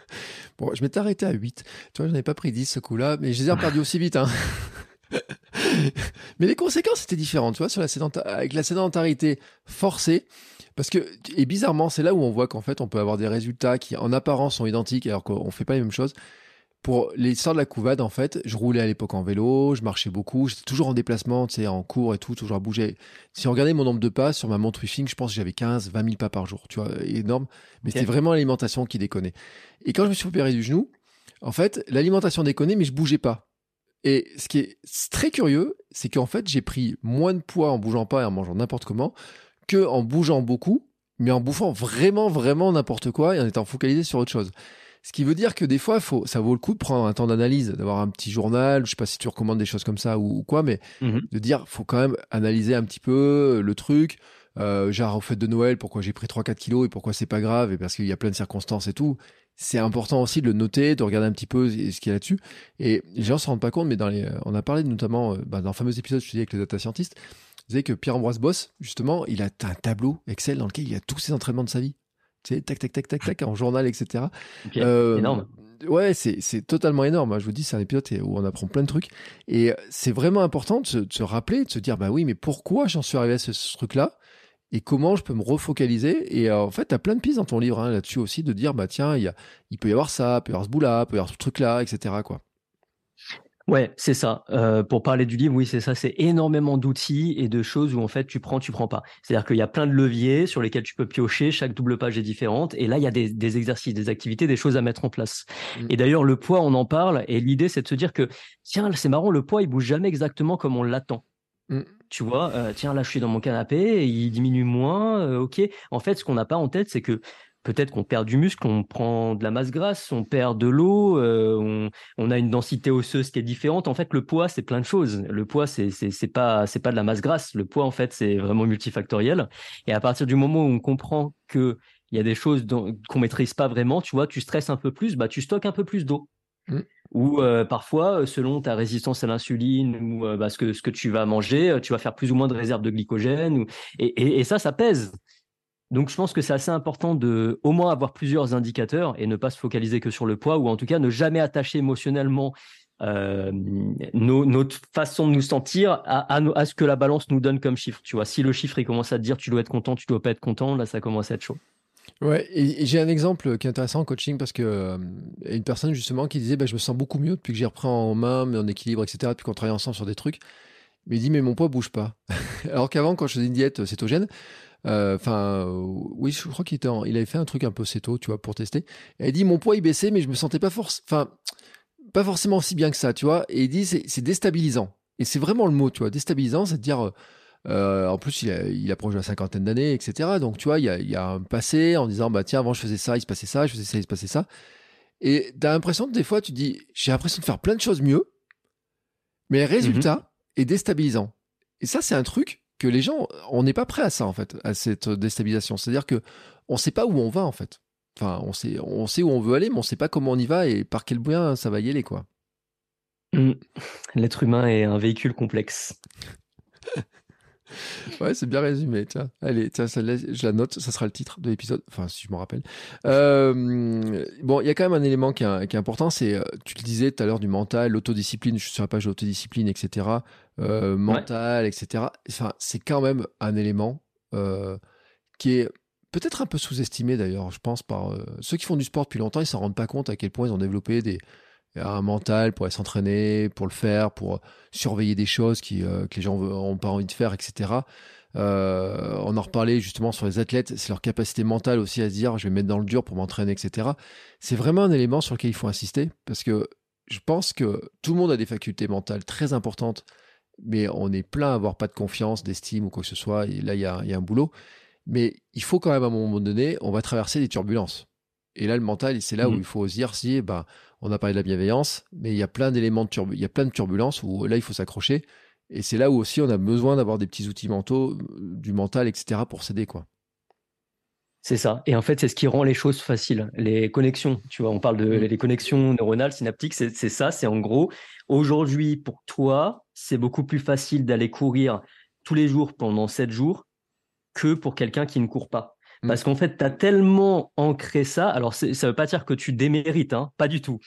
bon, je m'étais arrêté à 8. Tu vois, j'en ai pas pris 10 ce coup-là, mais je les ai perdus aussi vite. Hein. Mais les conséquences étaient différentes, tu vois, sur la avec la sédentarité forcée. Parce que, et bizarrement, c'est là où on voit qu'en fait, on peut avoir des résultats qui, en apparence, sont identiques alors qu'on fait pas les mêmes choses. Pour l'histoire de la couvade, en fait, je roulais à l'époque en vélo, je marchais beaucoup, j'étais toujours en déplacement, tu sais, en cours et tout, toujours à bouger. Si on regardait mon nombre de pas sur ma montre Wishing, je pense que j'avais 15, 20 000 pas par jour, tu vois, énorme. Mais c'était vraiment l'alimentation qui déconnait. Et quand je me suis opéré du genou, en fait, l'alimentation déconnait, mais je bougeais pas. Et ce qui est très curieux, c'est qu'en fait, j'ai pris moins de poids en bougeant pas et en mangeant n'importe comment que en bougeant beaucoup, mais en bouffant vraiment, vraiment n'importe quoi et en étant focalisé sur autre chose. Ce qui veut dire que des fois, faut, ça vaut le coup de prendre un temps d'analyse, d'avoir un petit journal. Je sais pas si tu recommandes des choses comme ça ou, quoi, mais mmh de dire, faut quand même analyser un petit peu le truc. Euh, genre au fait de Noël, pourquoi j'ai pris 3-4 kilos et pourquoi c'est pas grave et parce qu'il y a plein de circonstances et tout c'est important aussi de le noter, de regarder un petit peu ce qu'il y a là-dessus. Et les gens ne se rendent pas compte, mais dans les, on a parlé notamment euh, bah, dans le fameux épisode je disais avec les data scientists, vous savez que Pierre-Ambroise Boss, justement, il a un tableau Excel dans lequel il a tous ses entraînements de sa vie. Tu sais, tac, tac, tac, tac, tac, en journal, etc. Euh, énorme. Ouais, c'est totalement énorme. Je vous dis, c'est un épisode où on apprend plein de trucs. Et c'est vraiment important de se, de se, rappeler, de se dire, bah oui, mais pourquoi j'en suis arrivé à ce, ce truc-là? Et comment je peux me refocaliser. Et euh, en fait, tu as plein de pistes dans ton livre hein, là-dessus aussi, de dire, bah tiens, il, y a, il peut y avoir ça, il peut y avoir ce bout-là, il peut y avoir ce truc-là, etc. Quoi. Ouais, c'est ça. Euh, pour parler du livre, oui, c'est ça. C'est énormément d'outils et de choses où en fait tu prends, tu prends pas. C'est-à-dire qu'il y a plein de leviers sur lesquels tu peux piocher. Chaque double page est différente. Et là, il y a des, des exercices, des activités, des choses à mettre en place. Mmh. Et d'ailleurs, le poids, on en parle. Et l'idée, c'est de se dire que tiens, c'est marrant, le poids, il bouge jamais exactement comme on l'attend. Mmh tu vois, euh, tiens, là, je suis dans mon canapé, il diminue moins, euh, ok. En fait, ce qu'on n'a pas en tête, c'est que peut-être qu'on perd du muscle, on prend de la masse grasse, on perd de l'eau, euh, on, a une densité osseuse qui est différente. En fait, le poids, c'est plein de choses. Le poids, c'est c'est pas c'est pas de la masse grasse. Le poids, en fait, c'est vraiment multifactoriel. Et à partir du moment où on comprend que il y a des choses qu'on maîtrise pas vraiment, tu vois, tu stresses un peu plus, bah tu stockes un peu plus d'eau. Mmh. Ou parfois, selon ta résistance à l'insuline ou bah, ce, que, ce que tu vas manger, tu vas faire plus ou moins de réserve de glycogène. et, ça, ça pèse. Donc, je pense que c'est assez important de au moins avoir plusieurs indicateurs et ne pas se focaliser que sur le poids, ou en tout cas ne jamais attacher émotionnellement euh, notre façon de nous sentir à, ce que la balance nous donne comme chiffre. Tu vois, si le chiffre commence à te dire tu dois être content, tu dois pas être content, là ça commence à être chaud. Ouais, et, j'ai un exemple qui est intéressant en coaching parce que euh, une personne justement qui disait bah, je me sens beaucoup mieux depuis que j'ai repris en main mon équilibre, etc. Depuis qu'on travaille ensemble sur des trucs. Mais il dit mais mon poids bouge pas. Alors qu'avant quand je faisais une diète cétogène, euh, enfin, oui, je crois qu'il était, il avait fait un truc un peu céto, tu vois, pour tester. Et il dit mon poids il baissait, mais je me sentais pas force, pas forcément aussi bien que ça, tu vois. Et il dit c'est déstabilisant. Et c'est vraiment le mot, tu vois, déstabilisant, c'est à dire. Euh, euh, en plus, il, approche de la cinquantaine d'années, etc. Donc, tu vois, il y, a, un passé en disant, bah tiens, avant je faisais ça, il se passait ça, je faisais ça, il se passait ça. Et tu as l'impression que des fois, tu dis, j'ai l'impression de faire plein de choses mieux, mais le résultat mhm. est déstabilisant. Et ça, c'est un truc que les gens, on n'est pas prêt à ça, en fait, à cette déstabilisation. C'est-à-dire que on sait pas où on va, en fait. Enfin, on sait, on sait où on veut aller, mais on sait pas comment on y va et par quel moyen ça va y aller, quoi. Mmh. L'être humain est un véhicule complexe. Ouais, c'est bien résumé. Tiens, allez, tiens, je la note, ça sera le titre de l'épisode. Enfin, si je me rappelle. Euh, bon, il y a quand même un élément qui est, important, c'est, euh, tu le disais tout à l'heure, du mental, l'autodiscipline. Je suis sur la page d'autodiscipline, etc. Euh, mental, etc. Enfin, c'est quand même un élément qui est peut-être un peu sous-estimé d'ailleurs, je pense, par ceux qui font du sport depuis longtemps, ils s'en rendent pas compte à quel point ils ont développé des, un mental pour s'entraîner, pour le faire, pour surveiller des choses qui, euh, que les gens n'ont pas envie de faire, etc. Euh, on en reparlait justement sur les athlètes, c'est leur capacité mentale aussi à se dire je vais me mettre dans le dur pour m'entraîner, etc. C'est vraiment un élément sur lequel il faut insister parce que je pense que tout le monde a des facultés mentales très importantes, mais on est plein à avoir pas de confiance, d'estime ou quoi que ce soit. Et là, il y a, y a un boulot. Mais il faut quand même à un moment donné, on va traverser des turbulences. Et là, le mental, c'est là où mmh. il faut se dire si, ben, on a parlé de la bienveillance, mais il y a plein d'éléments de il y a plein de turbulences où là, il faut s'accrocher. Et c'est là où aussi on a besoin d'avoir des petits outils mentaux, euh, du mental, etc. pour s'aider, quoi. C'est ça. Et en fait, c'est ce qui rend les choses faciles. Les connexions, tu vois, on parle de mmh. les connexions neuronales, synaptiques, c'est ça. C'est en gros, aujourd'hui, pour toi, c'est beaucoup plus facile d'aller courir tous les jours pendant 7 jours que pour quelqu'un qui ne court pas. Mm. Parce qu'en fait, tu as tellement ancré ça. Alors, ça ne veut pas dire que tu démérites, hein, pas du tout.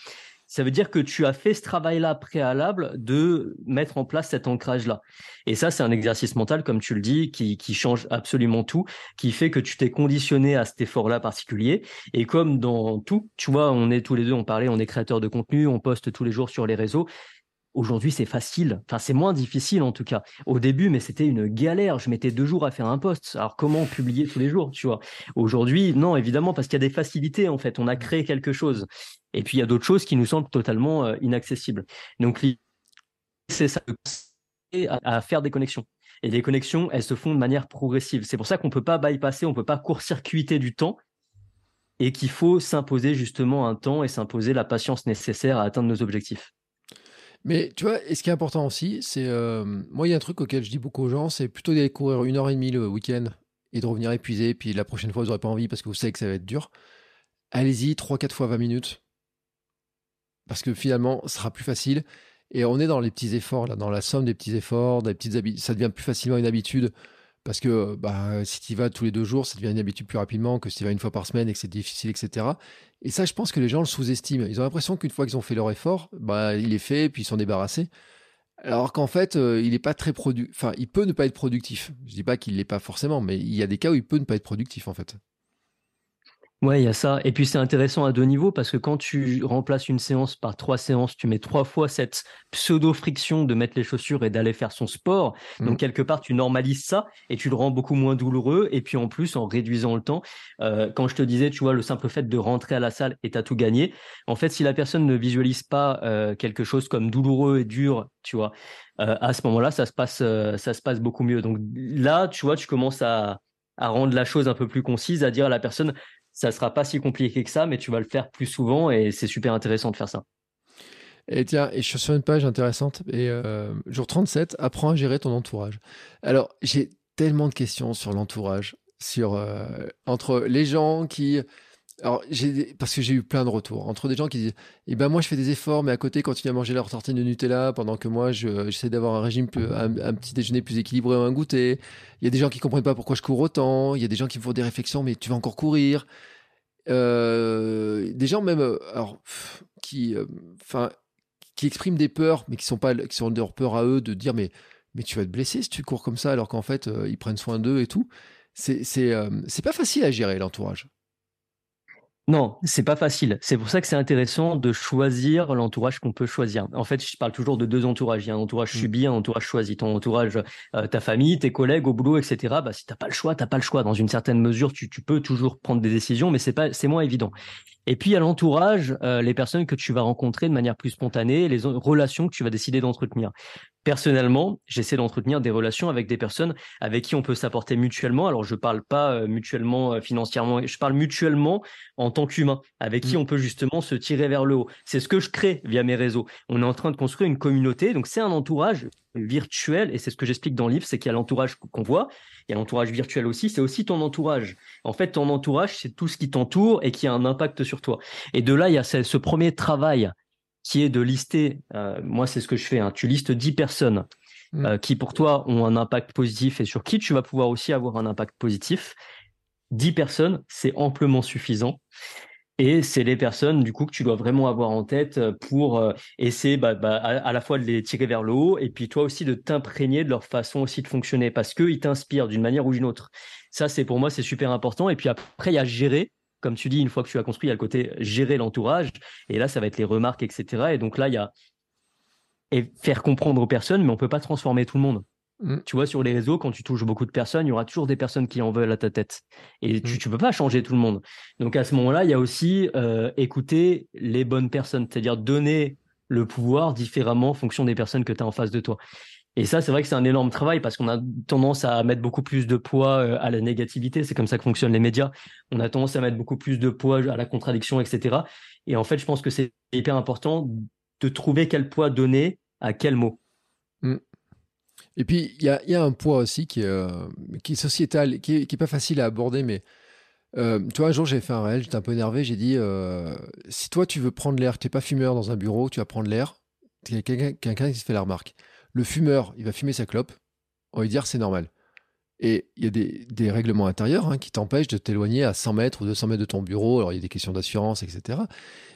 Ça veut dire que tu as fait ce travail-là préalable de mettre en place cet ancrage-là. Et ça, c'est un exercice mental, comme tu le dis, qui, qui change absolument tout, qui fait que tu t'es conditionné à cet effort-là particulier. Et comme dans tout, tu vois, on est tous les deux, on parlait, on est créateur de contenu, on poste tous les jours sur les réseaux. Aujourd'hui, c'est facile. Enfin, c'est moins difficile en tout cas. Au début, mais c'était une galère. Je mettais deux jours à faire un post. Alors, comment publier tous les jours, tu vois? Aujourd'hui, non, évidemment, parce qu'il y a des facilités en fait. On a créé quelque chose. Et puis, il y a d'autres choses qui nous semblent totalement euh, inaccessibles. Donc, c'est ça, à, à faire des connexions. Et les connexions, elles se font de manière progressive. C'est pour ça qu'on ne peut pas bypasser, on ne peut pas court-circuiter du temps et qu'il faut s'imposer justement un temps et s'imposer la patience nécessaire à atteindre nos objectifs. Mais tu vois, et ce qui est important aussi, c'est. Euh, moi, il y a un truc auquel je dis beaucoup aux gens, c'est plutôt d'aller courir une heure et demie le week-end et de revenir épuisé, puis la prochaine fois, vous n'aurez pas envie parce que vous savez que ça va être dur. Allez-y, 3-4 fois 20 minutes. Parce que finalement, ce sera plus facile. Et on est dans les petits efforts, là, dans la somme des petits efforts, des petites. Ça devient plus facilement une habitude. Parce que bah, si tu y vas tous les deux jours, ça devient une habitude plus rapidement que si tu y vas une fois par semaine et que c'est difficile, etc. Et ça, je pense que les gens le sous-estiment. Ils ont l'impression qu'une fois qu'ils ont fait leur effort, bah, il est fait, puis ils sont débarrassés. Alors qu'en fait, euh, il n'est pas très productif. Enfin, il peut ne pas être productif. Je dis pas qu'il l'est pas forcément, mais il y a des cas où il peut ne pas être productif, en fait. Ouais, il y a ça. Et puis c'est intéressant à deux niveaux parce que quand tu remplaces une séance par trois séances, tu mets trois fois cette pseudo-friction de mettre les chaussures et d'aller faire son sport. Donc mmh. quelque part, tu normalises ça et tu le rends beaucoup moins douloureux. Et puis en plus, en réduisant le temps, euh, quand je te disais, tu vois, le simple fait de rentrer à la salle et t'as tout gagné. En fait, si la personne ne visualise pas euh, quelque chose comme douloureux et dur, tu vois, euh, à ce moment-là, ça se passe, ça se passe beaucoup mieux. Donc là, tu vois, tu commences à à rendre la chose un peu plus concise, à dire à la personne, ça sera pas si compliqué que ça, mais tu vas le faire plus souvent et c'est super intéressant de faire ça. Et tiens, et je suis sur une page intéressante, et euh, jour 37, apprends à gérer ton entourage. Alors, j'ai tellement de questions sur l'entourage, sur euh, entre les gens qui alors, parce que j'ai eu plein de retours entre des gens qui disent Eh ben, moi, je fais des efforts, mais à côté, continue à manger leur tartine de Nutella pendant que moi, j'essaie d'avoir un régime, un, petit déjeuner plus équilibré ou un goûter. Il y a des gens qui comprennent pas pourquoi je cours autant. Il y a des gens qui me font des réflexions Mais tu vas encore courir. Euh, des gens, même, euh, alors, qui, euh, qui expriment des peurs, mais qui sont pas, qui sont leurs peurs à eux de dire Mais, mais tu vas te blesser si tu cours comme ça, alors qu'en fait, ils prennent soin d'eux et tout. C'est, c'est pas facile à gérer l'entourage. Non, c'est pas facile. C'est pour ça que c'est intéressant de choisir l'entourage qu'on peut choisir. En fait, je parle toujours de deux entourages. Il y a un entourage mmh. subi, un entourage choisi. Ton entourage, euh, ta famille, tes collègues au boulot, etc. Bah, si t'as pas le choix, t'as pas le choix. Dans une certaine mesure, tu, tu peux toujours prendre des décisions, mais c'est pas, c'est moins évident. Et puis à l'entourage, euh, les personnes que tu vas rencontrer de manière plus spontanée, les relations que tu vas décider d'entretenir. Personnellement, j'essaie d'entretenir des relations avec des personnes avec qui on peut s'apporter mutuellement. Alors je parle pas euh, mutuellement euh, financièrement, je parle mutuellement en tant qu'humain, avec qui mmh. on peut justement se tirer vers le haut. C'est ce que je crée via mes réseaux. On est en train de construire une communauté, donc c'est un entourage virtuel et c'est ce que j'explique dans le livre, c'est qu'il y a l'entourage qu'on voit, il y a l'entourage virtuel aussi, c'est aussi ton entourage. En fait, ton entourage, c'est tout ce qui t'entoure et qui a un impact sur toi. Et de là, il y a ce, premier travail qui est de lister, euh, moi c'est ce que je fais, hein, tu listes 10 personnes mmh. euh, qui pour toi ont un impact positif et sur qui tu vas pouvoir aussi avoir un impact positif. 10 personnes, c'est amplement suffisant. Et c'est les personnes du coup que tu dois vraiment avoir en tête euh, pour euh, essayer bah, bah, à, la fois de les tirer vers le haut et puis toi aussi de t'imprégner de leur façon aussi de fonctionner parce qu'ils t'inspirent d'une manière ou d'une autre. Ça, c'est pour moi, c'est super important. Et puis après, il y a gérer. Comme tu dis, une fois que tu as construit, il y a le côté gérer l'entourage. Et là, ça va être les remarques, etc. Et donc là, il y a et faire comprendre aux personnes, mais on peut pas transformer tout le monde. Mmh. Tu vois, sur les réseaux, quand tu touches beaucoup de personnes, il y aura toujours des personnes qui en veulent à ta tête. Et tu ne mmh. peux pas changer tout le monde. Donc à ce moment-là, il y a aussi euh, écouter les bonnes personnes, c'est-à-dire donner le pouvoir différemment en fonction des personnes que tu as en face de toi. Et ça, c'est vrai que c'est un énorme travail parce qu'on a tendance à mettre beaucoup plus de poids euh, à la négativité. C'est comme ça que fonctionnent les médias. On a tendance à mettre beaucoup plus de poids à la contradiction, etc. Et en fait, je pense que c'est hyper important de trouver quel poids donner à quel mot. Et puis, il y a, un poids aussi qui est, euh, qui est sociétal, qui n'est pas facile à aborder, mais euh, tu vois, un jour, j'ai fait un réel, j'étais un peu énervé, j'ai dit, euh, si toi, tu veux prendre l'air, tu n'es pas fumeur dans un bureau, tu vas prendre l'air, il y a quelqu'un qui se fait la remarque. Le fumeur, il va fumer sa clope, on va lui dire, c'est normal. Et il y a des, des règlements intérieurs hein, qui t'empêchent de t'éloigner à 100 mètres ou 200 mètres de ton bureau. Alors, il y a des questions d'assurance, etc.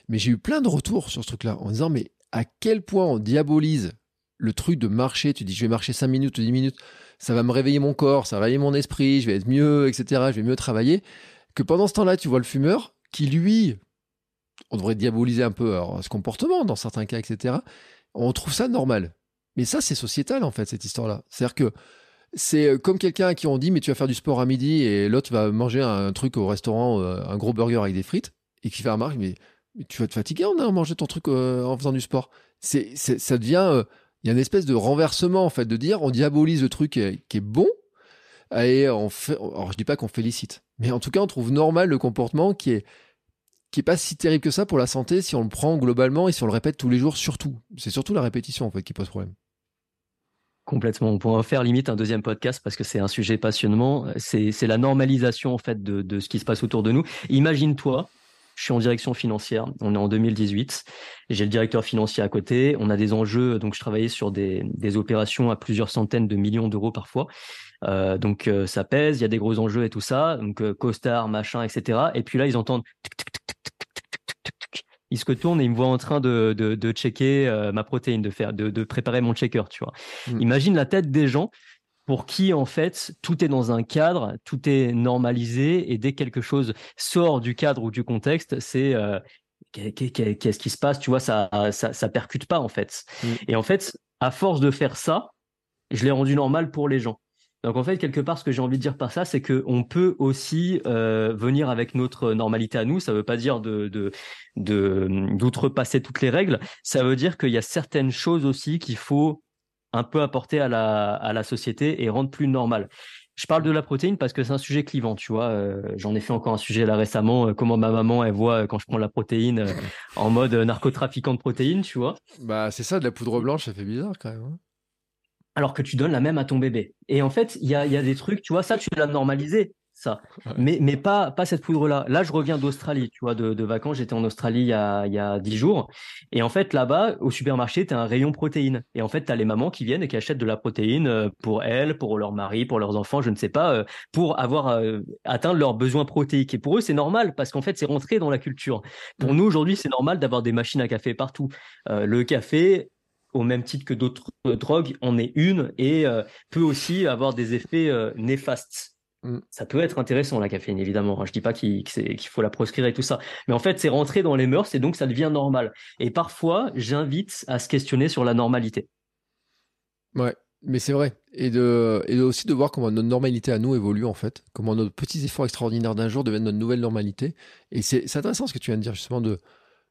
Mais j'ai eu plein de retours sur ce truc-là en disant, mais à quel point on diabolise le truc de marcher, tu dis je vais marcher 5 minutes ou 10 minutes, ça va me réveiller mon corps, ça va réveiller mon esprit, je vais être mieux, etc., je vais mieux travailler, que pendant ce temps-là, tu vois le fumeur qui, lui, on devrait diaboliser un peu ce comportement dans certains cas, etc., on trouve ça normal. Mais ça, c'est sociétal, en fait, cette histoire-là. C'est-à-dire que c'est euh, comme quelqu'un à qui on dit, mais tu vas faire du sport à midi et l'autre va manger un, truc au restaurant, euh, un gros burger avec des frites, et qui fait remarque, mais, mais tu vas te fatiguer en allant manger ton truc euh, en faisant du sport. C'est, ça devient il y a une espèce de renversement en fait de dire on diabolise le truc qui est, bon et on alors je dis pas qu'on félicite mais en tout cas on trouve normal le comportement qui est qui est pas si terrible que ça pour la santé si on le prend globalement et si on le répète tous les jours surtout c'est surtout la répétition en fait qui pose problème Complètement. On pourrait en faire limite un deuxième podcast parce que c'est un sujet passionnant. C'est la normalisation en fait de, de, ce qui se passe autour de nous. Imagine-toi je suis en direction financière. On est en 2018. J'ai le directeur financier à côté. On a des enjeux. Donc, je travaillais sur des, des opérations à plusieurs centaines de millions d'euros parfois. Euh, donc, euh, ça pèse. Il y a des gros enjeux et tout ça. Donc, euh, costard, machin, etc. Et puis là, ils entendent. Ils se retournent et ils me voient en train de, de, de checker ma protéine, de faire, de, de préparer mon checker, tu vois. Mmh. Imagine la tête des gens pour qui en fait tout est dans un cadre, tout est normalisé et dès que quelque chose sort du cadre ou du contexte, c'est euh, qu'est-ce qui se passe, tu vois, ça, ça, ça percute pas en fait. Mm. Et en fait, à force de faire ça, je l'ai rendu normal pour les gens. Donc en fait, quelque part, ce que j'ai envie de dire par ça, c'est que on peut aussi euh, venir avec notre normalité à nous. Ça veut pas dire de d'outrepasser toutes les règles. Ça veut dire qu'il y a certaines choses aussi qu'il faut un peu apporter à la, à la société et rendre plus normal. Je parle de la protéine parce que c'est un sujet clivant, tu vois. Euh, j'en ai fait encore un sujet là récemment, euh, comment ma maman elle voit euh, quand je prends la protéine en mode narcotrafiquant de protéines, tu vois. Bah c'est ça, de la poudre blanche, ça fait bizarre quand même. Hein. Alors que tu donnes la même à ton bébé. Et en fait, il y a, y a des trucs, tu vois, ça tu l'as normalisé. Ça. Mais, mais pas, pas cette poudre-là. Là, je reviens d'Australie, tu vois, de, vacances. J'étais en Australie il y a, il y a 10 jours. Et en fait, là-bas, au supermarché, tu as un rayon protéines. Et en fait, tu as les mamans qui viennent et qui achètent de la protéine euh, pour elles, pour leur mari, pour leurs enfants, je ne sais pas, euh, pour avoir euh, atteint leurs besoins protéiques. Et pour eux, c'est normal parce qu'en fait, c'est rentré dans la culture. Pour mmh. nous, aujourd'hui, c'est normal d'avoir des machines à café partout. le café, au même titre que d'autres drogues, en est une et peut aussi avoir des effets néfastes. Mm. Ça peut être intéressant la caféine, évidemment. Je dis pas qu'il faut la proscrire et tout ça. Mais en fait, c'est rentré dans les mœurs et donc ça devient normal. Et parfois, j'invite à se questionner sur la normalité. Ouais, mais c'est vrai. Et, de, et aussi de voir comment notre normalité à nous évolue, en fait. Comment nos petits efforts extraordinaires d'un jour deviennent notre nouvelle normalité. Et c'est intéressant ce que tu viens de dire, justement, de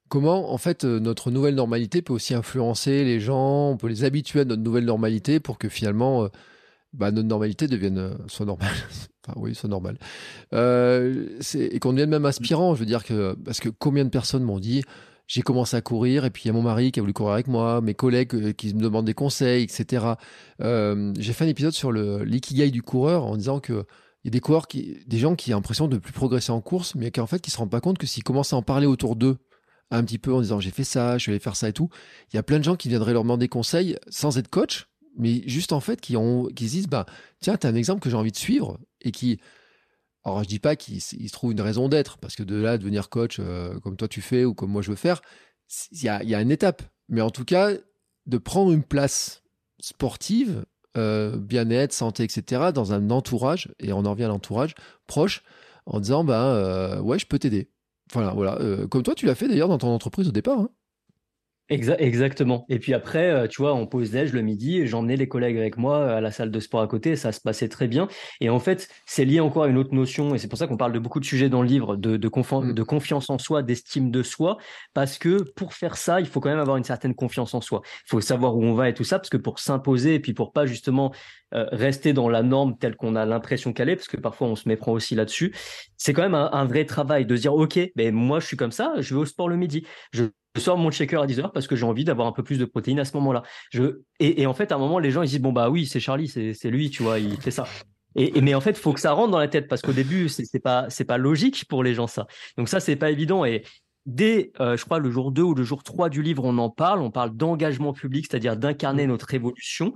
comment, en fait, notre nouvelle normalité peut aussi influencer les gens. On peut les habituer à notre nouvelle normalité pour que finalement. Euh, bah, notre normalité devienne euh, soit normale. oui, soit normale. Euh, et qu'on devienne même inspirant. Je veux dire que, parce que combien de personnes m'ont dit, j'ai commencé à courir et puis il y a mon mari qui a voulu courir avec moi, mes collègues euh, qui me demandent des conseils, etc. j'ai fait un épisode sur le l'ikigai du coureur en disant que il y a des coureurs qui, des gens qui ont l'impression de plus progresser en course, mais qui en fait qui se rendent pas compte que s'ils commencent à en parler autour d'eux un petit peu en disant j'ai fait ça, je vais faire ça et tout, il y a plein de gens qui viendraient leur demander conseils sans être coach, mais juste en fait qui, ont, qui se disent bah, tiens, tu as un exemple que j'ai envie de suivre et qui. Alors, je dis pas qu'il se trouve une raison d'être, parce que de là, devenir coach euh, comme toi tu fais ou comme moi je veux faire, il y a, une étape. Mais en tout cas, de prendre une place sportive, euh, bien-être, santé, etc., dans un entourage, et on en revient à l'entourage proche, en disant bah, euh, ouais, je peux t'aider. Voilà, voilà. comme toi, tu l'as fait d'ailleurs dans ton entreprise au départ. Hein exactement. Et puis après, euh, tu vois, on pose neige le midi, j'emmenais les collègues avec moi à la salle de sport à côté, ça se passait très bien. Et en fait, c'est lié encore à une autre notion, et c'est pour ça qu'on parle de beaucoup de sujets dans le livre, de, de, mmh. de confiance en soi, d'estime de soi, parce que pour faire ça, il faut quand même avoir une certaine confiance en soi. Il faut savoir où on va et tout ça, parce que pour s'imposer, et puis pour pas justement euh, rester dans la norme telle qu'on a l'impression qu'elle est, parce que parfois on se méprend aussi là-dessus, c'est quand même un, un, vrai travail de dire, OK, mais moi je suis comme ça, je vais au sport le midi. Je sors mon shaker à 10 heures parce que j'ai envie d'avoir un peu plus de protéines à ce moment-là. Je... Et, en fait, à un moment, les gens ils disent bon bah oui, c'est Charlie, c'est lui, tu vois, il fait ça. Et, mais en fait, il faut que ça rentre dans la tête parce qu'au début, c'est pas c'est pas logique pour les gens ça. Donc ça, c'est pas évident. Et dès, euh, je crois, le jour 2 ou le jour 3 du livre, on en parle. On parle d'engagement public, c'est-à-dire d'incarner mmh. notre évolution.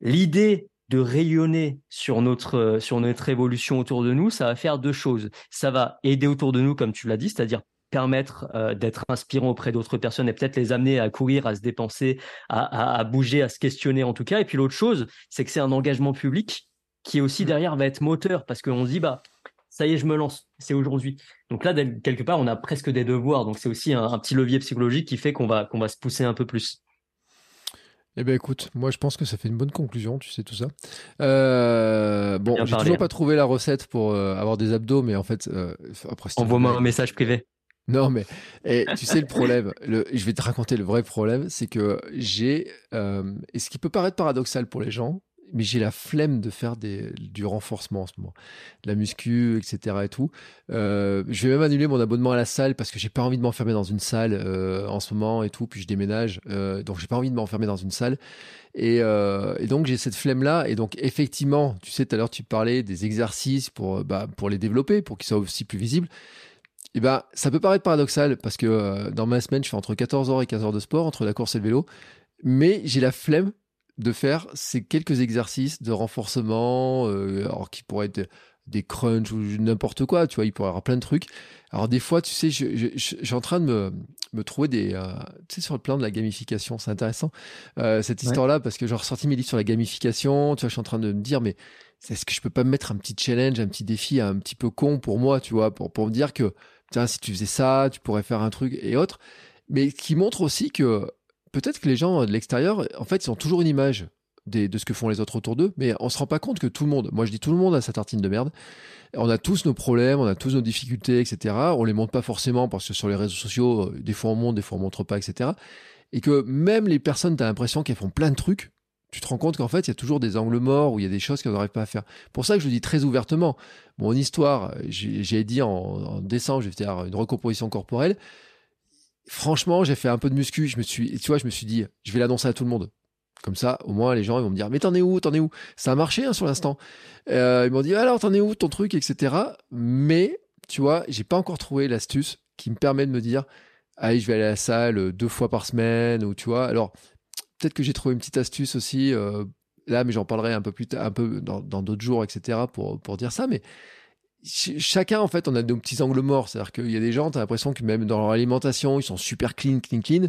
L'idée de rayonner sur notre sur notre évolution autour de nous, ça va faire deux choses. Ça va aider autour de nous, comme tu l'as dit, c'est-à-dire permettre euh, d'être inspirant auprès d'autres personnes et peut-être les amener à courir, à se dépenser, à, bouger, à se questionner en tout cas. Et puis l'autre chose, c'est que c'est un engagement public qui aussi mmh. derrière va être moteur parce qu'on se dit bah ça y est, je me lance, c'est aujourd'hui. Donc là, quelque part, on a presque des devoirs. Donc c'est aussi un, petit levier psychologique qui fait qu'on va qu'on va se pousser un peu plus. Eh ben écoute, moi je pense que ça fait une bonne conclusion, tu sais tout ça. Euh, bon, j'ai toujours pas trouvé la recette pour euh, avoir des abdos, mais en fait, après. Envoie-moi un message privé. Non, mais et, tu sais le problème, je vais te raconter le vrai problème, c'est que j'ai, euh, et ce qui peut paraître paradoxal pour les gens, mais j'ai la flemme de faire du renforcement en ce moment, de la muscu, etc. et tout. Euh, je vais même annuler mon abonnement à la salle parce que j'ai pas envie de m'enfermer dans une salle euh, en ce moment et tout. Puis je déménage, euh, donc j'ai pas envie de m'enfermer dans une salle. Et, et donc j'ai cette flemme là. Et donc effectivement, tu sais, tout à l'heure tu parlais des exercices pour, bah, pour les développer, pour qu'ils soient aussi plus visibles. Eh ben, ça peut paraître paradoxal parce que euh, dans ma semaine, je fais entre 14 heures et 15 heures de sport, entre la course et le vélo. Mais j'ai la flemme de faire ces quelques exercices de renforcement, euh, alors qui pourraient être des crunchs ou n'importe quoi, tu vois, il pourrait y avoir plein de trucs. Alors des fois, tu sais, je, suis en train de me, me trouver des... Euh, tu sais, sur le plan de la gamification, c'est intéressant, cette histoire-là, parce que j'ai ressorti mes livres sur la gamification, tu vois, je suis en train de me dire, mais est-ce que je peux pas me mettre un petit challenge, un petit défi un petit peu con pour moi, tu vois, pour, pour me dire que tiens, si tu faisais ça, tu pourrais faire un truc et autres. Mais qui montre aussi que peut-être que les gens de l'extérieur, en fait, ils ont toujours une image de ce que font les autres autour d'eux, mais on se rend pas compte que tout le monde, moi je dis tout le monde a sa tartine de merde, on a tous nos problèmes, on a tous nos difficultés, etc. On les montre pas forcément parce que sur les réseaux sociaux, euh, des fois on montre, des fois on montre pas, etc. Et que même les personnes, tu as l'impression qu'elles font plein de trucs, tu te rends compte qu'en fait, il y a toujours des angles morts où il y a des choses qu'on n'arrive pas à faire. Pour ça que je le dis très ouvertement. Mon histoire, j'ai dit en, décembre, je vais faire une recomposition corporelle. Franchement, j'ai fait un peu de muscu. Je me suis, tu vois, je me suis dit, je vais l'annoncer à tout le monde. Comme ça, au moins, les gens vont me dire, mais t'en es où, t'en es où? Ça a marché hein, sur l'instant. Euh, ils m'ont dit, alors t'en es où, ton truc, etc. Mais, tu vois, j'ai pas encore trouvé l'astuce qui me permet de me dire, allez, je vais aller à la salle deux fois par semaine, ou tu vois. Alors, peut-être que j'ai trouvé une petite astuce aussi, euh, là, mais j'en parlerai un peu plus tard, un peu dans d'autres jours, etc. pour, pour dire ça. Mais chacun, en fait, on a nos petits angles morts. C'est-à-dire qu'il y a des gens, tu as l'impression que même dans leur alimentation, ils sont super clean, clean, clean.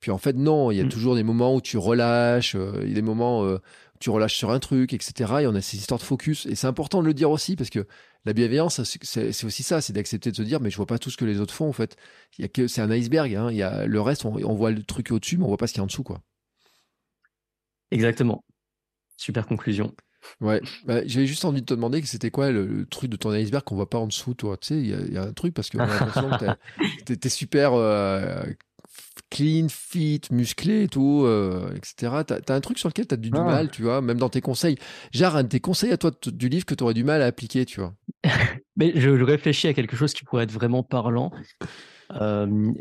Puis en fait, non, il y a mm. toujours des moments où tu relâches, euh, il y a des moments euh, où tu relâches sur un truc, etc. Et on a ces histoires de focus. Et c'est important de le dire aussi parce que la bienveillance, c'est aussi ça, c'est d'accepter de se dire, mais je vois pas tout ce que les autres font, en fait. Il y a que, c'est un iceberg, hein. Il y a le reste, on, on voit le truc au-dessus, mais on voit pas ce qu'il y a en dessous, quoi. Exactement. Super conclusion. Ouais, bah, j'avais juste envie de te demander que c'était quoi le, truc de ton iceberg qu'on voit pas en dessous, toi. Tu sais, il y, a un truc parce que t'es super euh, clean, fit, musclé et tout, euh, etc. T'as as un truc sur lequel t'as du, du ah. mal, tu vois, même dans tes conseils. Genre, un de tes conseils à toi du livre que t'aurais du mal à appliquer, tu vois. Mais je réfléchis à quelque chose qui pourrait être vraiment parlant. Euh,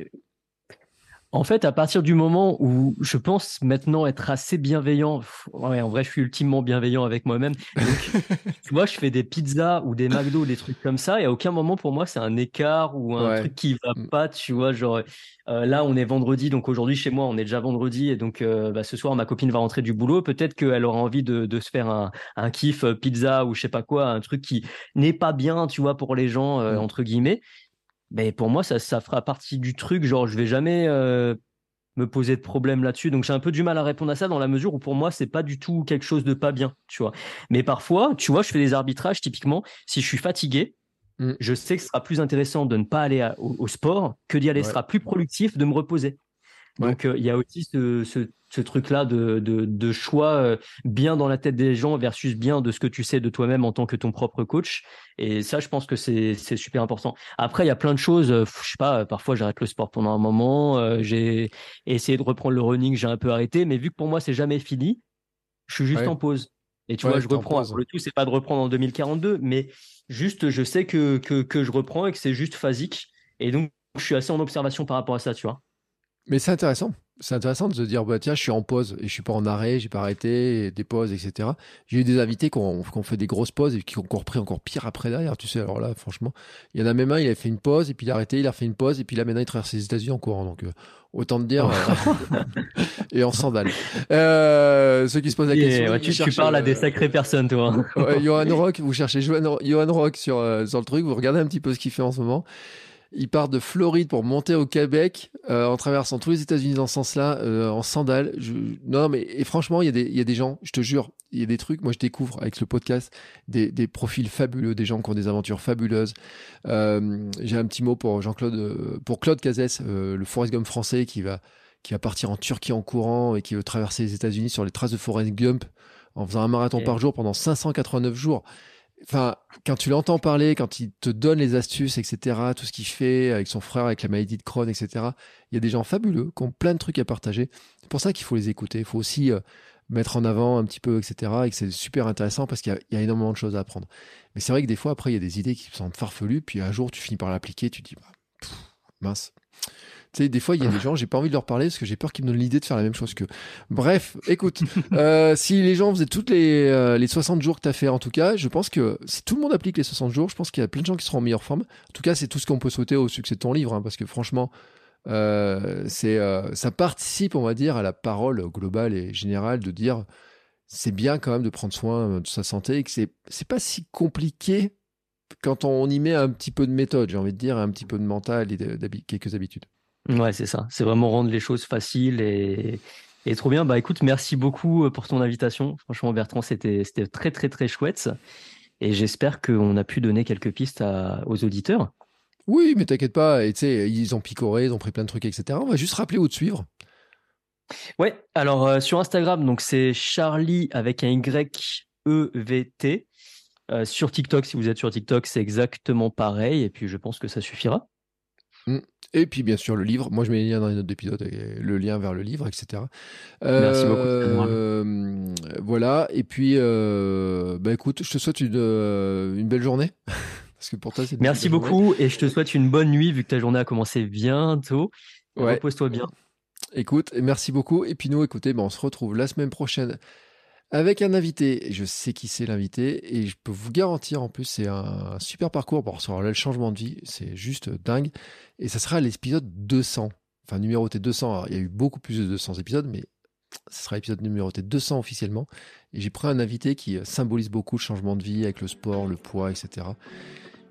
en fait, à partir du moment où je pense maintenant être assez bienveillant, ouais, en vrai, je suis ultimement bienveillant avec moi-même. tu vois, je fais des pizzas ou des McDo, des trucs comme ça, et à aucun moment pour moi c'est un écart ou un truc qui va mm. pas. Tu vois, genre euh, là, on est vendredi, donc aujourd'hui chez moi, on est déjà vendredi, et donc euh, bah, ce soir, ma copine va rentrer du boulot. Peut-être qu'elle aura envie de, se faire un, un, kiff euh, pizza ou je sais pas quoi, un truc qui n'est pas bien, tu vois, pour les gens mm. entre guillemets mais pour moi, ça, ça fera partie du truc. Genre, je vais jamais euh, me poser de problème là-dessus. Donc, j'ai un peu du mal à répondre à ça dans la mesure où pour moi, c'est pas du tout quelque chose de pas bien, tu vois. Mais parfois, tu vois, je fais des arbitrages typiquement. Si je suis fatigué, mm. je sais que ce sera plus intéressant de ne pas aller au, sport que d'y aller. Ce sera plus productif de me reposer. Donc, euh, il y a aussi ce, ce, truc-là de, de, choix euh, bien dans la tête des gens versus bien de ce que tu sais de toi-même en tant que ton propre coach. Et ça, je pense que c'est super important. Après, il y a plein de choses. Euh, je sais pas, parfois, j'arrête le sport pendant un moment. j'ai essayé de reprendre le running, j'ai un peu arrêté. Mais vu que pour moi, c'est jamais fini, je suis juste en pause. Et tu vois, je reprends. Le tout, c'est pas de reprendre en 2042, mais juste, je sais que, que, que je reprends et que c'est juste phasique. Et donc, je suis assez en observation par rapport à ça, tu vois. Mais c'est intéressant. C'est intéressant de se dire, bah, tiens, je suis en pause et je suis pas en arrêt, j'ai pas arrêté, des pauses, etc. J'ai eu des invités qui ont, fait des grosses pauses et qui ont repris encore pire après derrière, tu sais. Alors là, franchement, il y en a même un, il a fait une pause et puis il a arrêté, il a fait une pause et puis là, maintenant, il traverse les États-Unis en courant. Donc, euh, autant te dire, euh, et en sandales. Euh, ceux qui se posent la question. tu, parles à des sacrées personnes, toi. Johan Rock, vous cherchez Johan, Rock sur, sur le truc, vous regardez un petit peu ce qu'il fait en ce moment. Il part de Floride pour monter au Québec euh, en traversant tous les États-Unis dans ce sens-là, euh, en sandales. Non, mais et franchement, il y, a des, il y a des gens, je te jure, il y a des trucs. Moi, je découvre avec le podcast des, des profils fabuleux, des gens qui ont des aventures fabuleuses. Euh, J'ai un petit mot pour Jean-Claude, euh, pour Claude Cazès, euh, le Forrest Gump français qui va qui va partir en Turquie en courant et qui veut traverser les États-Unis sur les traces de Forrest Gump en faisant un marathon par jour pendant 589 jours enfin, quand tu l'entends parler, quand il te donne les astuces, etc., tout ce qu'il fait avec son frère, avec la maladie de Crohn, etc., il y a des gens fabuleux qui ont plein de trucs à partager. C'est pour ça qu'il faut les écouter. Il faut aussi euh, mettre en avant un petit peu, etc., et que c'est super intéressant parce qu'il y, a énormément de choses à apprendre. Mais c'est vrai que des fois, après, il y a des idées qui sont farfelues, puis un jour, tu finis par l'appliquer, tu te dis, bah, mince. Tu sais, des fois, il y a des gens, j'ai pas envie de leur parler parce que j'ai peur qu'ils me donnent l'idée de faire la même chose que. Bref, écoute, euh, si les gens faisaient toutes les, euh, les 60 jours que tu as fait, en tout cas, je pense que si tout le monde applique les 60 jours, je pense qu'il y a plein de gens qui seront en meilleure forme. En tout cas, c'est tout ce qu'on peut souhaiter au succès de ton livre, hein, parce que franchement, euh, c'est, ça participe, on va dire, à la parole globale et générale de dire c'est bien quand même de prendre soin de sa santé et que c'est, c'est pas si compliqué quand on y met un petit peu de méthode, j'ai envie de dire, un petit peu de mental et quelques habitudes. Ouais, c'est ça. C'est vraiment rendre les choses faciles et, et trop bien. Bah écoute, merci beaucoup euh, pour ton invitation. Franchement, Bertrand, c'était très, très, très chouette. Et j'espère qu'on a pu donner quelques pistes aux auditeurs. Oui, mais t'inquiète pas. Et ils ont picoré, ils ont pris plein de trucs, etc. On va juste rappeler où te suivre. Ouais, alors euh, sur Instagram, donc c'est Charlie avec un Y E V T. Euh, sur TikTok, si vous êtes sur TikTok, c'est exactement pareil. Et puis je pense que ça suffira. Mm. Et puis bien sûr le livre. Moi je mets les liens dans les notes d'épisode, le lien vers le livre, etc. Merci beaucoup. Euh, voilà. Et puis, euh, bah écoute, je te souhaite une, euh, une belle journée. Parce que pour toi, c'est. Merci beaucoup et je te souhaite une bonne nuit vu que ta journée a commencé bientôt. Repose-toi bien. Écoute, merci beaucoup. Et puis nous, écoutez, ben, on se retrouve la semaine prochaine avec un invité. Je sais qui c'est l'invité et je peux vous garantir en plus, c'est un super parcours. Bon, là, le changement de vie, c'est juste dingue. Et ça sera l'épisode 200. Enfin, numéroté 200. il y a eu beaucoup plus de 200 épisodes, mais ce sera l'épisode numéroté 200 officiellement. Et j'ai pris un invité qui symbolise beaucoup le changement de vie avec le sport, le poids, etc.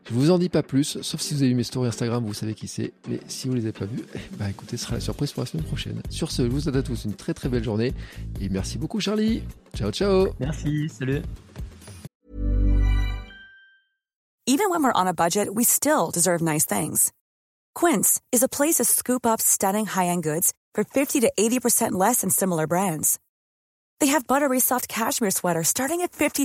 Je vous en dis pas plus, sauf si vous avez vu mes stories Instagram, vous savez qui c'est. Mais si vous les avez pas vus, bah écoutez, ce sera la surprise pour la semaine prochaine. Sur ce, je vous souhaite à tous une très très belle journée et merci beaucoup Charlie. Ciao ciao. Merci, salut. Even when we're on a budget, we still deserve nice things. Quince is a place to scoop up stunning high-end goods for 50 to 80% less than similar brands. They have buttery soft cashmere sweaters starting at $50